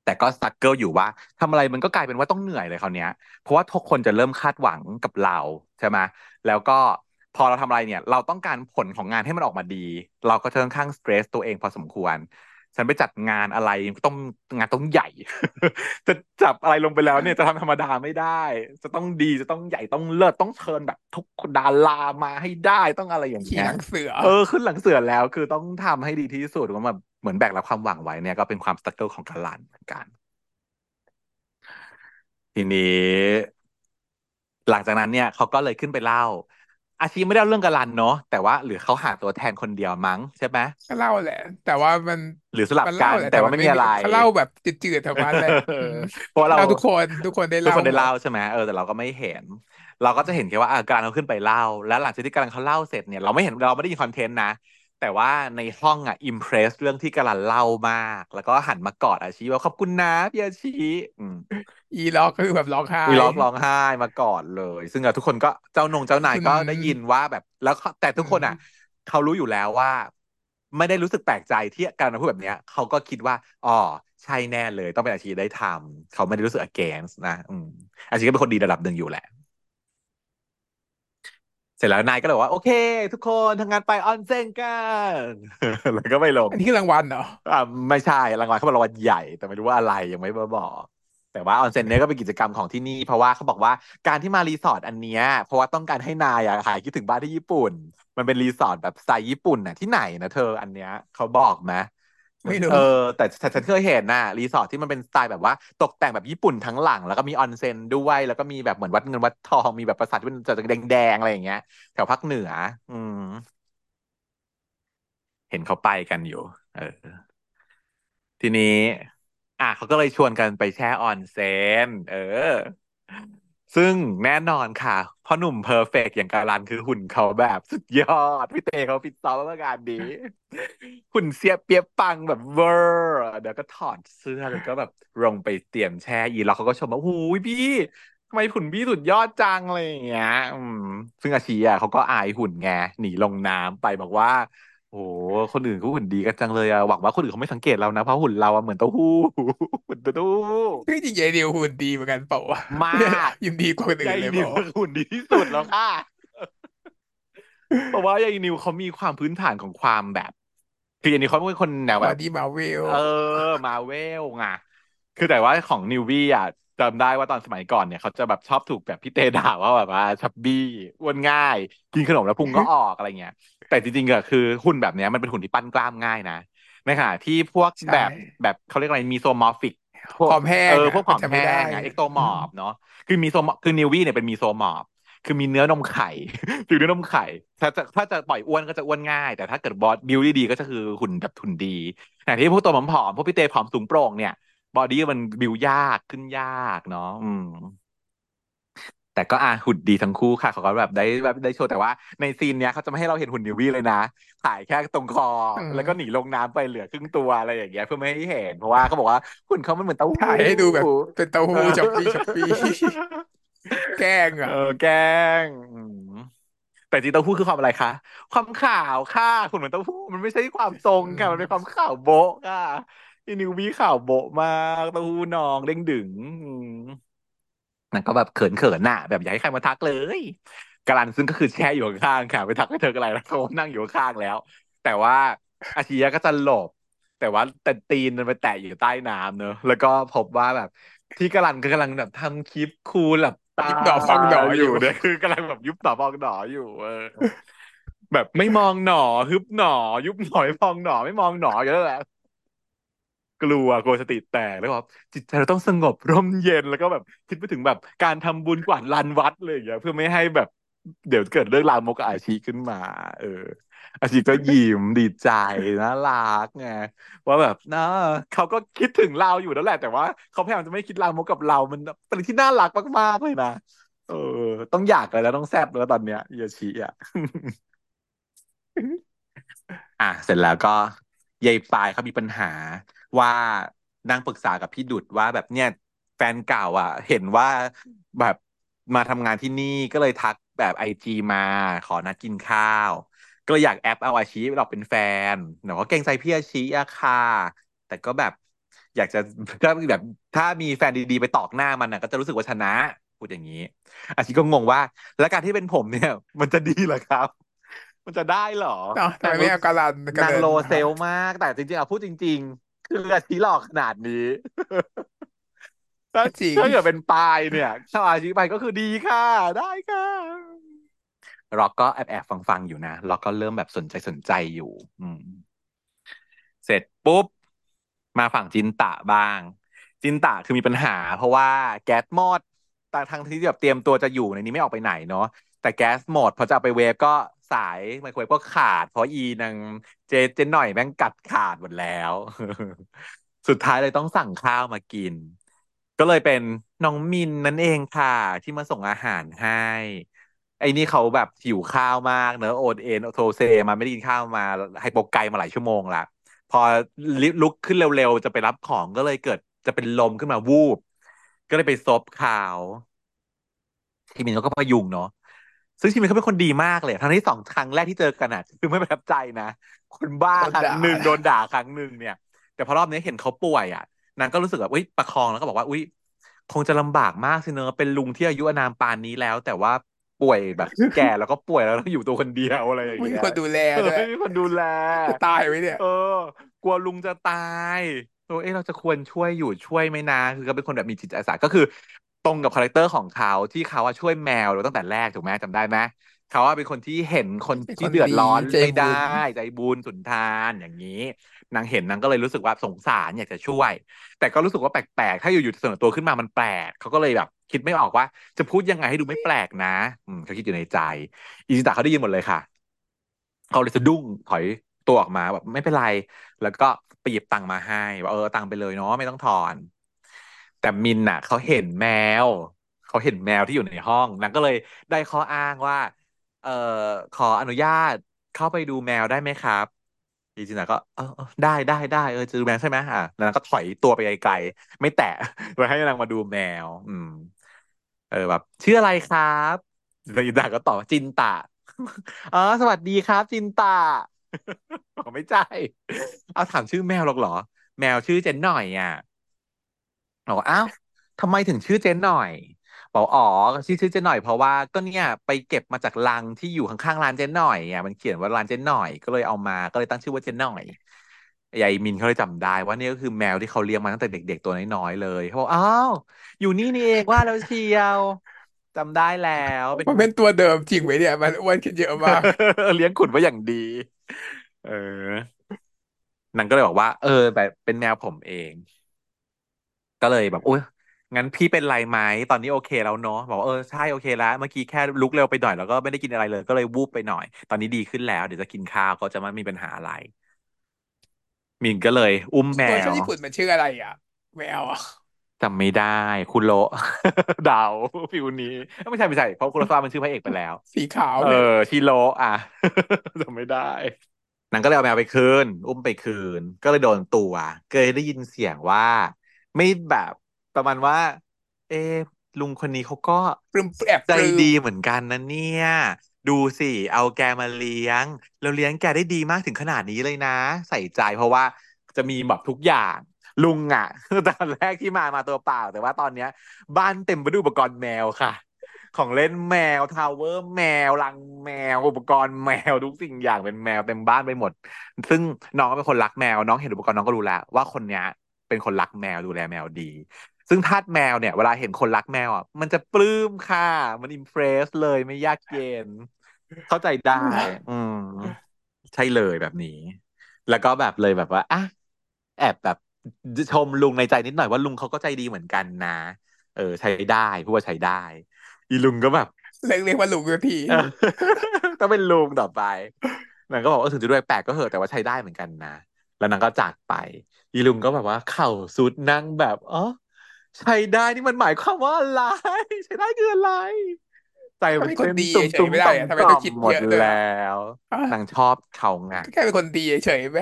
B: แต่ก็ struggle อยู่ว่าทำอะไรมันก็กลายเป็นว่าต้องเหนื่อยเลยคราวเนี้ยเพราะว่าทุกคนจะเริ่มคาดหวังกับเราใช่ไหมแล้วก็พอเราทำอะไรเนี่ย เราต้องการผลของงานให้มันออกมาดี เราก็จะค่อนข้าง stress ตัวเองพอสมควร ฉันไปจัดงานอะไรต้องงานต้องใหญ่ จะจับอะไรลงไปแล้วเนี่ยจะทำธรรมดาไม่ได้ จะต้องดีจะต้องใหญ่ต้องเลิศต้องเชิญแบบ ทุกดารามาให้ได้ต้องอะไรอย่าง
A: ขี่
B: เงี้ยขี่ห
A: ลังเสือ
B: เออขึ้นหลังเสือแล้ว คือต้องทำให้ดีที่สุดว่าแบบเหมือนแบกรับความหวังไว้เนี่ยก็เป็นความ struggle ของการันเหมือนกัน ทีนี้ หลังจากนั้นเนี่ยเขาก็เลยขึ้นไปเล่า อาชีไม่ได้เล่าเรื่องกาลันเนาะแต่ว่าหรือเขาหาตัวแทนคนเดียวมั้งใช่ไหม
A: ก็เล่าแหละ แต่ว่ามัน
B: หรือสลับ
A: มัน
B: กั
A: เล่านแหละ
B: แต่ว่าไม่มีอะไร
A: เขาเล่าแบบจืดๆทั้งวันแหละอืม
B: เพราะเรา
A: เล่าทุกคนทุกคนได้
B: ทุก
A: เล่า
B: คนได้
A: หม
B: เล่า
A: ด
B: ใช่ไหมเออแต่เราก็ไม่เห็น เราก็จะเห็นแค่ว่าอะการเขาขึ้นไปเล่า แล้วหลังจากที่กำลังเขาเล่าเสร็จเนี่ยเราไม่เห็นเราไม่ได้ยินคอนเทนต์นะ แต่ว่าในห้องอะอิมเพรสเรื่องที่กำลังเล่ามาก แล้วก็หันมากอดอาชีว่าขอบคุณนะพี่อาชีอืม
A: อีล็อกก็คือแบบร้องไห้
B: มีร้องร้องไห้มากอดเลย ซึ่งอะทุกคนก็เจ้านงเจ้านาย
A: คุณ
B: ก็ได้ยินว่าแบบแล้วเขาแต่ทุกคนอะ
A: อืม
B: เขารู้อยู่แล้วว่า ไม่ได้รู้สึกแปลกใจที่การมาพูดแบบเนี้ยเขาก็คิดว่าอ๋อใช่แน่เลยต้องเป็นอาชีพได้ทำเขาไม่ได้รู้สึก against นะอืมอาชีพก็เป็นคนดีระดับหนึ่งอยู่แหละ เสร็จแล้วนายก็เลยบอกว่าโอเค ทุกคนทำงานไปออนเซ็นกันแล้วก็ไม่ลง
A: อันนี้คือรางวัลเหรอ
B: อ่าไม่ใช่รางวัลเขาบอกรางวัลใหญ่แต่ไม่รู้ว่าอะไรยังไม่บอกแต่ว่าออนเซ็นเนี่ยก็เป็นกิจกรรมของที่นี่ เพราะว่าเขาบอกว่าการที่มารีสอร์ทอันเนี้ยเพราะว่าต้องการให้นายอะหายคิดถึงบ้านที่ญี่ปุ่น มันเป็นรีสอร์ทแบบสไตล์ญี่ปุ่นน่ะที่ไหนนะเธออันเนี้ยเขาบอกไหม
A: ไม่รู้
B: เออแต่ฉันเคยเห็นน่ะรีสอร์ทที่มันเป็นสไตล์แบบว่า ตกแต่งแบบญี่ปุ่นทั้งหลัง แล้วก็มีออนเซ็นด้วยแล้วก็มีแบบเหมือนวัดเงินวัดทองมีแบบปราสาทที่เป็นจะแดงๆอะไรอย่างเงี้ย แถวภาคเหนือ อืม เห็นเขาไปกันอยู่ เออ ทีนี้ อะเขาก็เลยชวนกันไปแช่ออนเซ็นเออ ซึ่งแน่นอนค่ะพ่อหนุ่ม perfect อย่างการันคือหุ่นเขาแบบสุดยอด พี่เตเขาฟิตซ้อมมากานดี หุ่นเสียเปียบปังแบบเวอร์เดี๋ยวก็ถอดเสื้อแล้วก็แบบลงไปเตรียมแช่อีแล้วเขาก็ชมว่าหูยพี่ทำไมหุ่นพี่สุดยอดจังอะไรอย่างเงี้ย อืม ซึ่งอาชีอะเขาก็อายหุ่นไงหนีลงน้ำไปบอกว่า โอ้โหคนอื่นเขาหุ่นดีกันจังเลยอะหวังว่าคนอื่นเขาไม่สังเกตเรานะ เพราะหุ่นเราอะเหมือนเต้าหู้ หุ่นเต้าหู้
A: คือจริงๆไอเดียวหุ่นดีเหมือนกันเปล่าวะ
B: มาก
A: ยินดีกว่าคนอื่
B: ใจ
A: นเลย
B: ดี
A: เปล่าวะ
B: หุ่นดีที่สุดแล้วค่ะ เพราะว่ายายนิวเขามีความพื้นฐานของความแบบ คืออย่างนี้เขาเป็นคนแนวแบบ
A: บอดี้มาเวล
B: เออ มาเวลไง คือแต่ว่าของนิววี่อะจำได้ว่าตอนสมัยก่อนเนี่ยเขาจะแบบชอบถูกแบบพี่เตด่าว่าแบบว่า chubby อ้วนง่าย กินขนมแล้วพุงก็ออกอะไรเงี้ย แต่จริงๆก็คือหุ่นแบบเนี้ยมันเป็นหุ่นที่ปั้นกล้ามง่ายนะในขณะที่พวก
A: ใช่
B: แบบแบบเขาเรียกอะไร mesomorphic พวก
A: ผอมแห้ง
B: เออ
A: อะ
B: พวกผอม
A: มันจะไม่
B: แห้
A: ได้
B: งอะ ectomorph เนาะคือ meso มคือนิววี่เนี่ยเป็น mesomorph คือมีเนื้อนมไข่คือเนื้อนมไข่ ถ้าจะถ้าจะปล่อยอ้วนก็จะอ้วนง่าย แต่ถ้าเกิด body build ดีๆก็จะคือหุ่นแบบทุนดีแต่ที่พวกตัวผอมๆพวกพี่เตผอมสูงโปร่งเนี่ย body มันบิวยากขึ้นยากเนาะอืมแต่ก็อะหุ่นดีทั้งคู่ค่ะเขาก็แบบได้แบบได้โชว์แต่ว่าในซีนเนี้ยเขาจะไม่ให้เราเห็นหุ่นนิววี่เลยนะถ่ายแค่ตรงคอ
A: อืม
B: แล้วก็หนีลงน้ำไปเหลือครึ่งตัวอะไรอย่างเงี้ยเพื่อไม่ให้เห็นเพราะว่าเขาบอกว่าหุ่นเขามันเหมือนเต้าหู้
A: ถ่ายให้ดูแบบเป็นเต้าหู้ chubby chubby แกล้งอะ
B: เออแกล้งอืมแต่จริงเต้าหู้คือความอะไรคะ ความขาวค่ะหุ่นเหมือนเต้าหู้มันไม่ใช่ความทรงค่ะมันเป็นความขาวโบ๊ะค่ะ อีนิววี่าวโบะมากเต้าหู้นองเด้งดึงอืมนั่นก็แบบเขินเขินน่ะ แบบอยากให้ใครมาทักเลยกาลันซึ่งก็คือแช่อยู่ข้างๆค่ะ ไปทักให้เธออะไรแล้วเขานั่งอยู่ข้างแล้ว แต่ว่าอาชิยะก็จะหลบ แต่ว่าแต่ตีนมันไปแตะอยู่ใต้น้ำเนอะแล้วก็พบว่าแบบ ที่กาลันก็กำลังแบบทำคลิปคูลแบบตา
A: ยุบหนอฟองหนออยู่
B: เนี่ยคือกำลังแบบยุบหนอฟองหนออยู่ เออ แบบไม่มองหนอฮึบหนอ ยุบหนอไม่มองหนอไม่มองหนออยู่แล้วแหละ กลัวกลัวสติแตกแล้วแบบจิตใจเราต้องสงบร่มเย็นแล้วก็แบบคิดไปถึงแบบการทำบุญกวาดลานวัดเลยอย่างเงี้ยเพื่อไม่ให้แบบเดี๋ยวเกิดเรื่องราวมกอาชีขึ้นมา เออ อาชีก็ยิ้มดีใจน่ารักไงว่าแบบนะเขาก็คิดถึงเราอยู่แล้วแหละ แต่ว่าเขาพยายามจะไม่คิดลามกกับเรา มันเป็นที่น่ารักมากๆเลยนะเออ ต้องอยากเลยแล้วต้องแซบแล้วตอนเนี้ยยาชีอะอะเสร็จแล้วก็ยายปายเขามีปัญหา ว่านั่งปรึกษากับพี่ดุดว่าแบบเนี่ยแฟนเก่าอะ เห็นว่าแบบมาทำงานที่นี่ก็เลยทักแบบไอจีมาขอนัดกินข้าว ก็เลยอยากแอปเอาอาชีเราเป็นแฟนแต่ว่าเกรงใจพี่อาชีอะค่ะแต่ก็แบบอยากจะถ้าแบบถ้ามีแฟนดีๆ ไปตอกหน้ามันน่ะก็จะรู้สึกว่าชนะพูดอย่างนี้ อาชีก็งงว่า แล้วการที่เป็นผมเนี่ย มันจะดีเหรอครับ มันจะได้เหรอ
A: เนาะทำไมไม่เอาการันกระ
B: นาง
A: เดิน
B: โลเซลมาก แต่จริงๆอะพูดจริงๆ คืออาชีหลอกขนาดนี้ถ้า
A: จริง
B: ถ้าเกิดเป็นปลายเนี่ยถ้าอาชีไปก็คือดีค่ะ ได้ค่ะล็อกก็แอบแอบฟังฟังๆอยู่นะล็อกก็เริ่มแบบสนใจสนใจอยู่ อืม เสร็จปุ๊บ มาฝั่งจินตะบ้าง จินตะคือมีปัญหา เพราะว่าแก๊สหมดแต่ทางที่แบบเตรียมตัวจะอยู่ในนี้ไม่ออกไปไหนเนาะแต่แก๊สหมดพอจะเอาไปเวฟก็ สายไมโครเวฟก็ขาด เพราะอีนางเจเจนหน่อยแม่งกัดขาดหมดแล้ว สุดท้ายเลยต้องสั่งข้าวมากิน ก็เลยเป็นน้องมินนั่นเองค่ะที่มาส่งอาหารให้ ไอ้นี่เขาแบบหิวข้าวมากเนอะโอนเอ็นโทเซมาไม่ได้กินข้าวมาไฮโปไกมาหลายชั่วโมงละพอลุกขึ้นเร็วๆ จะไปรับของก็เลยเกิดจะเป็นลมขึ้นมาวูบ ก็เลยไปซบข่าว ทีมินเขาก็พยุงเนาะ ซึ่งทีมินเขาเป็นคนดีมากเลย ทั้งที่สองครั้งแรกที่เจอกันอะคือไม่ประทับใจนะ คนบ้า
A: โดน
B: ครั้
A: ด่า
B: งหนึ่งโดนด่าครั้งหนึ่งเนี่ย แต่พอรอบนี้เห็นเขาป่วยอะนางก็รู้สึกแบบอุ้ยประคองแล้วก็บอกว่าอุ้ยคงจะลำบากมากสิเนอะเป็นลุงที่อายุอานามปานนี้แล้ว แต่ว่าป่วยแบบแก่แล้วก็ป่วยแล้วแล้วอยู่ตัวคนเดียวอะไรอย่าง
A: ไม่มี
B: เงี้ย
A: คนดูแล
B: เออ
A: ด้วย
B: ไม่มีคนดูแล
A: จะตายไหมเนี่ย
B: เออกลัวลุงจะตายตัวเอ๊ะเราจะควรช่วยอยู่ช่วยไหมนะ คือเขาเป็นคนแบบมีจิตอาสาก็คือ ตรงกับ character ของเขาที่เขาว่าช่วยแมวเราตั้งแต่แรกถูกไหมจำได้ไหมเขาว่าเป็นคนที่เห็นคน
A: เป็นค
B: ที่เดือดร้อน
A: ดีใจ
B: ไม่ได้
A: บุญ
B: ใจบุญสุนทานอย่างนี้นางเห็นนางก็เลยรู้สึกว่าสงสารอยากจะช่วย แต่ก็รู้สึกว่าแปลกๆ ถ้าอยู่ๆเสนอตัวขึ้นมามันแปลกเขาก็เลยแบบ คิดไม่ออกว่า จะพูดยังไงให้ดูไม่แปลกนะอืมเขาคิดอยู่ในใจ อิจิตะเขาได้ยินหมดเลยค่ะเขาเลยสะดุ้งถอยตัวออกมาแบบไม่เป็นไร แล้วก็ไปหยิบตังค์มาให้ว่าเออตังค์ไปเลยเนาะไม่ต้องทอน แต่มินน่ะเขาเห็นแมว เขาเห็นแมวที่อยู่ในห้องนางก็เลยได้ข้ออ้างว่า เอ่อขออนุญาตเข้าไปดูแมวได้ไหมครับอีจินน่ะก็เออได้ได้ได้เออจะดูแมวใช่ไหมอะแล้วนางก็ถอยตัวไปไกลๆไม่แตะไว้ให้นางมาดูแมว อืม เออแบบชื่ออะไรครับแล้วอีจินน่ะก็ตอบว่าจินตะอ๋อสวัสดีครับ จินตาบอกไม่ใช่ เอาถามชื่อแมวหรอกเหรอ แมวชื่อเจนหน่อยอะ บอกว่าอ้าวทำไมถึงชื่อเจนหน่อยบอกอ๋อชื่อชื่อเจ๊หน่อยเพราะว่าก็เนี่ยไปเก็บมาจากลังที่อยู่ข้างๆร้านเจ๊หน่อยอะมันเขียนว่าร้านเจ๊หน่อย ก็เลยเอามาก็เลยตั้งชื่อว่าเจ๊หน่อยยายมินเขาเลยจำได้ว่านี่ก็คือแมวที่เขาเลี้ยงมาตั้งแต่เด็ก ๆ ตัวน้อยๆเลยเขาบอกอ้าวอยู่นี่นี่เองว่าแล้วเชียวจำได้แล้วเป็น
A: มันเป็นตัวเดิมจริงไหมเนี่ย มันอ้วนขึ้นเยอะมาก
B: เลี้ยงขุนไว้อย่างดี เออนางก็เลยบอกว่า เออ แบบเป็นแมวผมเอง ก็เลยแบบอุ้ยงั้นพี่เป็นไรไหมตอนนี้โอเคแล้วเนาะบอกว่าเออใช่โอเคแล้วเมื่อกี้แค่ลุกเร็วไปหน่อยแล้วก็ไม่ได้กินอะไรเลย ก็เลยวูบไปหน่อย ตอนนี้ดีขึ้นแล้ว เดี๋ยวจะกินข้าวก็จะไม่มีปัญหาอะไร มินก็เลย อุ้มแมว
A: เวอร์ชันญี่ปุ่นมันชื่ออะไรอะแมวอะ
B: จำไม่ได้ คุโระเดา feel นี้เอ้ยไม่ใช่ไม่ใช่เพราะคุโรซาวะมันชื่อพระเอกไปแล้ว
A: สีขาว
B: เออ
A: เลย
B: ชิโร่อะ จำไม่ได้นางก็เลยเอาแมวไปคืน อุ้มไปคืน ก็เลยโดนตัวเคยได้ยินเสียงว่า ไม่แบบประมาณว่า เอลุงคนนี้เขาก็
A: ปลื้มแอบ
B: ใจดีเหมือนกันนะเนี่ย ดูสิ เอาแกมาเลี้ยงแล้วเลี้ยงแกได้ดีมากถึงขนาดนี้เลยนะ ใส่ใจเพราะว่าจะมีแบบทุกอย่าง ลุงอะตอนแรกที่มามาตัวเปล่า แต่ว่าตอนเนี้ย บ้านเต็มไปด้วยอุปกรณ์แมวค่ะ ของเล่นแมว tower แมวรังแมว อุปกรณ์แมวทุกสิ่งอย่างเป็นแมวเต็มบ้านไปหมด ซึ่งน้องเป็นคนรักแมวน้องเห็นอุปกรณ์น้องก็รู้แล้วว่าคนเนี้ย เป็นคนรักแมวดูแลแมวดี ซึ่งทาสแมวเนี่ย เวลาเห็นคนรักแมวอะมันจะปลื้มค่ะ มันอิมเพรสเลยไม่ยากเย็น เข้าใจได้ อืมใช่เลยแบบนี้ แล้วก็แบบเลยแบบว่าอะแอบแบบชมลุงในใจนิดหน่อยว่าลุงเขาก็ใจดีเหมือนกันนะ เออ ใช้ได้พูดว่าใช้ได้ อีลุงก็แบบ
A: เรียกเรียกว่าลุงสักที
B: เออต้องเป็นลุงต่อไปนางก็บอกว่าถึงจะด้วยแปลกก็เหอะแต่ว่าใช้ได้เหมือนกันนะ แล้วนางก็จากไป อีลุงก็แบบว่า เข่าสุดนั่งแบบอ๋อใช้ได้นี่มันหมายความว่าอะไร ใช้ได้คืออะไร ใจ
A: ถ้า
B: มันเต้น
A: เป็นคนดี
B: ตุ้มตุ้ม
A: เฉยๆไม่ได้
B: ต่อม
A: อะทำไม
B: ต่อม
A: ต้องคิด
B: หมดแล้
A: เยอะด้วยอะ
B: ว
A: อะ
B: นางชอบเขาไง
A: ก็แค่เป็นคนดีเฉยๆไหม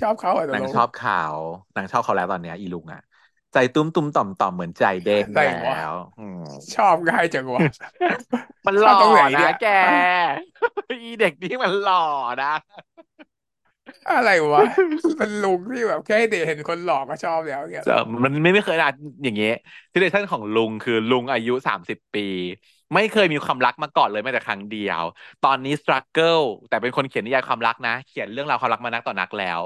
A: ชอบเขาเหรอตกลง
B: นางชอบเขานางชอบเขาแล้วตอนเนี้ย อีลุงอะใจตุ้มตุ้มต่อมต่อมเหมือนใจเด้ง
A: อะไร
B: แล้
A: วะ
B: วอืม
A: ชอบง่ายจังวะ
B: มันหล่อ
A: ชอบตรงไหนเนี่ย
B: นะแก
A: อะ
B: อีเด็กนี่มันหล่อนะ
A: อะไรวะเป็นลุงที่แบบแค่เด็กเห็นคนหลอกก็ชอบแล้วเนี่ย
B: จะมันไม่ไม่เคยนะอย่างเงี้ยซิเ u ชันของลุงคือลุงอายุสามสิบปี ไม่เคยมีความรักมาก่อนเลยแม้แต่ครั้งเดียว ตอนนี้สตรั g เกิลแต่เป็นคนเขียนนิยายความรักนะ เขียนเรื่องราวความรักมานักต่อนักแล้ว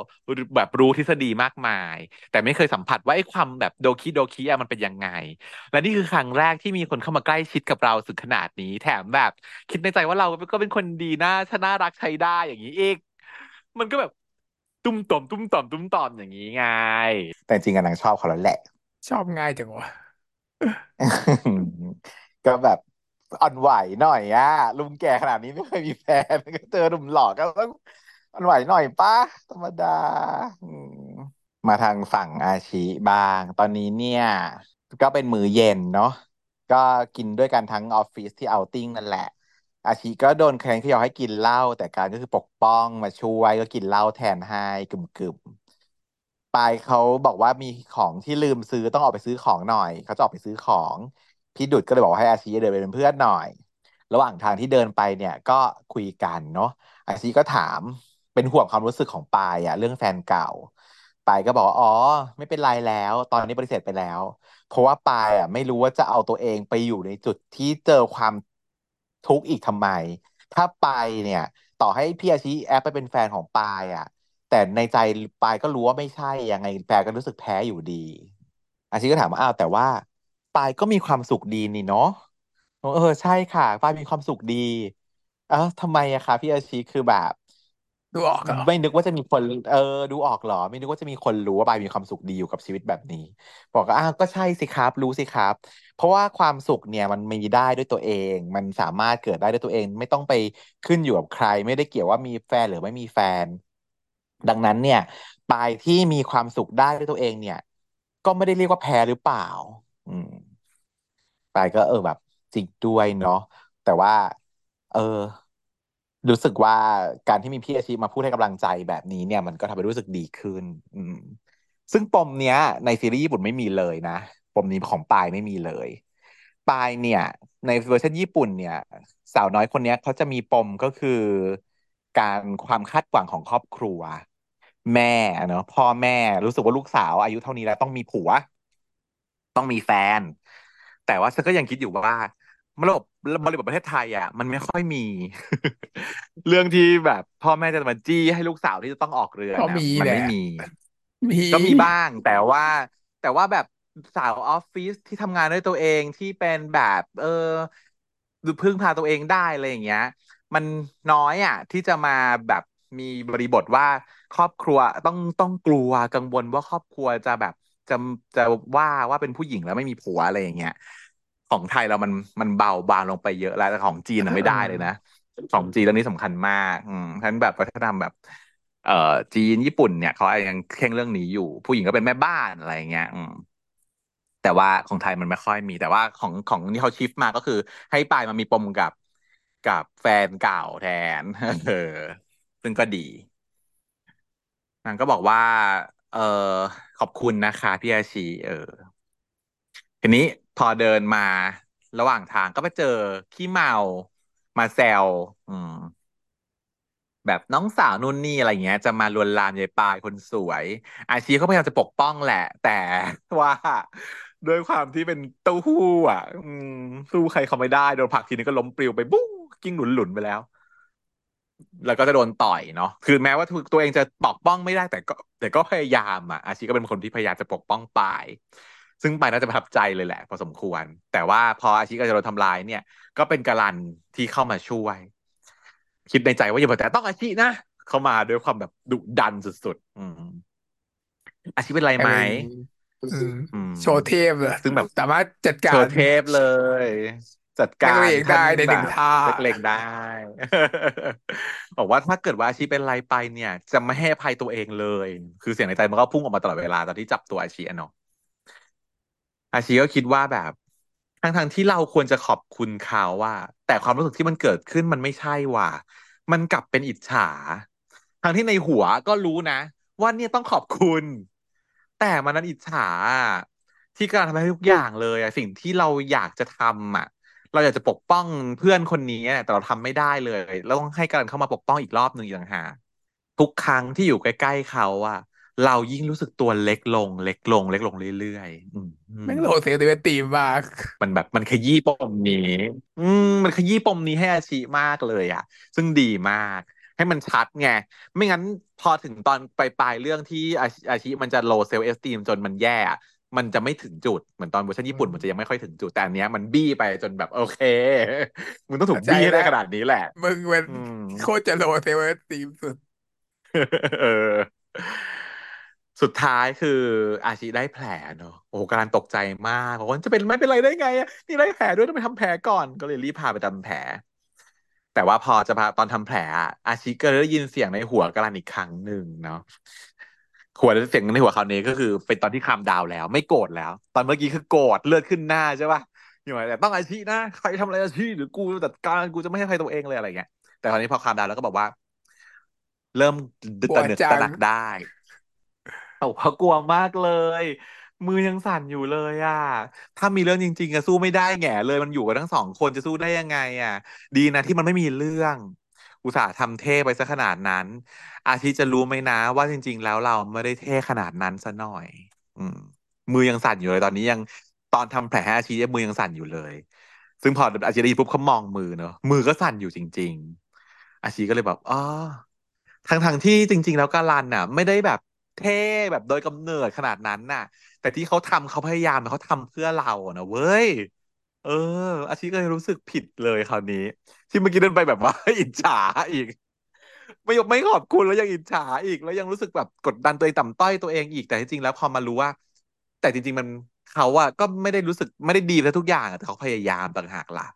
B: แบบรู้ทฤษฎีมากมาย แต่ไม่เคยสัมผัสว่าไอ้ความแบบโดคิโดคิอะมันเป็นยังไง และนี่คือครั้งแรกที่มีคนเข้ามาใกล้ชิดกับเราสึกขนาดนี้ แถมแบบ คิดในใจว่าเราก็เป็นคนดีนะถ้าน่ารักใช้ได้อย่างนี้อีกมันก็แบบ ตุ้มต่อมตุ้มต่อมตุ้มต่อมอย่างนี้ไง แต่จริงอะนางชอบเขาแล้วแหละ
A: ชอบง่ายจังวะ
B: ก็แบบอ่อนไหวหน่อยอะลุงแก่ขนาดนี้ไม่เคยมีแฟนก็เจอหนุ่มหล่อก็ต้องอ่อนไหวหน่อยป้าธรรมดาอืมมาทางฝั่งอาชีบ้าง ตอนนี้เนี่ย ก็เป็นมื้อเย็นเนาะก็กินด้วยกันทั้งออฟฟิศที่เอาติ้งนั่นแหละ อาชีก็โดนแคลนที่ยอให้กินเหล้าแต่การก็คือปกป้องมาช่วยก็กินเหล้าแทนให้กึ่มๆปายเขาบอกว่ามีของที่ลืมซื้อต้องออกไปซื้อของหน่อยเขาจะออกไปซื้อของพี่ดุดก็เลยบอกว่าให้อาชีเดินไปเป็นเพื่อนหน่อย ระหว่างทางที่เดินไปเนี่ยก็คุยกันเนาะอาชีก็ถามเป็นห่วงความรู้สึกของปายอะเรื่องแฟนเก่าปายก็บอกว่าอ๋อ ไม่เป็นไรแล้ว ตอนนี้ปฏิเสธไปแล้ว เพราะว่าปายอะ ไม่รู้ว่าจะเอาตัวเองไปอยู่ในจุดที่เจอความ ทุกข์อีกทำไม ถ้าไปเนี่ย ต่อให้พี่อาชีแอปไปเป็นแฟนของปายอะ แต่ในใจปายก็รู้ว่าไม่ใช่ยังไงแฟนก็รู้สึกแพ้อยู่ดี อาชีก็ถามว่าอ้าวแต่ว่าปายก็มีความสุขดีนี่เนาะเออใช่ค่ะปายมีความสุขดี เอ้าทำไมอะคะพี่อาชีคือแบบ
A: ดูออกเหรอ
B: ไม่นึกว่าจะมีคนเออดูออกเหรอ ไม่นึกว่าจะมีคนรู้ว่าปายมีความสุขดีอยู่กับชีวิตแบบนี้ บอกว่าอ้าวก็ใช่สิครับ รู้สิครับ เพราะว่าความสุขเนี่ยมันมีได้ด้วยตัวเอง มันสามารถเกิดได้ด้วยตัวเอง ไม่ต้องไปขึ้นอยู่กับใคร ไม่ได้เกี่ยวว่ามีแฟนหรือไม่มีแฟน ดังนั้นเนี่ยปายที่มีความสุขได้ด้วยตัวเองเนี่ย ก็ไม่ได้เรียกว่าแพ้หรือเปล่า อืมปายก็เออแบบจริงด้วยเนาะแต่ว่า เออ รู้สึกว่าการที่มีพี่อาชีพมาพูดให้กำลังใจแบบนี้เนี่ย มันก็ทำให้รู้สึกดีขึ้น อืม ซึ่งปมเนี้ย ในซีรีส์ญี่ปุ่นไม่มีเลยนะ ปมนี้ของปายไม่มีเลย ปายเนี่ย ในเวอร์ชันญี่ปุ่นเนี่ย สาวน้อยคนนี้เขาจะมีปมก็คือ การความคาดหวังของครอบครัว แม่เนอะพ่อแม่รู้สึกว่าลูกสาว อายุเท่านี้แล้วต้องมีผัว ต้องมีแฟน แต่ว่าฉันก็ยังคิดอยู่ว่า ระบบบริบทประเทศไทยอะ มันไม่ค่อยมี เรื่องที่แบบพ่อแม่จะมาจี้ให้ลูกสาวที่จะต้องออกเรือนอะ
A: ก็มีแหละ
B: มันไม่มี
A: มี
B: ก็มีบ้าง แต่ว่า แต่ว่าแบบสาวออฟฟิศที่ทำงานด้วยตัวเองที่เป็นแบบเออดูพึ่งพาตัวเองได้อะไรอย่างเงี้ย มันน้อยอะ ที่จะมาแบบมีบริบทว่าครอบครัวต้องต้องกลัวกังวลว่าครอบครัวจะแบบจะจะว่าว่าเป็นผู้หญิงแล้วไม่มีผัวอะไรอย่างเงี้ย ของไทยเรามันมันเบาบางลงไปเยอะแล้วแต่ของจีน
A: เอะ
B: ไม่ได้เลยนะ
A: ออ
B: ของจีนเรื่องนี้สำคัญมากอืมฉะนั้นแบบวัฒนธรรมแบบ เอ่อจีนญี่ปุ่นเนี่ยเขายังเคร่งเรื่องนี้อยู่ ผู้หญิงก็เป็นแม่บ้านอะไรอย่างเงี้ย อืมแต่ว่าของไทยมันไม่ค่อยมี แต่ว่าของของที่เขาชิฟมาก็คือ ให้ปายมามีปมกับกับแฟนเก่าแทนเออซึ่งก็ดีนางก็บอกว่า เออขอบคุณนะคะพี่อาชีเออทีนี้ พอเดินมาระหว่างทางก็ไปเจอขี้เมามาแซวอืม แบบน้องสาวนู่นนี่อะไรเงี้ย จะมาลวนลามยายปายคนสวย อาชีเขาพยายามจะปกป้องแหละ แต่ว่าด้วยความที่เป็นเต้าหู้อะ อืมสู้ใครเขาไม่ได้โดนผลักทีนึงก็ล้มปลิวไปบุ้งกิ้งหลุนหลุนไปแล้ว แล้วก็จะโดนต่อยเนาะคือแม้ว่าตัวเองจะปกป้องไม่ได้แต่ก็ แต่ก็พยายามอะอาชีก็เป็นคนที่พยายามจะปกป้องปาย ซึ่งปายน่าจะประทับใจเลยแหละ พอสมควร แต่ว่าพออาชีก็จะโดนทำร้ายเนี่ย ก็เป็นกาลันที่เข้ามาช่วย คิดในใจว่าอย่าแต่ต้องอาชีนะ เข้ามาด้วยความแบบดุดันสุดๆอืมอาชีเป็นไรไหม
A: อะไรอย่างงี้อืม
B: อืม
A: โชว์เทพเลย
B: ซึ่งแบบ
A: สามารถจัดการ
B: โชว์เทพเลย จัดกา
A: นักเลงได้
B: รท่าน
A: ในหนึ่ง
B: แบบ
A: ท่า
B: เล็กๆได้บอกว่าถ้าเกิดว่าอาชีเป็นไรไปเนี่ย จะไม่ให้อภัยตัวเองเลย คือเสียงในใจมันก็พุ่งออกมาตลอดเวลาตอนที่จับตัวอาชีอะเนาะ อาชีก็คิดว่าแบบทั้งๆที่เราควรจะขอบคุณเขาว่า แต่ความรู้สึกที่มันเกิดขึ้นมันไม่ใช่ว่ะมันกลับเป็นอิจฉาทั้งที่ในหัวก็รู้นะ ว่าเนี่ยต้องขอบคุณ แต่มันนั้นอิจฉาที่การทำให้ทุกอย่างเลยอะสิ่งที่เราอยากจะทำอะเราอยากจะปกป้องเพื่อนคนนี้แต่เราทำไม่ได้เลยเราต้องให้การเข้ามาปกป้องอีกรอบหนึ่งอีกต่างหาทุกครั้งที่อยู่ใกล้ ๆเขาอะ เรายิ่งรู้สึกตัวเล็กลง เล็กลง เล็กลงเรื่อยๆมอืม
A: แม่งโหลเสียงตัวเป็นตีมาก
B: มันแบบมันขยี้ปมนี้ อืมมันขยี้ปมนี้ให้อาชีมากเลยอะ ซึ่งดีมาก ให้มันชัดไง ไม่งั้นพอถึงตอนปลายปลายเรื่องที่อาชีมันจะ low self esteem จนมันแย่มันจะไม่ถึงจุด เหมือนตอนเวอร์ชันญี่ปุ่นมันจะยังไม่ค่อยถึงจุด แต่อันเนี้ยมันบี้ไปจนแบบโอเค มึงต้องถูกบี้ให้
A: แล้ว
B: ได้ขนาดนี้แหละ
A: มึงเป็นโคตรจะโลเซลล์ตีมสุด
B: เออ สุดท้ายคืออาชิได้แผลเนอะโอ้การตกใจมากบอกว่าจะเป็นไม่เป็นไรได้ไงอะนี่ได้แผลด้วยต้องไปทำแผลก่อนก็เลยรีบพาไปทำแผล แต่ว่าพอจะพาตอนทำแผล อาชิก็ได้ยินเสียงในหัวกันอีกครั้งหนึ่งเนาะหัวเสียงในหัวคราวนี้ก็คือ เป็นตอนที่คามดาวแล้ว ไม่โกรธแล้ว ตอนเมื่อกี้คือโกรธเลือดขึ้นหน้าใช่ปะอยู่ไหนแต่ต้องอาชินะใครทำอะไรอาชิหรือกูจัดการกูจะไม่ให้ใครตัวเองเลยอะไรเงี้ยแต่คราวนี้พอคามดาวแล้วก็บอกว่า เริ่มตระหนึก
A: วจัง
B: ตระหนักได้ โอ้เขากลัวมากเลย มือยังสั่นอยู่เลยอะ ถ้ามีเรื่องจริงๆอะสู้ไม่ได้แง่เลยมันอยู่กันทั้งสองคนจะสู้ได้ยังไงอะ ดีนะที่มันไม่มีเรื่อง อุตส่าห์ทำเท่ไปซะขนาดนั้น อาทิตย์จะรู้ไหมนะ ว่าจริง ๆ แล้วเราไม่ได้เท่ขนาดนั้นซะหน่อย อืม มือยังสั่นอยู่เลยตอนนี้ยังตอนทำแผลให้อาชีมือยังสั่นอยู่เลย ซึ่งพออาชีได้ยินปุ๊บเขามองมือเนอะมือก็สั่นอยู่จริง ๆ อาชีก็เลยแบบอ๋อทั้งทางที่จริง ๆ แล้วการันน่ะ ไม่ได้แบบ เท่แบบโดยกำเนิดขนาดนั้นน่ะ แต่ที่เขาทำเขาพยายามเขาทำเพื่อเรานะเว้ยเออ อาชีก็เลยรู้สึกผิดเลยคราวนี้ ที่เมื่อกี้เดินไปแบบว่าอิจฉาอีก ไม่ไม่ขอบคุณแล้วยังอิจฉาอีก แล้วยังรู้สึกแบบกดดันตัวเองต่ำต้อยตัวเองอีกแต่จริงๆแล้วพอมารู้ว่า แต่จริง ๆมันเขาอะก็ไม่ได้รู้สึกไม่ได้ดีไปทุกอย่างอะแต่เขาพยายามต่างหากล่ะ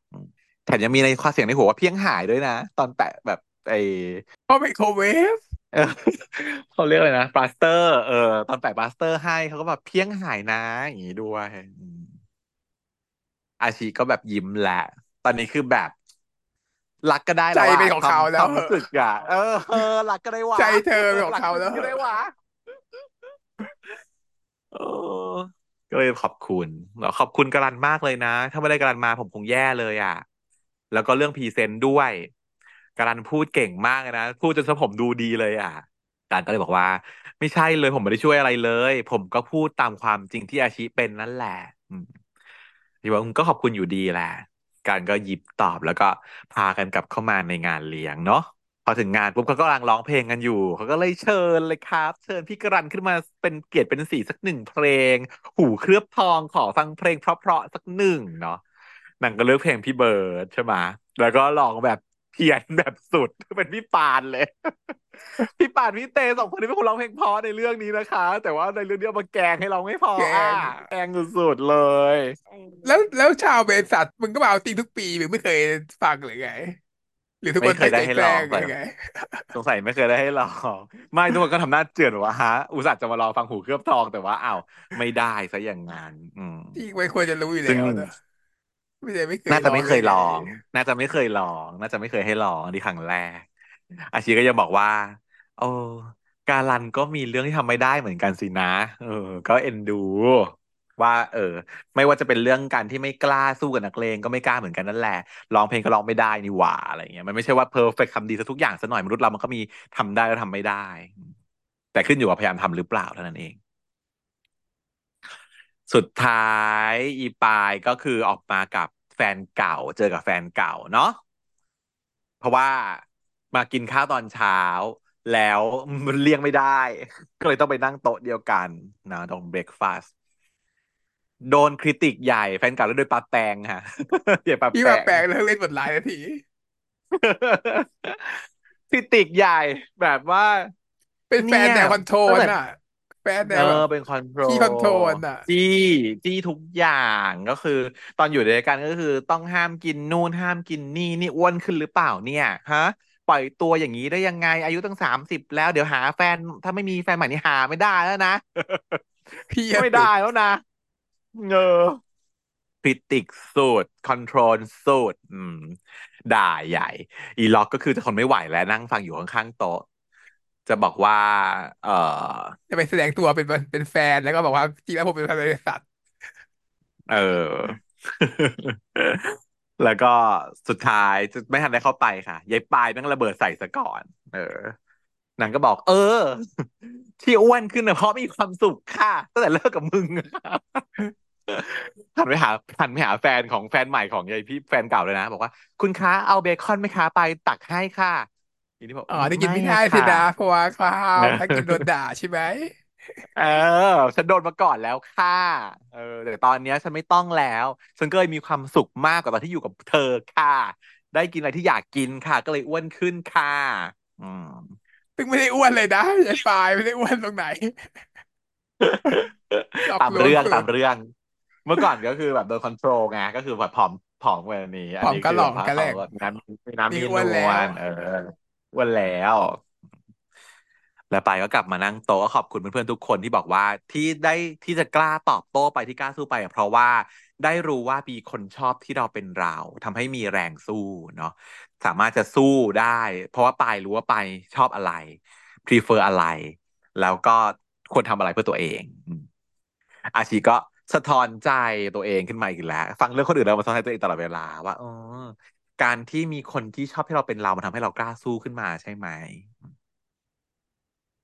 B: แถมยังมีในความเสียงในหัวว่าเพียงหายด้วยนะ ตอนแปะแบบไอ
A: เพราะไมโครเวฟ
B: เออเขาเรียกอะไรนะปลาสเตอร์ เออ ตอนแปะปลาสเตอร์ให้เขาก็แบบเพี้ยงหายนะ อย่างนี้ด้วยอืมอาชีก็แบบยิ้มแหละ ตอนนี้คือแบบ รักก็ได้
A: ใจ
B: แล้วอะควา
A: เป็นของเขา
B: มความรู้
A: แล้วเหอะ
B: สึกอะเออเออรักก็ได้วะ
A: ใจเธอเป็นของ
B: รักมึง
A: เขาแล้วเหอะ
B: ก็ได้วะเออก็เลยขอบคุณแล้วขอบคุณการันมากเลยนะ ถ้าไม่ได้การันมาผมคงแย่เลยอะ แล้วก็เรื่อง present ด้วย การันพูดเก่งมากเลยนะ พูดจนสผมดูดีเลยอะการก็เลยบอกว่า ไม่ใช่เลยผมไม่ได้ช่วยอะไรเลย ผมก็พูดตามความจริงที่อาชีเป็นนั่นแหละอืมที่ว่าก็ขอบคุณอยู่ดีแหละการก็หยิบตอบแล้วก็พากันกลับเข้ามาในงานเลี้ยงเนาะพอถึงงานปุ๊บเขาก็กำลังร้องเพลงกันอยู่เขาก็เลยเชิญเลยครับ เชิญพี่กรันขึ้นมาเป็นเกียรติเป็นสีสักหนึ่งเพลง หูเคลือบทองขอฟังเพลงเพราะๆสักหนึ่งเนาะนางก็เลือกเพลงพี่เบิร์ดใช่ไหมแล้วก็ร้องแบบ เพี้ยนแบบสุดเป็นพี่ปานเลย พี่ป่านพี่เตสองคนนี้เป็นคนร้องเพลงเพราะในเรื่องนี้นะคะ แต่ว่าในเรื่องนี้เอามาแกล้งให้เราไม่พอ
A: แก
B: อะ
A: ง
B: แกล้งสุดๆเลย
A: แล้วแล้วชาวเบสัสมึงก็มาเอาตีทุกปีมึงไม่เคยฟังหรือไงหรือทุก
B: ไม่
A: คนตั้งใจ
B: เคยได้ให้
A: แกล้งห
B: ลองแต่
A: รือไง
B: สงสัยไม่เคยได้ให้ลองไม่ทุกคนก็ทำหน้าเจือนว่าฮะอุตส่าห์จะมารอฟังหูเคลือบทองแต่ว่าอ้าวไม่ได้ซะอย่างนั้นอืม
A: ที่ไม่ควรจะรู้อยู่แล้
B: ซึ่ ง
A: วเนอะไม่ใช่ไม่เคย
B: น่าจะไม่
A: ร้องได้ไง
B: เคยลอง น่าจะไม่เคยลอง น่าจะไม่เคยให้ลองที่ครั้งแรก อาชีก็ยังบอกว่า โอ้การันก็มีเรื่องที่ทำไม่ได้เหมือนกันสินะ เออ ก็เอ็นดู ว่า เออ ไม่ว่าจะเป็นเรื่องการที่ไม่กล้าสู้กับนักเลงก็ไม่กล้าเหมือนกันนั่นแหละร้องเพลงก็ร้องไม่ได้นี่หว่าอะไรเงี้ยมันไม่ใช่ว่า perfect ทำดีซะทุกอย่างซะหน่อยมนุษย์เรามันก็มีทำได้แล้วทำไม่ได้ แต่ขึ้นอยู่กับพยายามทำหรือเปล่าเท่านั้นเองสุดท้ายอีปายก็คือออกมากับ แฟนเก่า เจอกับแฟนเก่าเนาะเพราะว่ามากินข้าวตอนเช้า แล้วมันเลี่ยงไม่ได้ ก็เลยต้องไปนั่งโต๊ะเดียวกันนะตรง breakfastโดนคริติกใหญ่แฟนเก่าแล้วโดยปาแปงค่ะใหญ่ปา
A: พี่
B: แปง
A: มาแปลงเรื่องเล่นบทร้ายนาที
B: คริติกใหญ่แบบว่า
A: เป็นแฟ
B: เนี่ย
A: นแนวคอนโทร
B: ตั้งแต่
A: ลน่ะ แฟนแน
B: เออ
A: วแบบ
B: เป็นคอนโทร
A: ขี้คอนโทร
B: ล
A: ลน่ะ
B: จี้จี้ทุกอย่างก็คือ ตอนอยู่ด้วยกันก็คือ ต้องห้ามกินนู่นห้ามกินนี่นี่อ้วนขึ้นหรือเปล่าเนี่ยฮะปล่อยตัวอย่างนี้ได้ยังไง อายุตั้งสามสิบแล้วเดี๋ยวหาแฟน ถ้าไม่มีแฟนใหม่นี่หาไม่ได้แล้วนะ
A: พี่
B: ไม่ได้
A: สุด
B: แล้วนะเออคริติกสูตรคอนโทรลสูตรอืม ด่าใหญ่ อีล็อกก็คือจะทนไม่ไหวแล้วนั่งฟังอยู่ข้างๆโต๊ะ จะบอกว่า เออ
A: จะไปแสดงตัวเป็นเป็นแฟนแล้วก็บอกว่าจริงแล้วผมเป็นบริษัท
B: เออ แล้วก็สุดท้ายจะไม่ทันได้เข้าไปค่ะยายปายแม่งระเบิดใส่ซะก่อน เออนางก็บอก เออ ที่อ้วนขึ้นนะเพราะมีความสุขค่ะตั้งแต่เลิกกับมึงอะหันไปหาหันไปหาแฟนของแฟนใหม่ของยายพี่แฟนเก่าเลยนะ บอกว่า คุณคะเอาเบคอนไหมคะไปตักให้ค่ะ ทีนี้บอก
A: อ๋อได้กิน
B: ไม่
A: ไม่ได้
B: อะค่ะ
A: สินะเพราะว่าข้าวถ้ากินโดนด่าใช่ไหม
B: เออ ฉันโดนมาก่อนแล้วค่ะ เออแต่ตอนเนี้ยฉันไม่ต้องแล้ว ฉันก็เลยมีความสุขมากกว่าตอนที่อยู่กับเธอค่ะ ได้กินอะไรที่อยากกินค่ะ ก็เลยอ้วนขึ้นค่ะ อืม
A: ซึ่งไม่ได้อ้วนเลยนะยายปายไม่ได้อ้วนตรงไหน หลอก
B: ตามเรื่อง
A: ลวงสุด
B: ตามเรื่อง เมื่อก่อนก็คือแบบโดนคอนโทรลไงก็คือแบบผอมผอมกว่านี้
A: ผอม
B: อันนี้คือ
A: กะหล่อง
B: แบบว่าเขา
A: กะแหลก
B: แบบน้ำมีน้ำ
A: นี่
B: มีน
A: อ้วนแล้ว
B: วล เอออ้ วันแล้ว แล้วไปก็กลับมานั่งโต๊ะก็ขอบคุณเพื่อนๆทุกคนที่บอกว่าที่ได้ที่จะกล้าตอบโต้ไปที่กล้าสู้ไป เพราะว่าได้รู้ว่ามีคนชอบที่เราเป็นเราทำให้มีแรงสู้เนาะสามารถจะสู้ได้ เพราะว่าปายรู้ว่าปายชอบอะไร prefer อะไร แล้วก็ควรทำอะไรเพื่อตัวเองอาชีก็สะท้อนใจตัวเองขึ้นมาอีกแล้ว ฟังเรื่องคนอื่นแล้วมาสะท้อนใจตัวเองตลอดเวลาว่าเออ การที่มีคนที่ชอบให้เราเป็นเรา มันทำให้เรากล้าสู้ขึ้นมาใช่ไหม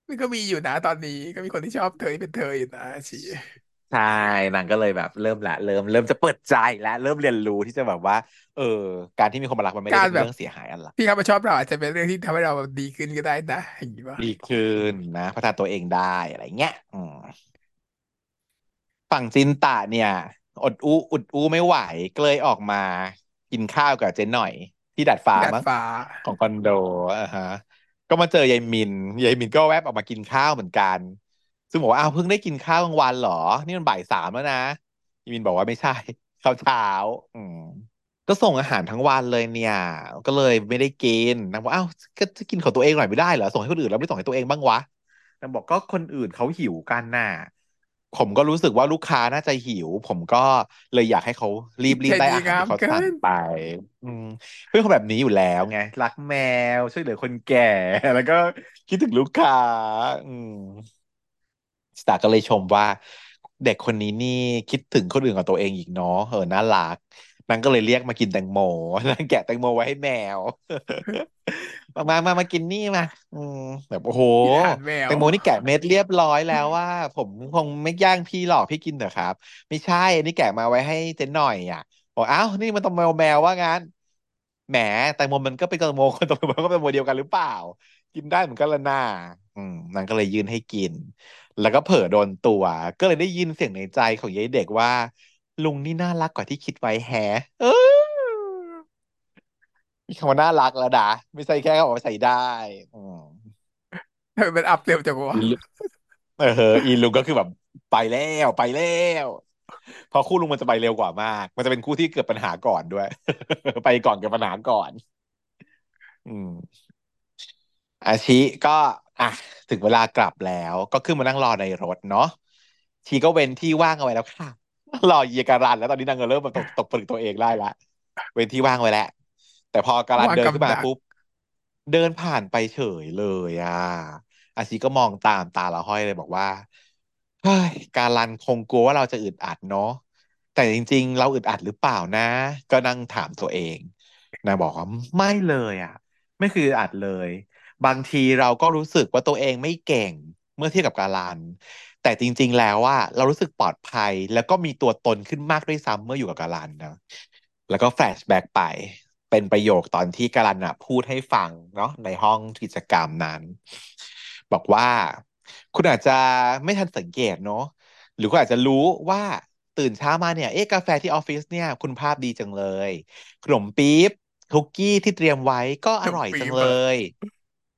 A: มันก็มีอยู่นะตอนนี้ก็มีคนที่ชอบเธอที่เป็นเธออยู่นะชี
B: ใช่นางก็เลยแบบเริ่มละเริ่มเริ่มจะเปิดใจและเริ่มเรียนรู้ที่จะแบบว่า เออ การที่มีคนมารักมันไม่ได้
A: การแบบ
B: เป็นเรื่องเสียหายอะไร
A: ที่เขามาชอบเราอาจจะเป็นเรื่องที่ทำให้เราแบบดีขึ้นก็ได้นะอย่างนี้ป่ะ
B: ดีขึ้นนะพัฒนาตัวเองได้อะไรเงี้ยอืมฝั่งจินตะเนี่ย อดอู้อุดอู้ไม่ไหวก็เลยออกมา กินข้าวกับเจ๊หน่อย ที่ดัดฟ้ามั้ง
A: ที่ดาดฟ้า
B: ของคอนโดอ่าฮะ ก็มาเจอยายมินยายมินก็แวบออกมากินข้าวเหมือนกัน ซึ่งบอกว่าอ้าวเพิ่งได้กินข้าวกลางวันเหรอ นี่มันบ่ายสามแล้วนะยายมินบอกว่าไม่ใช่ข้าวเช้า อืมก็ส่งอาหารทั้งวันเลยเนี่ย ก็เลยไม่ได้กินนางบอกอ้าวก็จะกินของตัวเองหน่อยไม่ได้เหรอส่งให้คนอื่นแล้วไม่ส่งให้ตัวเองบ้างวะนางบอกก็คนอื่นเขาหิวกันน่ะ ผมก็รู้สึกว่าลูกค้าน่าจะหิว ผมก็เลยอยากให้เขารีบรีบ
A: ใจดี
B: ได้อาหารที่
A: งามเกิ
B: เขาสั่ง
A: น
B: ไป อืมเพื่อนคนแบบนี้อยู่แล้วไง รักแมว ช่วยเหลือคนแก่ แล้วก็คิดถึงลูกค้า อืมสตาร์ก็เลยชมว่า เด็กคนนี้นี่คิดถึงคนอื่นกับตัวเองอีกเนาะเออน่ารัก นางก็เลยเรียกมากินแตงโมนางแกะแตงโมไว้ให้แมวมามามามากินนี่มาอืมแบบโอ้โห
A: กินอาหารแมว
B: แตงโมนี่แกะเม็ดเรียบร้อยแล้วว่า ผมคงไม่ย่างพี่หรอกพี่กินเถอะครับ ไม่ใช่อันนี้แกะมาไว้ให้เจ๊หน่อยอะบอกอ้าวนี่มันต้องแมวแมวว่างั้นแหมแตงโมมันก็เป็นแตงโมคนแตงโมก็เป็นแตงโมเดียวกันหรือเปล่า กินได้เหมือนกันละน่าอืมนางก็เลยยื่นให้กิน แล้วก็เผลอโดนตัว ก็เลยได้ยินเสียงในใจของยายเด็กว่า ลุงนี่น่ารักกว่าที่คิดไว้แฮะเออมีคำว่าน่ารักแล้วนะไม่ใช่แค่คำว่าใส่ได้ อืม
A: เออมันอัพเร็วจังวะ
B: อีลุเอออีลุงก็คือแบบไปแล้วไปแล้วเพราะคู่ลุงมันจะไปเร็วกว่ามาก มันจะเป็นคู่ที่เกิดปัญหาก่อนด้วย ไปก่อนเกิดปัญหาก่อน อืม อาชิก็ อะ ถึงเวลากลับแล้ว ก็ขึ้นมานั่งรอในรถเนาะชีก็เว้นที่ว่างเอาไว้แล้วค่ะ รอเยียการันแล้วตอนนี้นางก็เริ่มมาตกตกผลึกตัวเองได้ละเว้นที่ว่างไว้แล้วแต่พอการัน
A: วาง
B: เดินขึ้น
A: กับดัก
B: มาปุ๊บเดินผ่านไปเฉยเลยอะอาชิก็มองตามตาละห้อยเลยบอกว่าเฮ้ยการันคงกลัวว่าเราจะอึดอัดเนาะแต่จริง ๆ เราอึดอัดหรือเปล่านะ ก็นั่งถามตัวเองนางบอกว่าไม่เลยอะ ไม่คืออึดอัดเลย บางทีเราก็รู้สึกว่าตัวเองไม่เก่งเมื่อเทียบกับการัน แต่จริง ๆ แล้วว่าเรารู้สึกปลอดภัย แล้วก็มีตัวตนขึ้นมากด้วยซ้ำเมื่ออยู่กับการันนะแล้วก็ flashback ไปเป็นประโยคตอนที่การันอะพูดให้ฟังเนาะในห้องกิจกรรมนั้น บอกว่า คุณอาจจะไม่ทันสังเกตเนาะหรือคุณอาจจะรู้ว่าตื่นเช้ามาเนี่ยเอ๊ะกาแฟที่ออฟฟิศเนี่ย คุณภาพดีจังเลย ขนมปี๊บคุกกี้ที่เตรียมไว้ก็อร่อยจังเลย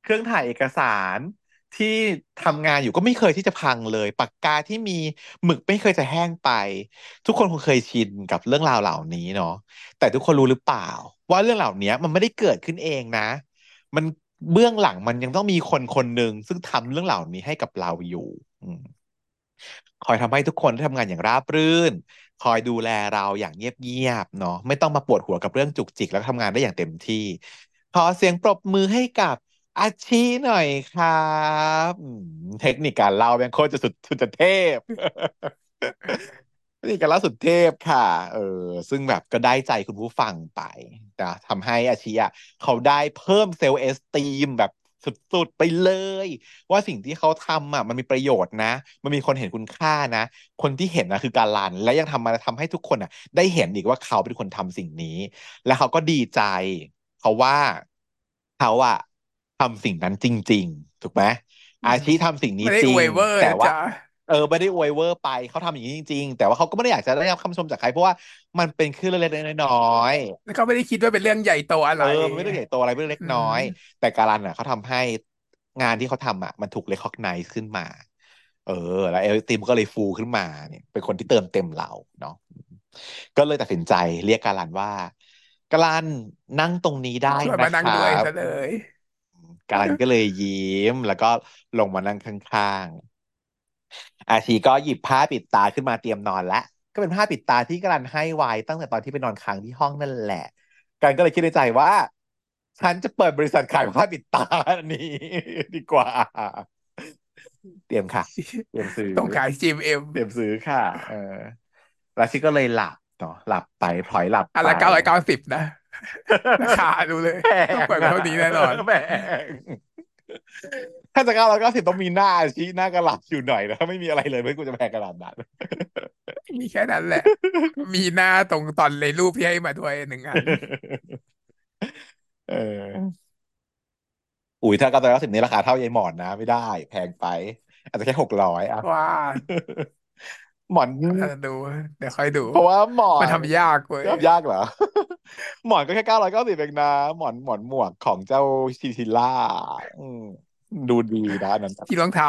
B: เครื่องถ่ายเอกสาร ที่ทำงานอยู่ก็ไม่เคยที่จะพังเลย ปากกาที่มีหมึกไม่เคยจะแห้งไป ทุกคนคงเคยชินกับเรื่องราวเหล่านี้เนาะแต่ทุกคนรู้หรือเปล่า ว่าเรื่องเหล่านี้มันไม่ได้เกิดขึ้นเองนะ มันเบื้องหลังมันยังต้องมีคนคนหนึ่งซึ่งทำเรื่องเหล่านี้ให้กับเราอยู่คอยทำให้ทุกคนได้ทำงานอย่างราบรื่น คอยดูแลเราอย่างเงียบๆเนาะไม่ต้องมาปวดหัวกับเรื่องจุกจิกแล้วก็ทำงานได้อย่างเต็มที่ ขอเสียงปรบมือให้กับ อาชีหน่อยครับอืมเทคนิคการเล่าเป็นโคตรจะสุดสุดจะเทพนี่การล่าสุดเทพค่ะ เออ ซึ่งแบบก็ได้ใจคุณผู้ฟังไปนะทำให้อาชีอะเขาได้เพิ่มเซลล์เอสตีมแบบสุดๆไปเลย ว่าสิ่งที่เขาทำอะมันมีประโยชน์นะ มันมีคนเห็นคุณค่านะ คนที่เห็นนะคือการลัน และยังทำมาทำให้ทุกคนอะ ได้เห็นอีกว่าเขาเป็นคนทำสิ่งนี้ และเขาก็ดีใจเพราะว่าเขาอะ ทำสิ่งนั้นจริง ๆ ถูกไหม
A: อืม
B: อาชีทำสิ่งนี้
A: ไม่ได้
B: จริง
A: อวยเวอร์
B: แต่ว่า
A: นะจ๊ะ
B: เออไม่ได้อวยเวอร์ไปเขาทำอย่างนี้จริง ๆ แต่ว่าเขาก็ไม่ได้อยากจะได้รับคำชมจากใครเพราะว่ามันเป็นแค่เรื่องเล็กๆน้อย
A: แล้วก็ไม่ได้คิดว่าเป็นเรื่องใหญ่โตอะไร
B: ๆเออมันไม่ได้ใหญ่โตอะไรไม่ได้เล็กน้อยอื
A: ม
B: แต่การันอะเขาทำให้งานที่เขาทำอะมันถูก recognize ขึ้นมา เออ แล้ว esteem ก็เลยฟูขึ้นมาเนี่ยเป็นคนที่เติมเต็มเราเนาะก็เลยตัดสินใจเรียกการันว่าการันนั่งตรงนี้ได้
A: ชวนมานั่ง
B: นะครับ
A: ด้วยซะเลย
B: การันก็เลยยิ้ม แล้วก็ลงมานั่งข้างๆ อาชีก็หยิบผ้าปิดตาขึ้นมาเตรียมนอนแล้วก็เป็นผ้าปิดตาที่การันให้ไว้ตั้งแต่ตอนที่ไปนอนค้างที่ห้องนั่นแหละการก็เลยคิดในใจว่า ฉันจะเปิดบริษัทขายผ้าปิดตาอันนี้ดีกว่า เตรียมค่ะ เตรียมซื้อ
A: ต้องขายจีมเอ็ม
B: เตรียมซื้อค่ะ เออแล้วชีก็เลยหลับเนาะหลับไปพลอยหลับไป
A: อันละเก้าร้อยเก้าสิบนะ ราคาดูเลย
B: แพ
A: ต้อง
B: งอะ
A: เปิดไปเท่านี้แน่นอน
B: แพงถ้าจะเก้าร้อยเก้าสิบต้องมีหน้าชี้หน้ากระหลับอยู่หน่อยนะถ้าไม่มีอะไรเลยไม่กูจะแพงขนาดนั้น
A: มีแค่นั้นแหละ มีหน้าตรงตอนในรูปที่ให้มาด้วยหนึ่งอัน
B: เอออุ้ยถ้าเก้าร้อยเก้าสิบนี้ราคาเท่ายายหมอนนะ ไม่ได้ แพงไป อาจจะแค่หกร้อยอะ
A: ว่า
B: หมอน
A: อาจจะดู เดี๋ยวค่อยดู
B: เพราะว่าหมอ
A: มัน
B: น
A: ทำยากเว้ย
B: ทำยากเหรอ หมอนก็แค่เก้าร้อยเก้าสิบเองนะ หมอนหมอนหมวกของเจ้าชิชิล่าอืมดูดีนะอันนั้น
A: ที่รองเท้า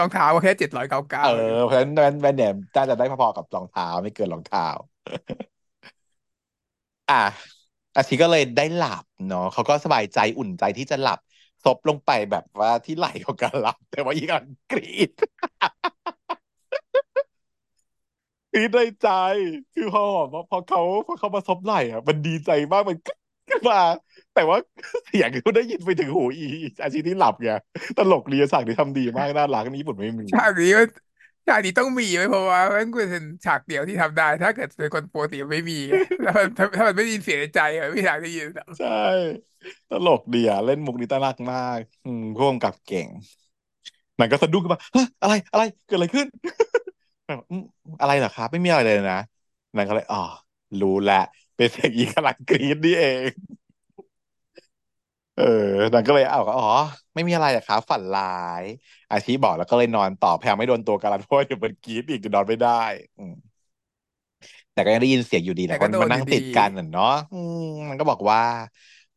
A: รองเท้าก็แค่เจ็ดร้อยเก้าเก้า
B: เออเพราะฉะนั้นแว่นแว่นเนี่ยน่าจะได้พอๆกับรองเท้าไม่เกินรองเท้า อะอาชีก็เลยได้หลับเนาะเขาก็สบายใจอุ่นใจที่จะหลับซบลงไปแบบว่าที่ไหล่ของการหลับ แต่ว่าอีกอันกรีด กรีดในใจ คือพอพอพอเขาพอเขามาซบไหล่อะ มันดีใจมากมันกึ๊กขึ้นมา แต่ว่าเสียงก็ได้ยินไปถึงหูอีอาชีที่หลับไงตลกดีฉากนี้ทำดีมากน่ารักนี่ญี่ปุ่นไม่มี
A: ฉากนี้ก็ฉากนี้ต้องมีไว้เพราะว่ามันเป็นฉากเดียวที่ทำได้ ถ้าเกิดเป็นคนปกติไม่มีไงแล้วมันถ้าถ้ามันไม่ได้ยินเสียงในใจอะไม่มีทางได้ยินหรอก
B: ใช่ตลกดีอะเล่นมุกนี้ตลกมาก อืมร่วมกับเก่งนางก็สะดุ้งขึ้นมาเฮ้ยอะไรอะไรเกิดอะไรขึ้น แบบอืมอะไรเหรอครับ ไม่มีอะไรเลยนะนางก็เลยอ๋อรู้แหละเป็นเสียงอีกำลังกรี๊ดนี่เอง เออนางก็เลยเอาก็อ๋อ ไม่มีอะไรอะครับฝันร้าย อาชีบอกแล้วก็เลยนอนต่อพยายามไม่โดนตัวกันเพราะว่าเดี๋ยวมันกรี๊ดอีกจะนอนไม่ได้ อืม แต่ก็ยังได้ยินเสียงอยู่ดีแห
A: แต่
B: ละ
A: ก็
B: มัน
A: โด
B: มัน
A: นอ
B: นั่ง
A: ยู่
B: ติ
A: ดี
B: ดกันน่ะเนาะอืมมันก็บอกว่า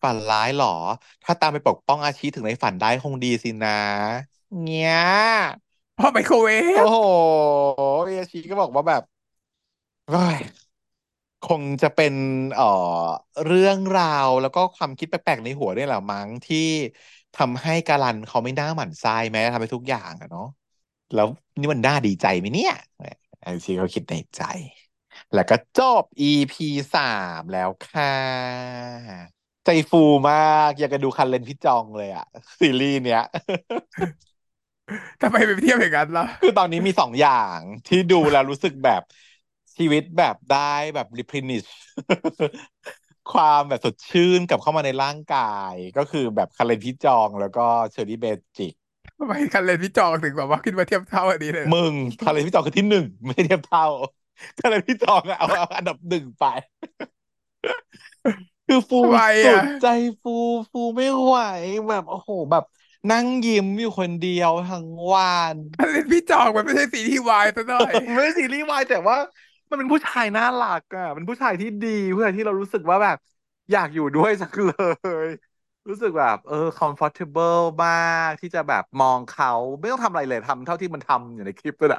B: ฝันร้ายเหรอ ถ้าตามไปปกป้องอาชีถึงในฝันได้คงดีสินะ เงี้ย
A: เพราะไมโครเว
B: โอ้โหอาชีก็บอกว่าแบบเฮ้ยคงจะเป็นเอ่อเรื่องราวแล้วก็ความคิดแปลกๆในหัวนี่แหละมั้งที่ทำให้การันเขาไม่น่าหมั่นไส้แม้ทำให้ทุกอย่างอะเนาะแล้วนี่มันน่าดีใจไหมเนี่ยอาชีเขาคิดในใจ แล้วก็จบ EP สามแล้วค่ะ ใจฟูมาก อยากจะดูคันเลนพี่จองเลยอะซีรีส์เนี้ย
A: ทำไมไปเทียบอย่างนั้นล่ะ
B: คือตอนนี้มีสองอย่างที่ดูแล้วรู้สึกแบบชีวิตแบบได้แบบ replenish ความแบบสดชื่นกลับเข้ามาในร่างกาย ก็คือแบบคาเรนพี่จองแล้วก็เชอรี่เบจิก
A: ทำไมคันเลนพี่จองถึงแบบว่าขึ้นมาเทียบเท่าอันนี้เลยเหรอ
B: มึงคาเรนพี่จองคือที่หนึ่งไม่เทียบเท่าคาเรนพี่จองอะเอาเอาอันดับหนึ่งไป คือฟู
A: ทำไม
B: สุ
A: อะ
B: ดใจฟูฟูไม่ไหวแบบโอ้โหแบบ นั่งยิ้มอยู่คนเดียวทั้งวัน
A: คันเลนพี่จองมันไม่ใช่ซีรีส์วายซะหน่อย
B: ไม่ใช่ซีรีส์วายแต่ว่า มันเป็นผู้ชายน่ารักอะเป็นผู้ชายที่ดีผู้ชายที่เรารู้สึกว่าแบบ อยากอยู่ด้วยจังเลย รู้สึกแบบเออ comfortable มากที่จะแบบมองเขาไม่ต้องทำอะไรเลยทำเท่าที่มันทำอยู่ในคลิปก็ได้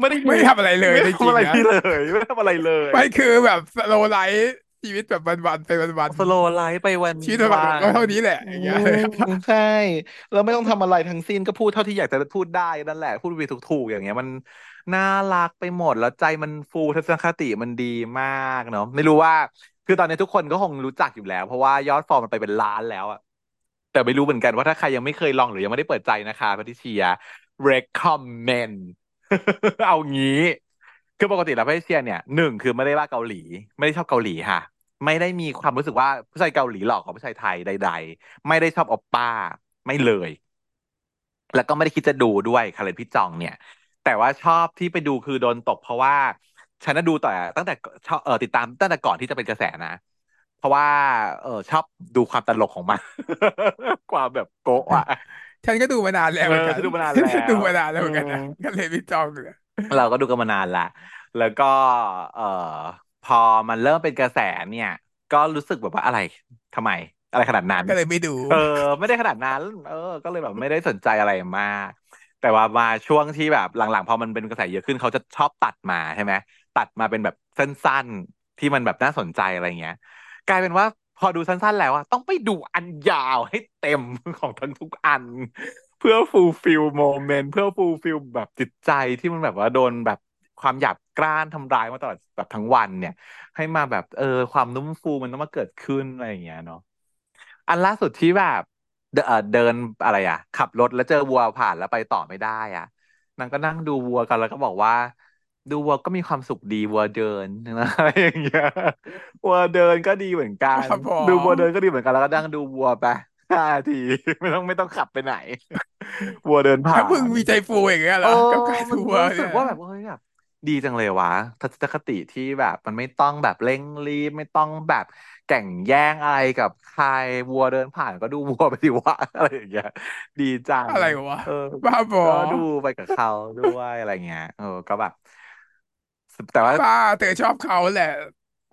B: ไม่ได้
A: ไม่ได้ทำอะไรเลย
B: ไม่ได้
A: ริ
B: ทำอะไรจริง
A: ๆนะ
B: ที่เลยไม่ได้ทำอะไรเลย
A: ไม่คือแบบ slow life ชีวิตแบบวันๆไปวัน
B: slow life ไปวัน
A: ๆชีวิตวันๆก็เท่านี้แหละ
B: อื
A: อย่างเงี้ยเลยครับ
B: มใช่แล้วไม่ต้องทำอะไรทั้งสิ้นก็พูดเท่าที่อยากจะพูดได้นั่นแหละ พูดไปถูกๆอย่างเงี้ยมันน่ารักไปหมดแล้วใจมันฟูทัศนคติมันดีมากเนาะไม่รู้ว่า คือตอนนี้ทุกคนก็คงรู้จักอยู่แล้ว เพราะว่ายอดฟอลมันไปเป็นล้านแล้วอะแต่ไม่รู้เหมือนกันว่าถ้าใครยังไม่เคยลองหรือยังไม่ได้เปิดใจนะคะพัทิเชีย recommend เอางี้ คือปกติแล้วพัทิเชียเนี่ยหนึ่งคือไม่ได้ว่าเกาหลี ไม่ได้ชอบเกาหลีค่ะ ไม่ได้มีความรู้สึกว่าผู้ชายเกาหลีหลอกกว่าผู้ชายไทยใด ๆ ไม่ได้ชอบโอปป้าไม่เลย แล้วก็ไม่ได้คิดจะดูด้วยคาเลนพี่จองเนี่ย แต่ว่าชอบที่ไปดูคือโดนตกเพราะว่าฉันน่ะดูต่อตั้งแต่ชอบเออติดตามตั้งแต่ก่อนที่จะเป็นกระแสนะ เพราะว่า เออชอบดูความตลกของมันความแบบโกะอะ
A: ฉันก็ดูมานานแล้วเหมือนกัน
B: เออฉันดูมานานแล้ว
A: ฉันดูมานานแล้วเหมือนกันนะ
B: อืม
A: คันเลนพี่จองเนี่ย
B: เราก็ดูกันมานานละแล้วก็ เอ่อ พอมันเริ่มเป็นกระแสเนี่ย ก็รู้สึกแบบว่าอะไรทำไม อะไรขนาดนั้น
A: ก็เลยไม่ดู
B: เออ ไม่ได้ขนาดนั้น เออ ก็เลยแบบไม่ได้สนใจอะไรมาก แต่ว่ามาช่วงที่แบบหลังๆ พอมันเป็นกระแสเยอะขึ้นเขาจะชอบตัดมาใช่ไหมตัดมาเป็นแบบสั้นๆ ที่มันแบบน่าสนใจอะไรเงี้ย กลายเป็นว่าพอดูสั้นๆ แล้วอะต้องไปดูอันยาวให้เต็มของทั้งทุกอัน เพื่อ fulfill moment เพื่อ fulfill แบบจิตใจที่มันแบบว่าโดนแบบ ความหยาบกร้านทำร้ายมาตลอดแบบทั้งวันเนี่ย ให้มาแบบเออความนุ่มฟูมันต้องมาเกิดขึ้นอะไรอย่างเงี้ยเนาะอันล่าสุดที่แบบเดเอ่อเดินอะไรอะ ขับรถแล้วเจอวัวผ่านแล้วไปต่อไม่ได้อะนางก็นั่งดูวัวกันแล้วก็บอกว่า ดูวัวก็มีความสุขดีวัวเดินอะไรอย่างเงี้ยวัวเดินก็ดีเหมือนกัน
A: ครับผม
B: ดูวัวเดินก็ดีเหมือนกันแล้วก็นั่งดูวัวไปห้านาทีไม่ต้องไม่ต้องขับไปไหนวัวเดินผ่า
A: ถ้านมึงมีใจฟูอย่างเงี้ยเหรอ
B: เออ
A: กับการ
B: มัน
A: ดูวัว
B: รู้สึ
A: เนี่
B: ก
A: ย
B: ว่าแบบเฮ้ยแบบ ดีจังเลยวะทัศนคติที่แบบมันไม่ต้องแบบเร่งรีบ ไม่ต้องแบบแข่งแย่งอะไรกับใครวัวเดินผ่านก็ดูวัวไปดิวะอะไรอย่างเงี้ยดีจัง
A: อะไรวะ
B: เออ
A: บ้าบอ
B: ก็ดูไปกับเขาด้วยอะไรเงี้ยเออก็แบบแต่ว่า
A: บ้าเธอชอบเขาแหละ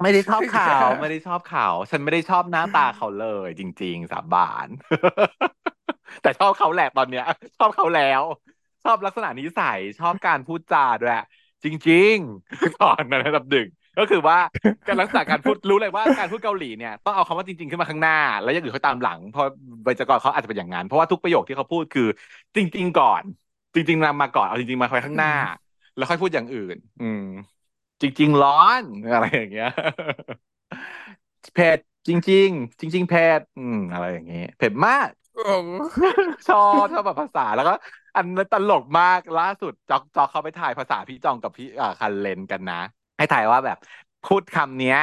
B: ไม่ได้ชอบเขาไม่ได้ชอบเขา ฉันไม่ได้ชอบหน้าตาเขาเลย จริง ๆ สาบาน แต่ชอบเขาแหละตอนเนี้ย ชอบเขาแล้ว ชอบลักษณะนิสัยชอบการพูดจาด้วย จริงๆตอนนั้นอันดับหนึ่งก็คือว่าการลักษณะการพูดรู้เลยว่าการพูดเกาหลีเนี่ยต้องเอาคำว่าจริง ๆขึ้นมาข้างหน้า แล้วอย่างอื่นเขาตามหลังเพราะไวยากรณ์เขาอาจจะเป็นอย่างนั้นเพราะว่าทุกประโยคที่เขาพูดคือ จริง ๆ ก่อน จริง ๆนำมาก่อนเอาจริง ๆ มาไว้ข้างหน้า แล้วค่อยพูดอย่างอื่น อืม จริง ๆ ร้อนอะไรอย่างเงี้ยเผ็ดจริง ๆ จริง ๆเผ็ดอืมอะไรอย่างเงี้ยเผ็ดมาก ชอบชอบแบบภาษาแล้วก็อันนั้นตลกมากล่าสุดจอกจอกเขาไปถ่ายภาษาพี่จองกับพี่อ่าคัลแลนกันนะ ให้ถ่ายว่าแบบพูดคำเนี้ย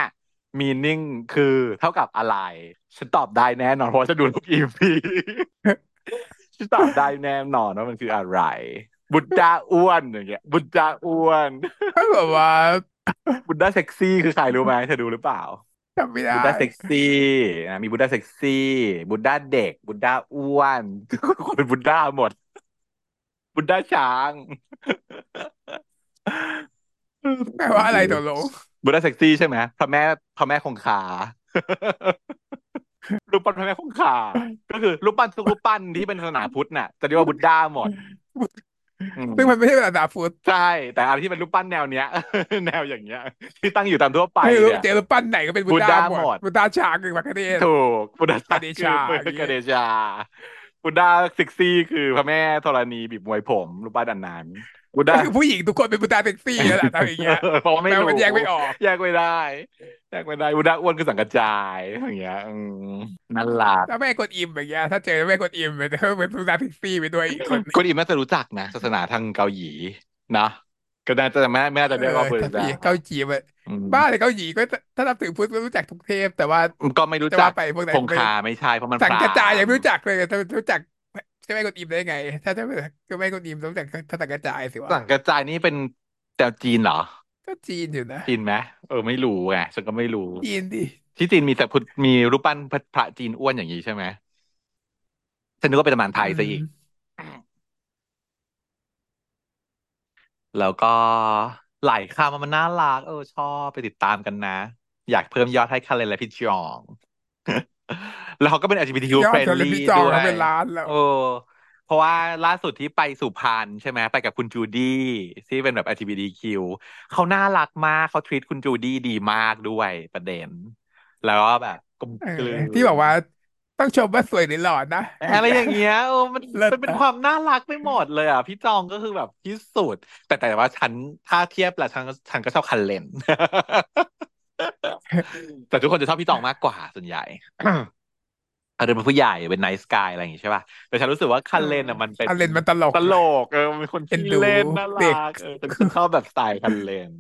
B: meaning คือเท่ากับอะไร ฉันตอบได้แน่นอนเพราะว่าฉันดูทุก EP ฉันตอบได้แน่นอนว่ามันคืออะไร Buddha อ้วนอย่างเงี้ย Buddha อ้วน
A: ก็แบบว่า
B: Buddha เซ็กซี่คือใครรู้ไหมเธอดูหรือเปล่า
A: จำไม่ได้
B: Buddha เซ็กซี่นะมีบุดดาเซ็กซี่บุดดาเด็กบุดดาอ้วนคนเป็นบุดดาหมดบุดดาช้าง
A: แปลว่าอะไรตกลง
B: บุดดาเซ็กซี่ใช่ไหมพระแม่พระแม่คงคารูปปั้นพระแม่คงคาก็คือรูปปั้นทุกรูปปั้นที่เป็นศาสนาพุทธน่ะจะเรียกว่าบุดดาหมดอืม
A: ซึ่งมันไม่ใช่ภาษาพุทธ
B: ใช่ แต่อะไรที่เป็นรูปปั้นแนวเนี้ย แนวอย่างเงี้ย ที่ตั้งอยู่ตามทั่วไป
A: ไม่รู้
B: เนี่ย
A: เจอรูปปั้นไหนก็เป็นบุ
B: บุ
A: ต
B: ด
A: ดา
B: ดา
A: หม
B: หม
A: ด
B: ด
A: บุตดาช้างคือพระคเนศ
B: ถูกบุดดาก
A: เดชา
B: คือ
A: อย่างเงี้ย
B: กเดชาบุดดาเซ็กซี่คือพระแม่ธรณีบีบมวยผมรูปปั้นอันนั้น บุด
A: ก็
B: ดา
A: คือผู้หญิงทุกคนเป็นบุตดาเซ็กซี่นั่นแหละทำอย่างเงี้ย
B: เพราะว่าไม่
A: แปล
B: รู้
A: ว่ามันแยกไม่ออก
B: แยกไม่ได้แยกไม่ได้บุดดาอ้วนคือสังกระจายอย่างเงี้ยอืมนั่นแหละ
A: ถ้าแม่กดอิมอย่างเงี้ยถ้าเจอแม่กดอิมเป็นเป็นบุตดาเซ็กซี่ไปด้วยอีกคนหนึ่ง
B: คนอีกน่าจะรู้จักนะศาสนาทางเกาหลีนะก็น่าจะไม่ไม่น่าจะ
A: เอ
B: เรียกว่า
A: อ
B: บุด
A: ถ้า
B: ดา
A: พี่เกาจีมัน
B: อืม
A: บ้าเลยเกาหลีก็ถ้านับถือพุทธก็รู้จักทุกเทพแต่ว่า
B: ก็ไม่รู้
A: จะ
B: จั
A: ว่ากไปพวกไหน
B: คงคาไม่ใช่เพราะมัน
A: สัง
B: พ
A: ก
B: รา
A: ระจาย
B: หม
A: ยังไม่
B: ณ์
A: รู้จักเลยจะรู้จัก ใช่ไหมกดอิมได้ไง ถ้าถ้าก็ไม่กดอิมรู้จักถ้าสังกระจายสิวะ
B: สังกระจายนี่เป็นแต่จีนเหรอ
A: ก็จีนอยู่นะ
B: จีนไหมเออไม่รู้ไงฉันก็ไม่รู้
A: จีนดิ
B: ที่จีนมีแต่พุทธมีรูปปั้นพระพระจีนอ้วนอย่างนี้ใช่ไหมฉันนึกว่าเป็นตำนานไทยซะอีก แล้วก็หลายคำมันน่ารักเออชอบไปติดตามกันนะ อยากเพิ่มยอดให้คาเลนและพี่จอง แล้วเขาก็เป็น LGBTQ
A: ยอดจนเลย
B: friendly
A: พี่จอง
B: ด้ว
A: เขา
B: ย
A: เป็นล้านแล้ว
B: โอ้เพราะว่าล่าสุดที่ไปสุพรรณใช่ไหมไปกับคุณจูดี้ที่เป็นแบบ LGBTQ เขาน่ารักมากเขาทรีตคุณจูดี้ดีมากด้วยประเด็น แล้วก็แบบกลม
A: เอก
B: ลื
A: อนที่บอกว่าต้องชมว่าสวยหรือหล่อนะ
B: อะไรอย่างเงี้ยเออมัน
A: เลิศ
B: มันเป็น
A: นะ
B: ความน่ารักไปหมดเลยอะ พี่จองก็คือแบบที่สุด แต่แต่ว่าฉันถ้าเทียบแล้วฉันฉันก็ชอบคันเลนแต่ทุกคนจะชอบพี่จองมากกว่าส่วนใหญ่ อาจจะเป็นผู้ใหญ่เป็นไนท์สกายอะไรอย่างงี้ใช่ป่ะแต่ฉันรู้สึกว่าคันเลนอะมันเป็น
A: คันเลนมันตลก
B: ตลกเออมันเป็นคน
A: เอ็น
B: ขี้
A: ดู
B: เล่นน่า
A: เด็ก
B: รักเออแต่ฉันชอบแบบสไตล์คันเลน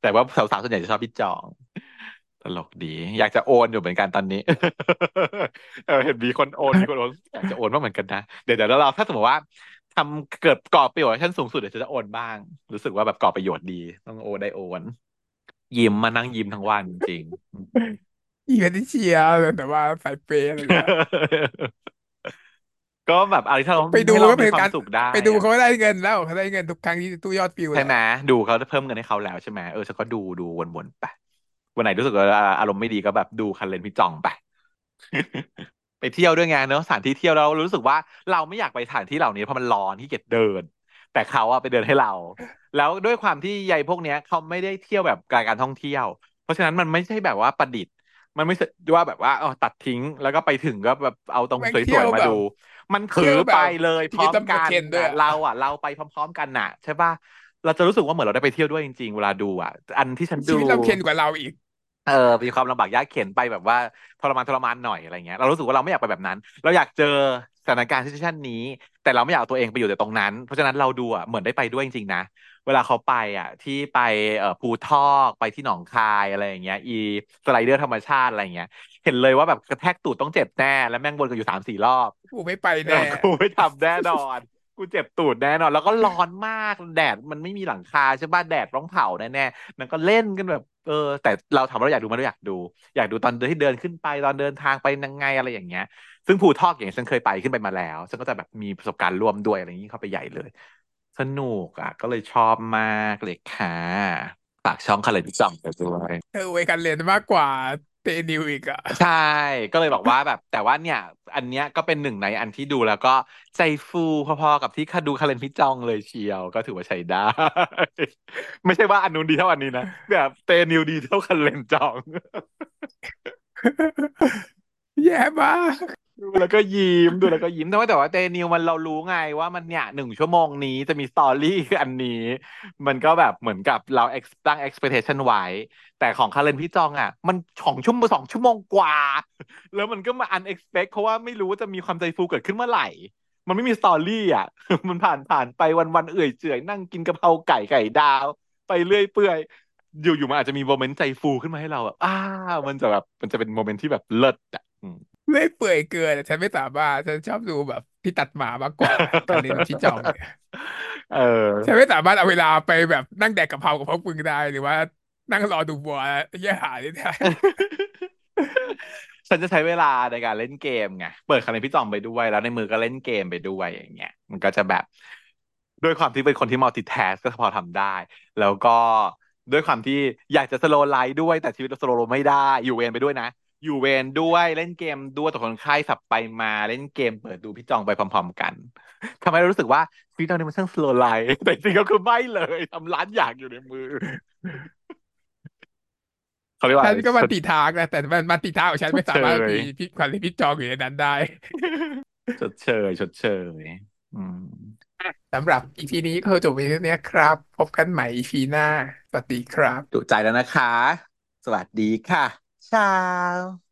B: แต่ว่าสาวๆส่วนใหญ่จะชอบพี่จองตลกดี อยากจะโอนอยู่เหมือนกันตอนนี้ เออเห็นมีคนโอนมีคนโอนอยากจะโอนบ้างเหมือนกันนะ เดี๋ยวเดี๋ยวเราถ้าสมมติว่าทำเกิดก่อประโยชน์ให้ฉันสูงสุดเดี๋ยวฉันจะโอนบ้าง รู้สึกว่าแบบก่อประโยชน์ดี ต้องโอนได้โอน ยิ้มมานั่งยิ้มทั้งวันจริง
A: อีเวนต์เชียร์แต่ว่าสายเปย์อะไรเงี้ย
B: ก็แบบอะไรที่เรา
A: ไปดู
B: ให้เรา
A: ก็เป็
B: มี
A: น
B: ควา
A: การ
B: มสุขได้
A: ไปดู
B: อะ
A: เขาได้เงินแล้วเขาได้เงินทุกครั้งที่ตู้ยอดฟิว
B: ใช่ไหม
A: แล้ว
B: ดูเขาเพิ่มเงินให้เขาแล้วใช่ไหมเออฉันก็ดูดูวนๆไปวันไหนรู้สึกว่าอารมณ์ไม่ดีก็แบบดูคันเลนพี่จ่องไปไปเที่ยวด้วยไงเนอะสถานที่เที่ยวแล้วเรารู้สึกว่าเราไม่อยากไปสถานที่เหล่านี้เพราะมันร้อนที่เกียจเดิน แต่เขาอะไปเดินให้เรา แล้วด้วยความที่ใยพวกเนี้ยเขาไม่ได้เที่ยวแบบการการท่องเที่ยว เพราะฉะนั้นมันไม่ใช่แบบว่าประดิษฐ์ มันไม่ใช่ว่าแบบว่าเออตัดทิ้งแล้วก็ไปถึงก็แบบเอาตรง
A: แม่ง
B: ส
A: เที่
B: วย
A: ยว
B: ๆมา
A: แบบ
B: ดู มันถื
A: เที่
B: อ
A: ยวแบบ
B: ไปเลยพร้อม
A: ที่ต้อง
B: กัน
A: เคนด้วยอะ
B: เราอะ เราไปพร้อมๆกันน่ะ ใช่ป่ะเราจะรู้สึกว่าเหมือนเราได้ไปเที่ยวด้วยจริงๆเวลาดูอะ อันที่ฉัน
A: ชี
B: ดู
A: วิตเราเค็นกว่าเราอีก
B: เออมีความลำบากยากเข็นไปแบบว่าทรมานทรมานหน่อยอะไรเงี้ยเรารู้สึกว่าเราไม่อยากไปแบบนั้น เราอยากเจอสถานการณ์ซิชันนี้ แต่เราไม่อยากเอาตัวเองไปอยู่แต่ตรงนั้น เพราะฉะนั้นเราดูอะเหมือนได้ไปด้วยจริงๆนะ เวลาเขาไปอะ ที่ไปเอ่อภูทอกไปที่หนองคายอะไรอย่างเงี้ย อีสไลเดอร์ธรรมชาติอะไรอย่างเงี้ย เห็นเลยว่าแบบกระแทกตูดต้องเจ็บแน่แล้วแม่งวนกันอยู่สามสี่รอบ
A: กูไม่ไป
B: เอ
A: แน่
B: อกูไม่ทำแน่นอนกูเจ็บตูดแน่นอน แล้วก็ร้อนมากแดดมันไม่มีหลังคาใช่ป่ะแดดร้องเผาแน่ๆนั่นก็เล่นกันแบบเออ แต่เราถามว่าเราอยากดูไหมเราอยากดู อยากดูตอนเดินที่เดินขึ้นไปตอนเดินทางไปยังไงอะไรอย่างเงี้ย ซึ่งภูทอกอย่างฉันเคยไปขึ้นไปมาแล้ว ฉันก็จะแบบมีประสบการณ์ร่วมด้วยอะไรอย่างนี้เข้าไปใหญ่เลย สนุกอะ ก็เลยชอบมากเลยค่ะฝากช่องคาเลนจอมไปด้วย
A: เออเวยกันเรียนมากกว่าเตนิวอีกอะ
B: ใช่ ก็เลยบอกว่าแบบ แต่ว่าเนี่ย อันเนี้ยก็เป็นหนึ่งในอันที่ดูแล้วก็ใจฟูพอๆกับที่คาดูคาเลนพี่จองเลยเชียว ก็ถือว่าใช้ได้ ไม่ใช่ว่าอันนู้นดีเท่าอันนี้นะแบบเตนิวดีเท่าคาเลนจอง
A: แย่มาก
B: ดูแล้วก็ยิ้มดูแล้วก็ยิ้มแต่ว่าแต่ว่าเตนิวมันเรารู้ไงว่ามันเนี่ยหนึ่งชั่วโมงนี้จะมีสตอรี่อันนี้ มันก็แบบเหมือนกับเราตั้ง expectation ไว้ แต่ของคัลแลนพี่จองอะ มันสองชั่วโมงสองชั่วโมงกว่า แล้วมันก็มา unexpect เพราะว่าไม่รู้ว่าจะมีความใจฟูเกิดขึ้นเมื่อไหร่ มันไม่มี story อะ มันผ่านผ่านไปวันวันๆเอื่อยเฉื่อยนั่งกินกะเพราไก่ไก่ดาว ไปเรื่อยเปื่อยอยู่อยู่มันอาจจะมี moment ใจฟูขึ้นมาให้เราแบบอ้ามันจะแบบมันจะเป็น moment ที่แบบเลิศอะ อืม
A: เลื่อยเปื่อยเกินอะฉันไม่สามารถฉันชอบดูแบบที่ตัดมามากกว่าการเล่นที่จองเนี่ย
B: เออ
A: ฉันไม่สามารถเอาเวลาไปแบบนั่งแดกกะเพรากับพวกมึงได้หรือว่านั่งรอดูบัวแย่หาได้ได้
B: ฉันจะใช้เวลาในการเล่นเกมไงเปิดคาเลนพี่จอมไปด้วย แล้วในมือก็เล่นเกมไปด้วยอย่างเงี้ย มันก็จะแบบ ด้วยความที่เป็นคนที่มัลติแทสก็พอทำได้ แล้วก็ด้วยความที่อยากจะสโลไลท์ด้วยแต่ชีวิตเราสโลไม่ได้อยู่เวรไปด้วยนะ อยู่เวรด้วยเล่นเกมด้วยแต่คนไข้สับไปมาเล่นเกมเปิดดูพี่จองไปพร้อม ๆ กันทำให้เรารู้สึกว่าชีวิตเราเนี่ยมันช่างสโลไลท์แต่จริงๆก็คือไม่เลยทำร้านอย่างอยู่ในมือเขาเรียกว่า
A: ฉั
B: อะ
A: น
B: ไร
A: ก็มาติทางนะแต่มันมาติทางของฉันไม่สามารถ
B: ชดเชย
A: มีพี่ความที่พี่จองอยู่ในนั้นได้
B: ชดเชยชดเชยอืม
A: สำหรับ EP นี้ก็จบไปเท่านี้ครับ พบกันใหม่ EP หน้าสวัสดีครับ
B: จุใจแล้วนะคะ สวัสดีค่ะ ชาว